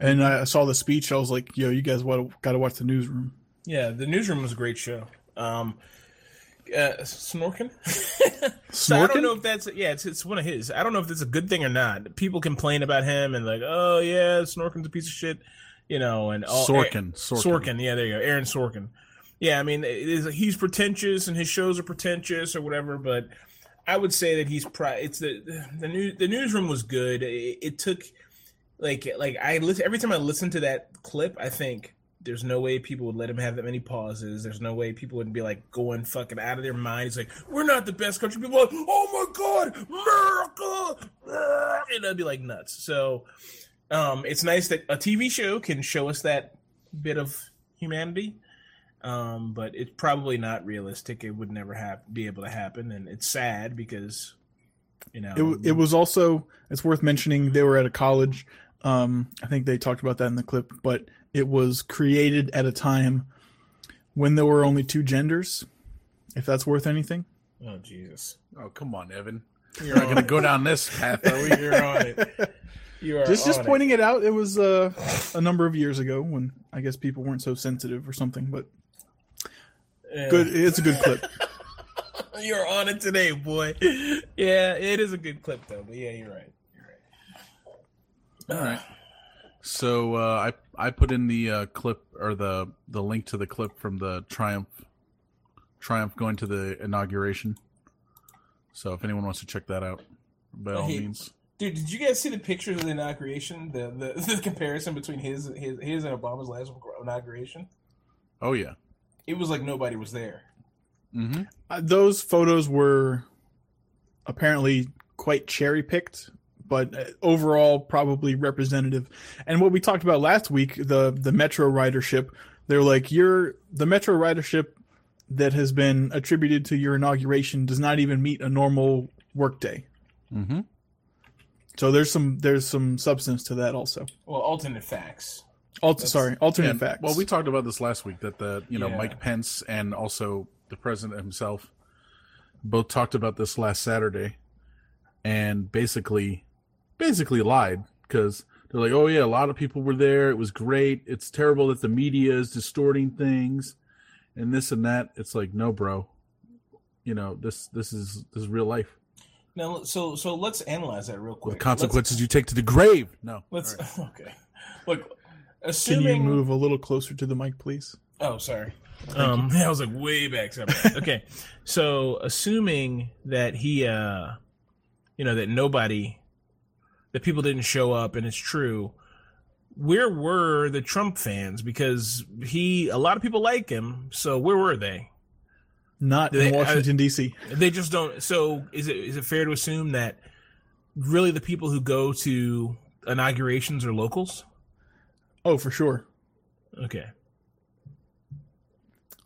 and I saw the speech. I was like, "Yo, you guys got to watch the newsroom." Yeah, the newsroom was a great show. Um, uh, Snorkin. so I don't know if that's yeah, it's it's one of his. I don't know if that's a good thing or not. People complain about him and like, oh yeah, Snorkin's a piece of shit, you know, and all, Sorkin, Sorkin, Sorkin. yeah, there you go, Aaron Sorkin. Yeah, I mean, is, he's pretentious and his shows are pretentious or whatever, but I would say that he's pri- It's the the new the newsroom was good. It, it took like like I listen every time I listen to that clip, I think there's no way people would let him have that many pauses. There's no way people wouldn't be like going fucking out of their minds. Like we're not the best country. People are like, oh my god, America, Ah," and I'd be like nuts. So um, it's nice that a TV show can show us that bit of humanity. Um, but it's probably not realistic. It would never have be able to happen, and it's sad because you know It, it was also it's worth mentioning they were at a college. Um, I think they talked about that in the clip, but it was created at a time when there were only two genders. If that's worth anything. Oh Jesus! Oh come on, Evan. You're You're not going to go down this path, are we? You're on it. You are just just on it. pointing it. out. It was uh, a number of years ago when I guess people weren't so sensitive or something. But Yeah. good, it's a good clip. You're on it today, boy. Yeah, it is a good clip though. But yeah, you're right. All right. So uh, I I put in the uh, clip or the the link to the clip from the Triumph Triumph going to the inauguration. So if anyone wants to check that out, by all Hey, means. Dude, did you guys see the pictures of the inauguration? The the, the comparison between his his his and Obama's last inauguration. Oh yeah. It was like nobody was there. Mm-hmm. Uh, those photos were apparently quite cherry picked, but uh, overall probably representative. And what we talked about last week, the the metro ridership, they're like you're the metro ridership that has been attributed to your inauguration does not even meet a normal workday. Mm-hmm. So there's some there's some substance to that also. Well, alternate facts. Alter, sorry, alternate And- facts. Well, we talked about this last week that the you know Yeah. Mike Pence and also the president himself both talked about this last Saturday, and basically, basically lied because they're like, oh yeah, a lot of people were there. It was great. It's terrible that the media is distorting things, and this and that. It's like, no, bro. You know this. This is this is real life. Now, so so let's analyze that real quick. The quick. consequences you take to the grave. No. Let's, let's okay. Look, assuming Can you move a little closer to the mic, please? Oh, sorry. Um, I was like way back. Sorry. okay, so assuming that he, uh, you know, that nobody, that people didn't show up, and it's true. Where were the Trump fans? Because he, a lot of people like him. So where were they? Not They- in Washington D.C. They just don't. So is it is it fair to assume that really the people who go to inaugurations are locals? Oh, for sure. Okay.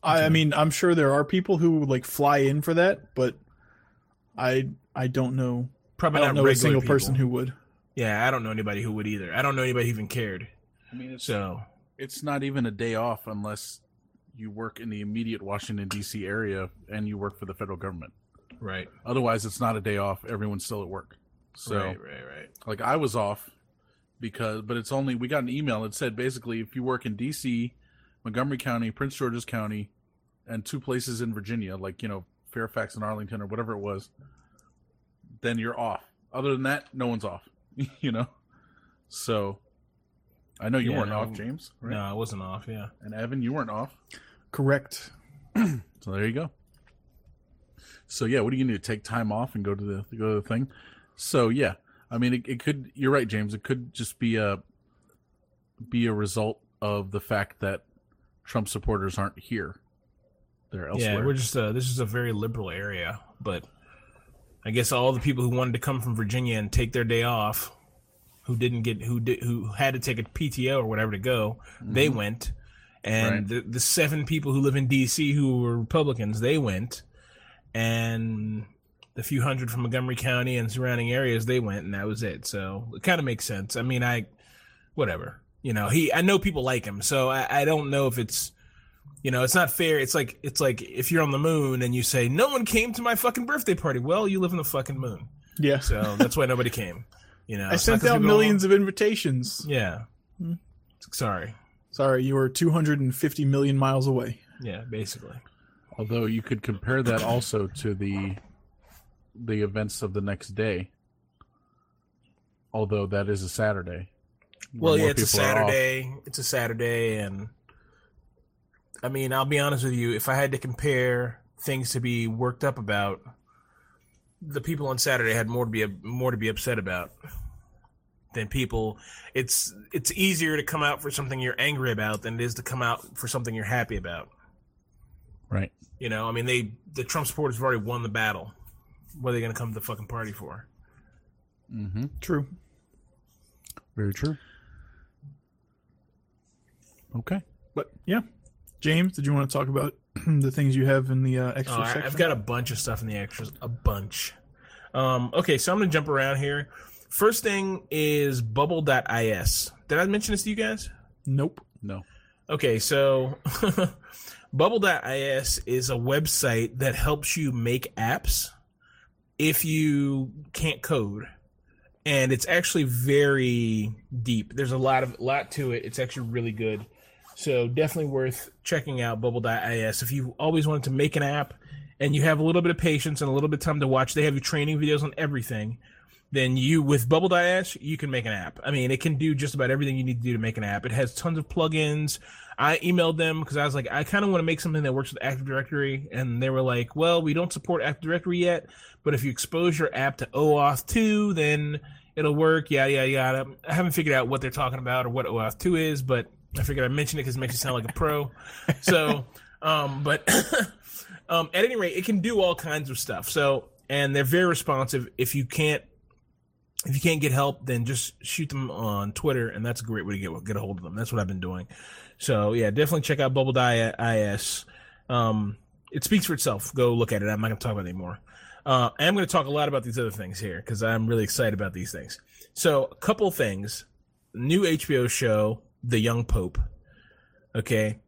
I, I mean, I'm sure there are people who would like fly in for that, but I I don't know. Probably I don't not know a single person who would. Yeah, I don't know anybody who would either. I don't know anybody who even cared. I mean, it's So it's not even a day off unless you work in the immediate Washington D.C. area and you work for the federal government. right, Otherwise, it's not a day off. Everyone's still at work. So, right, right, right. like, I was off because, but it's only we got an email that said basically if you work in D.C., Montgomery County, Prince George's County, and two places in Virginia, like you know Fairfax and Arlington or whatever it was, then you're off. Other than that, no one's off. you know, so I know you Yeah, weren't no, off, James. Right? No, I wasn't off. Yeah. And Evan, you weren't off. Correct. So there you go. So yeah, what do you need to take time off and go to the go to the thing? So yeah, I mean, it, it could. You're right, James. It could just be a be a result of the fact that Trump supporters aren't here. They're elsewhere. Yeah, we're just uh, this is a very liberal area, but I guess all the people who wanted to come from Virginia and take their day off, who didn't get who did who had to take a PTO or whatever to go, they Mhm. went, and Right. the the seven people who live in D.C. who were Republicans, they went, and the few hundred from Montgomery County and surrounding areas, they went, and that was it. So it kind of makes sense. I mean, I whatever. You know, he I know people like him, so I, I don't know if it's you know, it's not fair. It's like it's like if you're on the moon and you say no one came to my fucking birthday party. Well, you live on the fucking moon, Yeah. so that's why nobody came. You know, I it's not sent 'cause out people millions of invitations. Yeah. Hmm. Sorry. Sorry, you were 250 million miles away. Yeah, basically. Although you could compare that also to the the events of the next day. Although that is a Saturday. Well, yeah, it's a people are off. Saturday. It's a Saturday, and I mean, I'll be honest with you. If I had to compare things to be worked up about, the people on Saturday had more to be more to be upset about than people. It's it's easier to come out for something you're angry about than it is to come out for something you're happy about. Right. You know, I mean, they the Trump supporters have already won the battle. What are they going to come to the fucking party for? Mm-hmm. True. Very true. Okay. But yeah, James, did you want to talk about the things you have in the uh, extra Oh, I- section? I've got a bunch of stuff in the extras, a bunch. Um, okay, so I'm gonna jump around here. First thing is bubble.is. Did I mention this to you guys? Nope. No. Okay, so bubble.is is a website that helps you make apps if you can't code. And it's actually very deep. There's a lot of lot to it. It's actually really good. So definitely worth checking out bubble.is if you always wanted to make an app and you have a little bit of patience and a little bit of time to watch. They have training videos on everything. Then you with bubble.is you can make an app. I mean, it can do just about everything you need to do to make an app. It has tons of plugins. I emailed them because I was like, I kind of want to make something that works with Active Directory, and they were like, Well, we don't support Active Directory yet, but if you expose your app to OAuth 2, then it'll work. Yada yada yada. I haven't figured out what they're talking about or what OAuth 2 is, but I figured I'd mention it because it makes you sound like a pro. So, um, but um, at any rate, it can do all kinds of stuff. So, and they're very responsive. If you can't if you can't get help, then just shoot them on Twitter, and that's a great way to get get a hold of them. That's what I've been doing. So yeah, definitely check out Bubble.is. Um, it speaks for itself. Go look at it. I'm not going to talk about it anymore. Uh, I am going to talk a lot about these other things here because I'm really excited about these things. So a couple things. New HBO show, The Young Pope. Okay.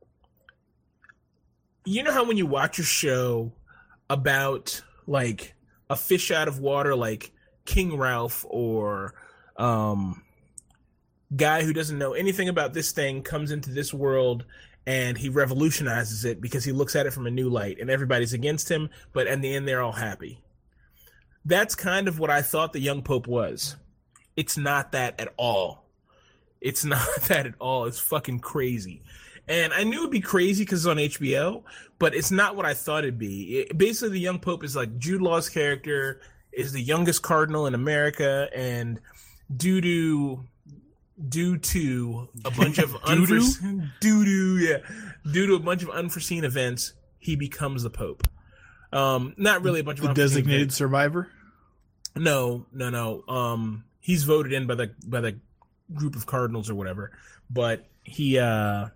You know how when you watch a show about like a fish out of water, like King Ralph or um guy who doesn't know anything about this thing comes into this world and he revolutionizes it because he looks at it from a new light and everybody's against him but in the end they're all happy that's kind of what i thought the young pope was it's not that at all it's not that at all. It's fucking crazy. And i knew it'd be crazy because it's on hbo but it's not what i thought it'd be. It, basically the young pope is like jude law's character is the youngest cardinal in america and due to due to a bunch of unforeseen doo doo yeah due to a bunch of unforeseen events he becomes the pope. Um not really a bunch of the designated events. survivor. no no no. Um he's voted in by the by the group of cardinals or whatever but he uh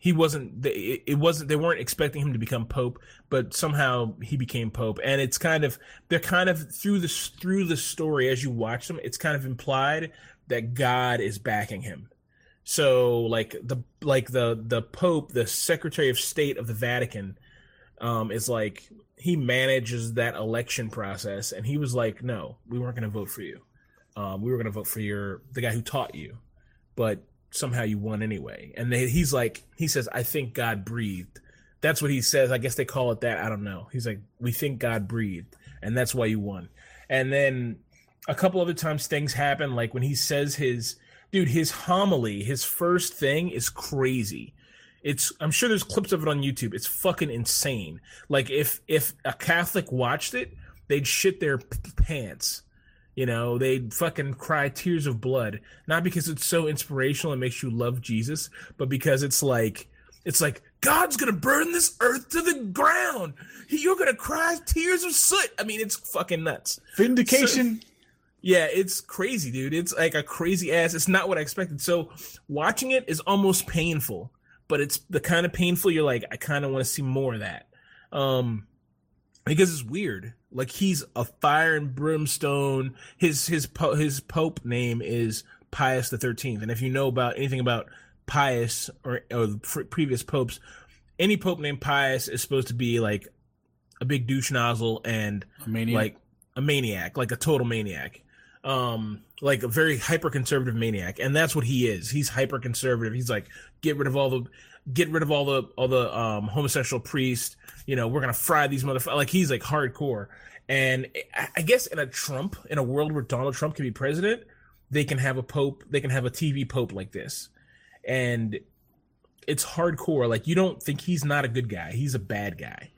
he wasn't they- it wasn't they weren't expecting him to become pope but somehow he became pope. And it's kind of they're kind of through this through the story as you watch them it's kind of implied that god is backing him. So like the like the the pope the secretary of state of the vatican um is like he manages that election process and he was like no we weren't going to vote for you um, we were going to vote for your the guy who taught you, but somehow you won anyway. And they, he's like, he says, I think God breathed. That's what he says. I guess they call it that. I don't know. He's like, we think God breathed, and that's why you won. And then a couple other times things happen, like when he says his dude, his homily, his first thing is crazy. It's I'm sure there's clips of it on YouTube. It's fucking insane. Like if if a Catholic watched it, they'd shit their p- pants. You know, they'd fucking cry tears of blood. Not because it's so inspirational and makes you love Jesus, but because it's like it's like God's gonna burn this earth to the ground. You're gonna cry tears of soot. I mean, it's fucking nuts. Vindication. So- yeah, it's crazy, dude. It's like a crazy ass. It's not what I expected. So watching it is almost painful, but it's the kind of painful you're like, I kind of want to see more of that. Um, because it's weird. Like he's a fire and brimstone. His his po- his pope name is Pius the Thirteenth, and if you know about anything about Pius or or the pre- previous popes, any pope named Pius is supposed to be like a big douche nozzle and A maniac. like a maniac, like a total maniac, um, like a very hyper conservative maniac, and that's what he is. He's hyper conservative. He's like, get rid of all the, get rid of all the all the um, homosexual priests. You know, we're gonna fry these motherfuckers. Like he's like hardcore. And I- guess in a Trump, in a world where Donald Trump can be president, they can have a pope, they can have a TV pope like this, and it's hardcore. Like you don't think he's not a good guy; he's a bad guy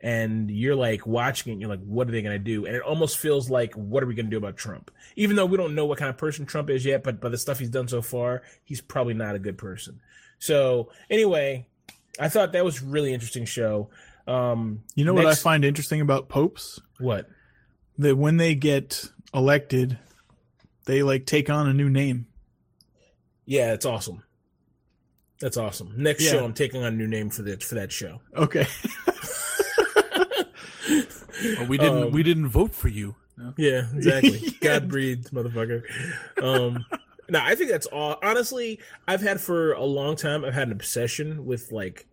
and you're like watching it you're like what are they to do and it almost feels like what are we to do about trump even though we don't know what kind of person trump is yet but by the stuff he's done so far he's probably not a good person so anyway i thought that was really interesting show um You know what I find interesting about popes? what That when they get elected, they like take on a new name. yeah it's awesome that's awesome next Yeah. show i'm taking on a new name for that for that show Okay. Oh, we didn't Um, we didn't vote for you. No. Yeah, exactly. Yeah. God breathed, motherfucker. Um, no, I think that's all. Honestly, I've had for a long time. I've had an obsession with like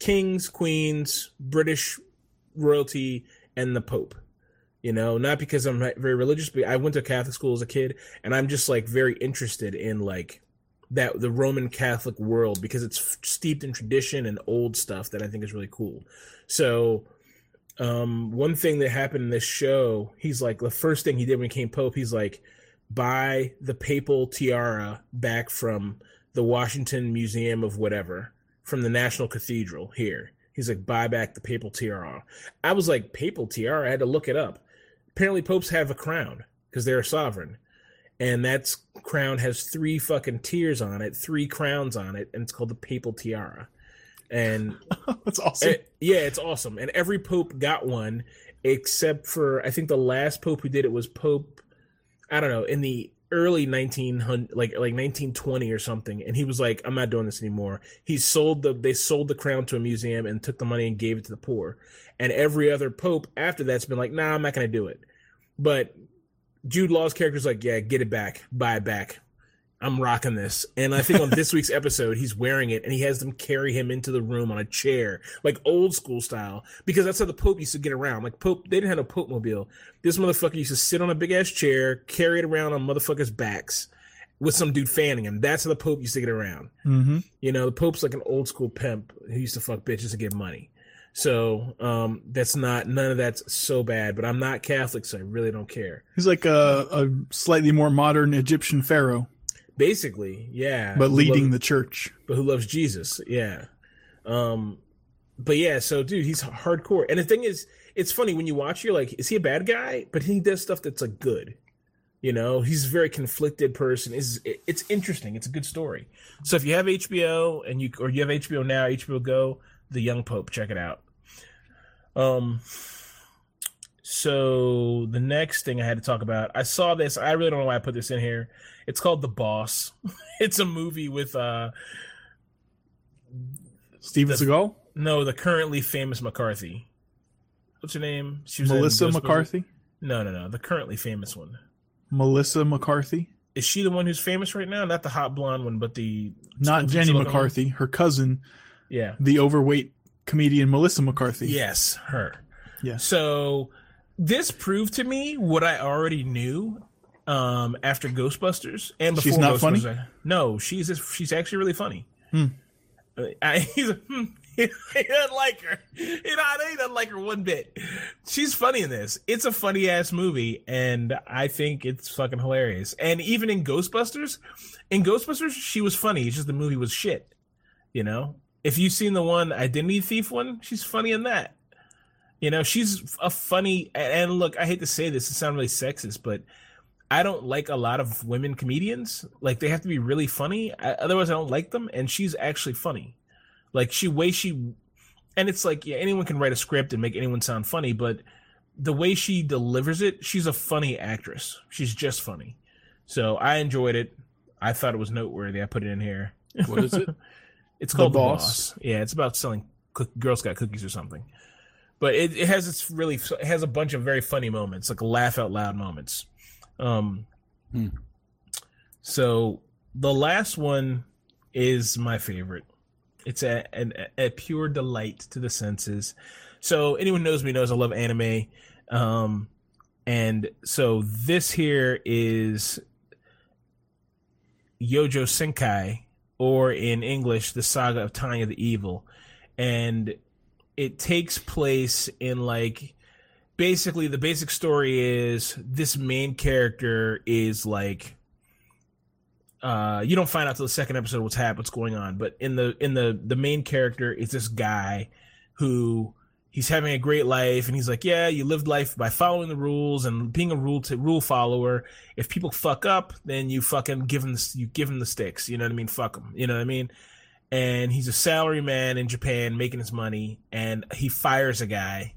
kings, queens, British royalty, and the Pope. You know, not because I'm very religious, but I went to Catholic school as a kid, and I'm just like very interested in like that the Roman Catholic world because it's steeped in tradition and old stuff that I think is really cool. So um one thing that happened in this show he's like the first thing he did when he became pope he's like buy the papal tiara back from the washington museum of whatever from the national cathedral here he's like buy back the papal tiara i was like papal tiara i had to look it up apparently popes have a crown because they're a sovereign and that crown has three fucking tiers on it three crowns on it and it's called the papal tiara and That's awesome. Yeah, it's awesome. And every pope got one, except for I think the last pope who did it was Pope. I don't know in the early 1900 like like 1920 or something and he was like i'm not doing this anymore. He sold the they sold the crown to a museum and took the money and gave it to the poor. And every other pope after that's been like nah i'm not gonna do it. But jude law's character's like yeah get it back. Buy it back i'm rocking this and i think on this week's episode he's wearing it and he has them carry him into the room on a chair like old school style because that's how the pope used to get around like pope they didn't have a pope mobile this motherfucker used to sit on a big ass chair carry it around on motherfuckers backs with some dude fanning him that's how the pope used to get around mm-hmm. you know, the Pope's like an old school pimp who used to fuck bitches to get money. So um, that's not none of that's so bad. But I'm not Catholic, so I really don't care. He's like a, a slightly more modern Egyptian pharaoh, Basically, yeah. but leading the church. but who loves Jesus? Yeah. Um, but yeah, so dude, he's hardcore. And the thing is, it's funny when you watch, you're like, is he a bad guy? But he does stuff that's like good. You know, he's a very conflicted person. Is it's interesting. It's a good story. So if you have HBO and you or you have HBO now, HBO Go, The Young Pope, check it out. Um. So the next thing I had to talk about, I saw this. I really don't know why I put this in here. It's called The Boss. it's a movie with uh Steven The- Seagal, no, the currently famous McCarthy. What's her name? She in Melissa McCarthy, No, no, no. The currently famous one. Melissa McCarthy, Is she the one who's famous right now? Not the hot blonde one, but the not Jenny looking one? McCarthy, her cousin, Yeah. the overweight comedian Melissa McCarthy. Yes, her. Yeah. So this proved to me what I already knew um, after Ghostbusters and before She's not funny? Ghostbusters. No, she's she's actually really funny. Hmm. Uh, I, he's a, hmm, he doesn't like her. You know, I know he doesn't like her one bit. She's funny in this. It's a funny ass movie, and I think it's fucking hilarious. And even in Ghostbusters, in Ghostbusters, she was funny. It's just the movie was shit. You know, if you've seen the one Identity Thief one, she's funny in that. You know, she's a funny. And look, I hate to say this, it sounds really sexist, but I don't like a lot of women comedians. Like they have to be really funny, I- otherwise I don't like them. And she's actually funny. Like she way she, and it's like yeah, anyone can write a script and make anyone sound funny, but the way she delivers it, she's a funny actress. She's just funny. So I enjoyed it. I thought it was noteworthy. I put it in here. What is it? it's called the Boss? boss. Yeah, it's about selling cook- Girl Scout cookies or something. But it, it has its really it has a bunch of very funny moments, like laugh out loud moments. Um, Hmm. so the last one is my favorite. It's a, an, a pure delight to the senses. So anyone knows me knows I love anime. Um, and so this here is Yojo Senkai, or in English, the Saga of Tanya the Evil, and it takes place in like basically the basic story is this main character is like uh you don't find out till the second episode what's happened what's going on but in the in the the main character is this guy who he's having a great life and he's like yeah you lived life by following the rules and being a rule to rule follower. If people fuck up then you fucking give them the, you give them the sticks. You know what i mean? Fuck them you know what i mean and he's a salary man in japan making his money and he fires a guy.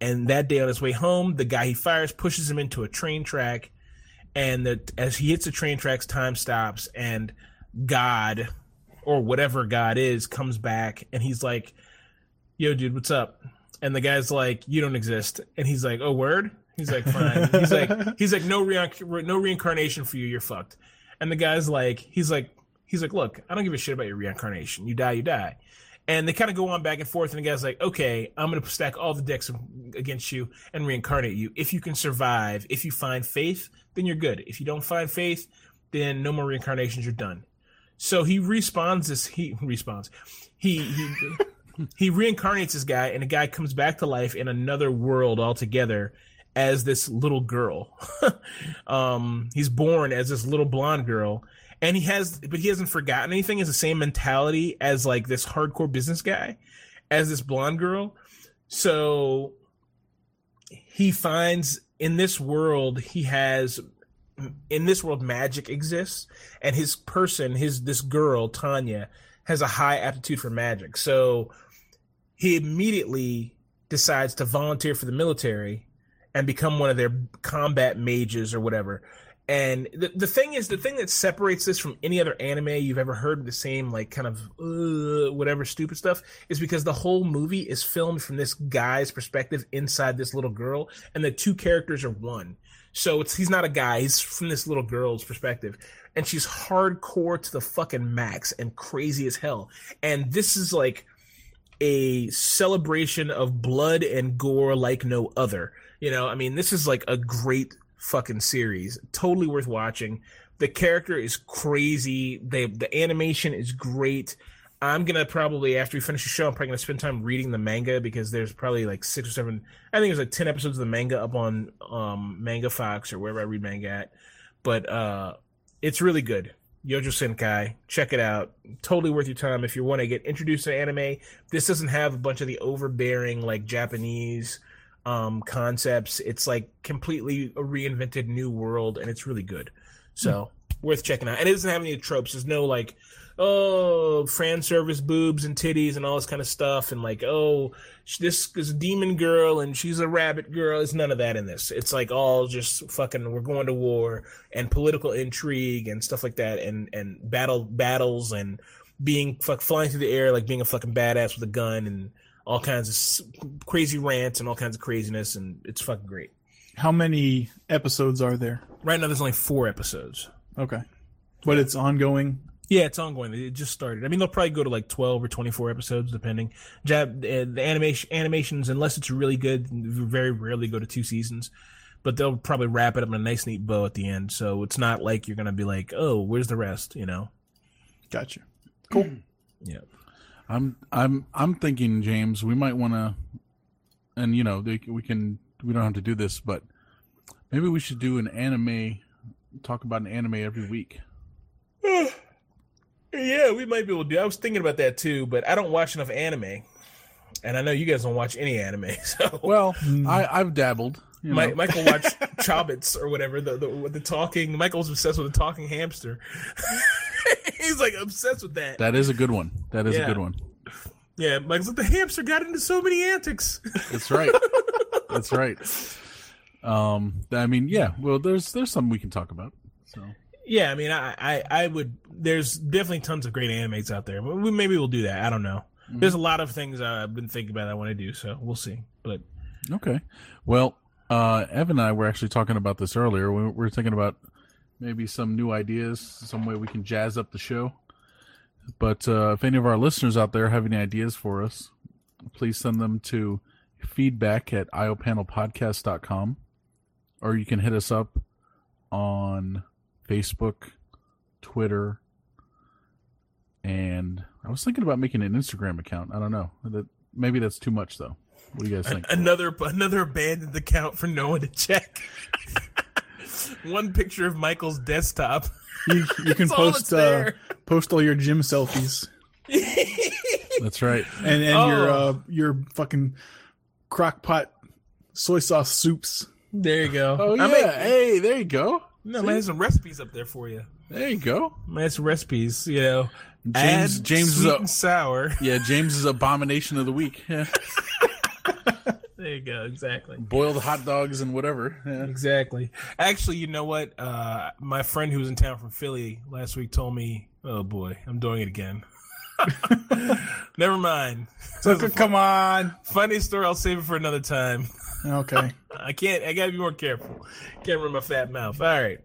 And that day on his way home the guy he fires pushes him into a train track and that as he hits the train tracks time stops and god or whatever god is comes back and he's like yo dude what's up? And the guy's like you don't exist. And he's like oh word? He's like fine. He's like he's like no re- no reincarnation for you. You're fucked. And the guy's like he's like he's like look i don't give a shit about your reincarnation. You die you die. And they kind of go on back and forth and the guy's like okay i'm gonna stack all the decks against you and reincarnate you. If you can survive if you find faith then you're good. If you don't find faith then no more reincarnations you're done. So he respawns this he respawns he he he reincarnates this guy and the guy comes back to life in another world altogether as this little girl. Um he's born as this little blonde girl and he has but he hasn't forgotten anything. Is the same mentality as like this hardcore business guy as this blonde girl. So he finds in this world he has in this world magic exists. And his person his this girl tanya has a high aptitude for magic. So he immediately decides to volunteer for the military and become one of their combat mages or whatever and the, the thing is the thing that separates this from any other anime you've ever heard the same like kind of uh, whatever stupid stuff is because the whole movie is filmed from this guy's perspective inside this little girl and the two characters are one. So it's he's not a guy he's from this little girl's perspective. And she's hardcore to the fucking max and crazy as hell. And this is like a celebration of blood and gore like no other. You know, I mean, this is like a great fucking series. Totally worth watching. The character is crazy. The the animation is great. I'm gonna probably after we finish the show, I'm probably gonna spend time reading the manga because there's probably like six or seven. I think there's like ten episodes of the manga up on um Manga Fox or wherever I read manga at. But uh it's really good. Yojo Senkai, check it out. Totally worth your time if you want to get introduced to anime. This doesn't have a bunch of the overbearing like Japanese um concepts. It's like completely a reinvented new world and it's really good. So worth checking out. And it doesn't have any tropes. There's no like oh fan service boobs and titties and all this kind of stuff and like oh sh- this is a demon girl and she's a rabbit girl it's none of that in this it's like all just fucking we're going to war and political intrigue and stuff like that and and battle battles and being fuck flying through the air like being a fucking badass with a gun and all kinds of crazy rants and all kinds of craziness and it's fucking great How many episodes are there? right now there's only four episodes Okay. But it's ongoing. Yeah, it's ongoing. It just started. I mean, they'll probably go to like twelve or twenty-four episodes, depending. Jab uh, the animation animations, unless it's really good, very rarely go to two seasons. but they'll probably wrap it up in a nice neat bow at the end. So it's not like you're gonna be like, oh, where's the rest? You know? Gotcha. Cool. Yeah. I'm I'm I'm thinking, James, we might want to, and you know, they, we can we don't have to do this, but maybe we should do an anime, talk about an anime every week. Yeah, we might be able to do. I was thinking about that too, but I don't watch enough anime, and I know you guys don't watch any anime. So Well, hmm. I I've dabbled. You Mi- know. Michael watched Chobits or whatever the, the the talking. Michael's obsessed with the talking hamster. He's like obsessed with that. That is a good one. That is Yeah. a good one. Yeah, Michael's like the hamster got into so many antics. That's right. That's right. Um, I mean, yeah. Well, there's there's something we can talk about. So Yeah, I mean, I, I, I would. There's definitely tons of great animates out there. We, maybe we'll do that. I don't know. There's a lot of things I've been thinking about. I want to do, so we'll see. But okay. Well, uh, Evan and I were actually talking about this earlier. We we were thinking about maybe some new ideas, some way we can jazz up the show. But uh, if any of our listeners out there have any ideas for us, please send them to feedback at iopanelpodcast.com or you can hit us up on Facebook, Twitter, and I was thinking about making an Instagram account. I don't know. That maybe that's too much though. What do you guys think? another another abandoned account for no one to check. One picture of Michael's desktop. You, you can post uh, post all your gym selfies That's right. and and your Oh. uh, your fucking crock pot soy sauce soups. There you go. Oh I yeah. make- hey, there you go. no, man, there's some recipes up there for you. There you go. Man, some recipes. You know, James Add James is a, and sour. yeah, James is abomination of the week. Yeah. There you go. Exactly. Boiled hot dogs and whatever. Yeah. Exactly. Actually, you know what? Uh, my friend who was in town from Philly last week told me, "Oh boy, I'm doing it again." Never mind. So come on. Funny story. I'll save it for another time. Okay. I can't. I gotta be more careful. Can't run my fat mouth. All right.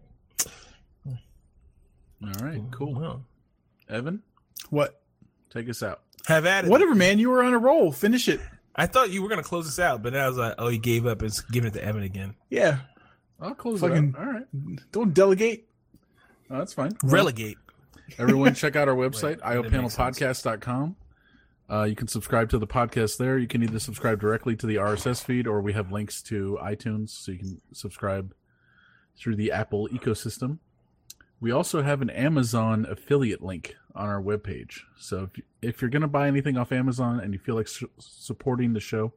All right, cool. Well, Evan, What? take us out. have at it. Whatever, man. You were on a roll. Finish it. I thought you were gonna close this out, but then I was like, "Oh, he gave up. It's giving it to Evan again." Yeah. I'll close Fucking- it out. All right. Don't delegate. Oh, that's fine. Well, Relegate. Everyone, check out our website, Wait, that makes iopanelpodcast.com. Uh, you can subscribe to the podcast there. You can either subscribe directly to the RSS feed or we have links to iTunes so you can subscribe through the Apple ecosystem. We also have an Amazon affiliate link on our webpage. So if, if you're going to buy anything off Amazon and you feel like su- supporting the show,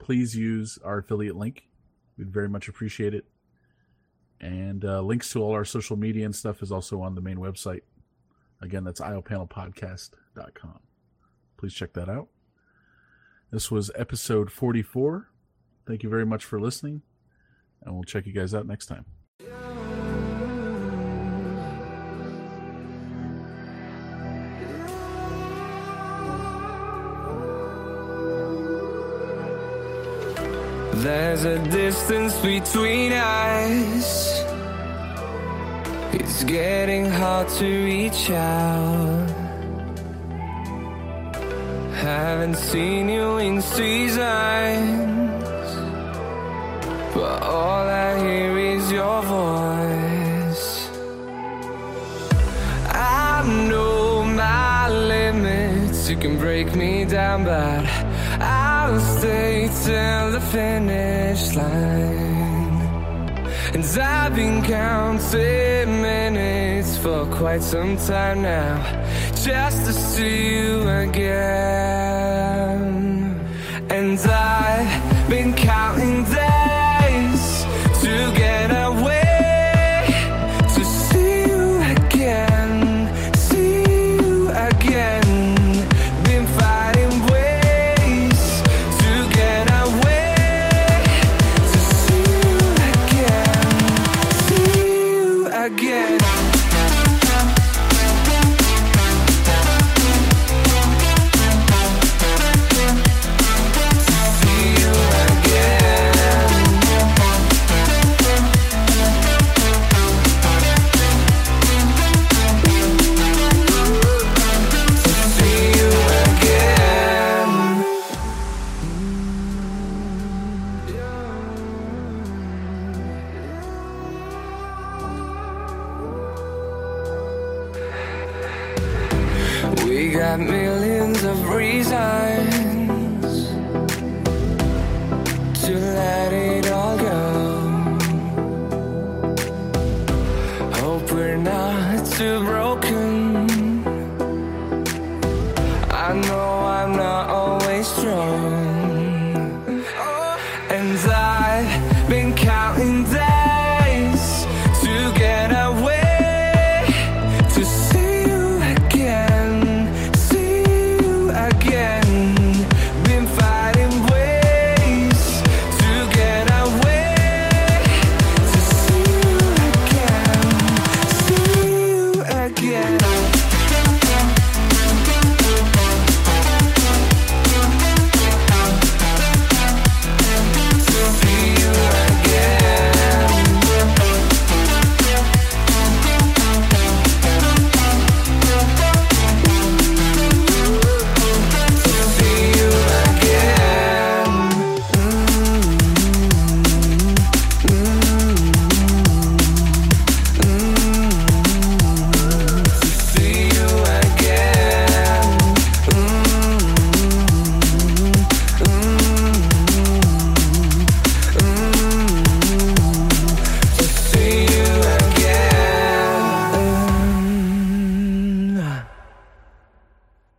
please use our affiliate link. We'd very much appreciate it. And uh, links to all our social media and stuff is also on the main website. Again, that's iopanelpodcast.com. Please check that out. This was episode 44. Thank you very much for listening, and we'll check you guys out next time. There's a distance between us. It's getting hard to reach out. Haven't seen you in seasons, but all I hear is your voice. I know my limits. You can break me down, but I'll stay till the finish line. And I've been counting minutes for quite some time now, just to see you again. And I've been counting days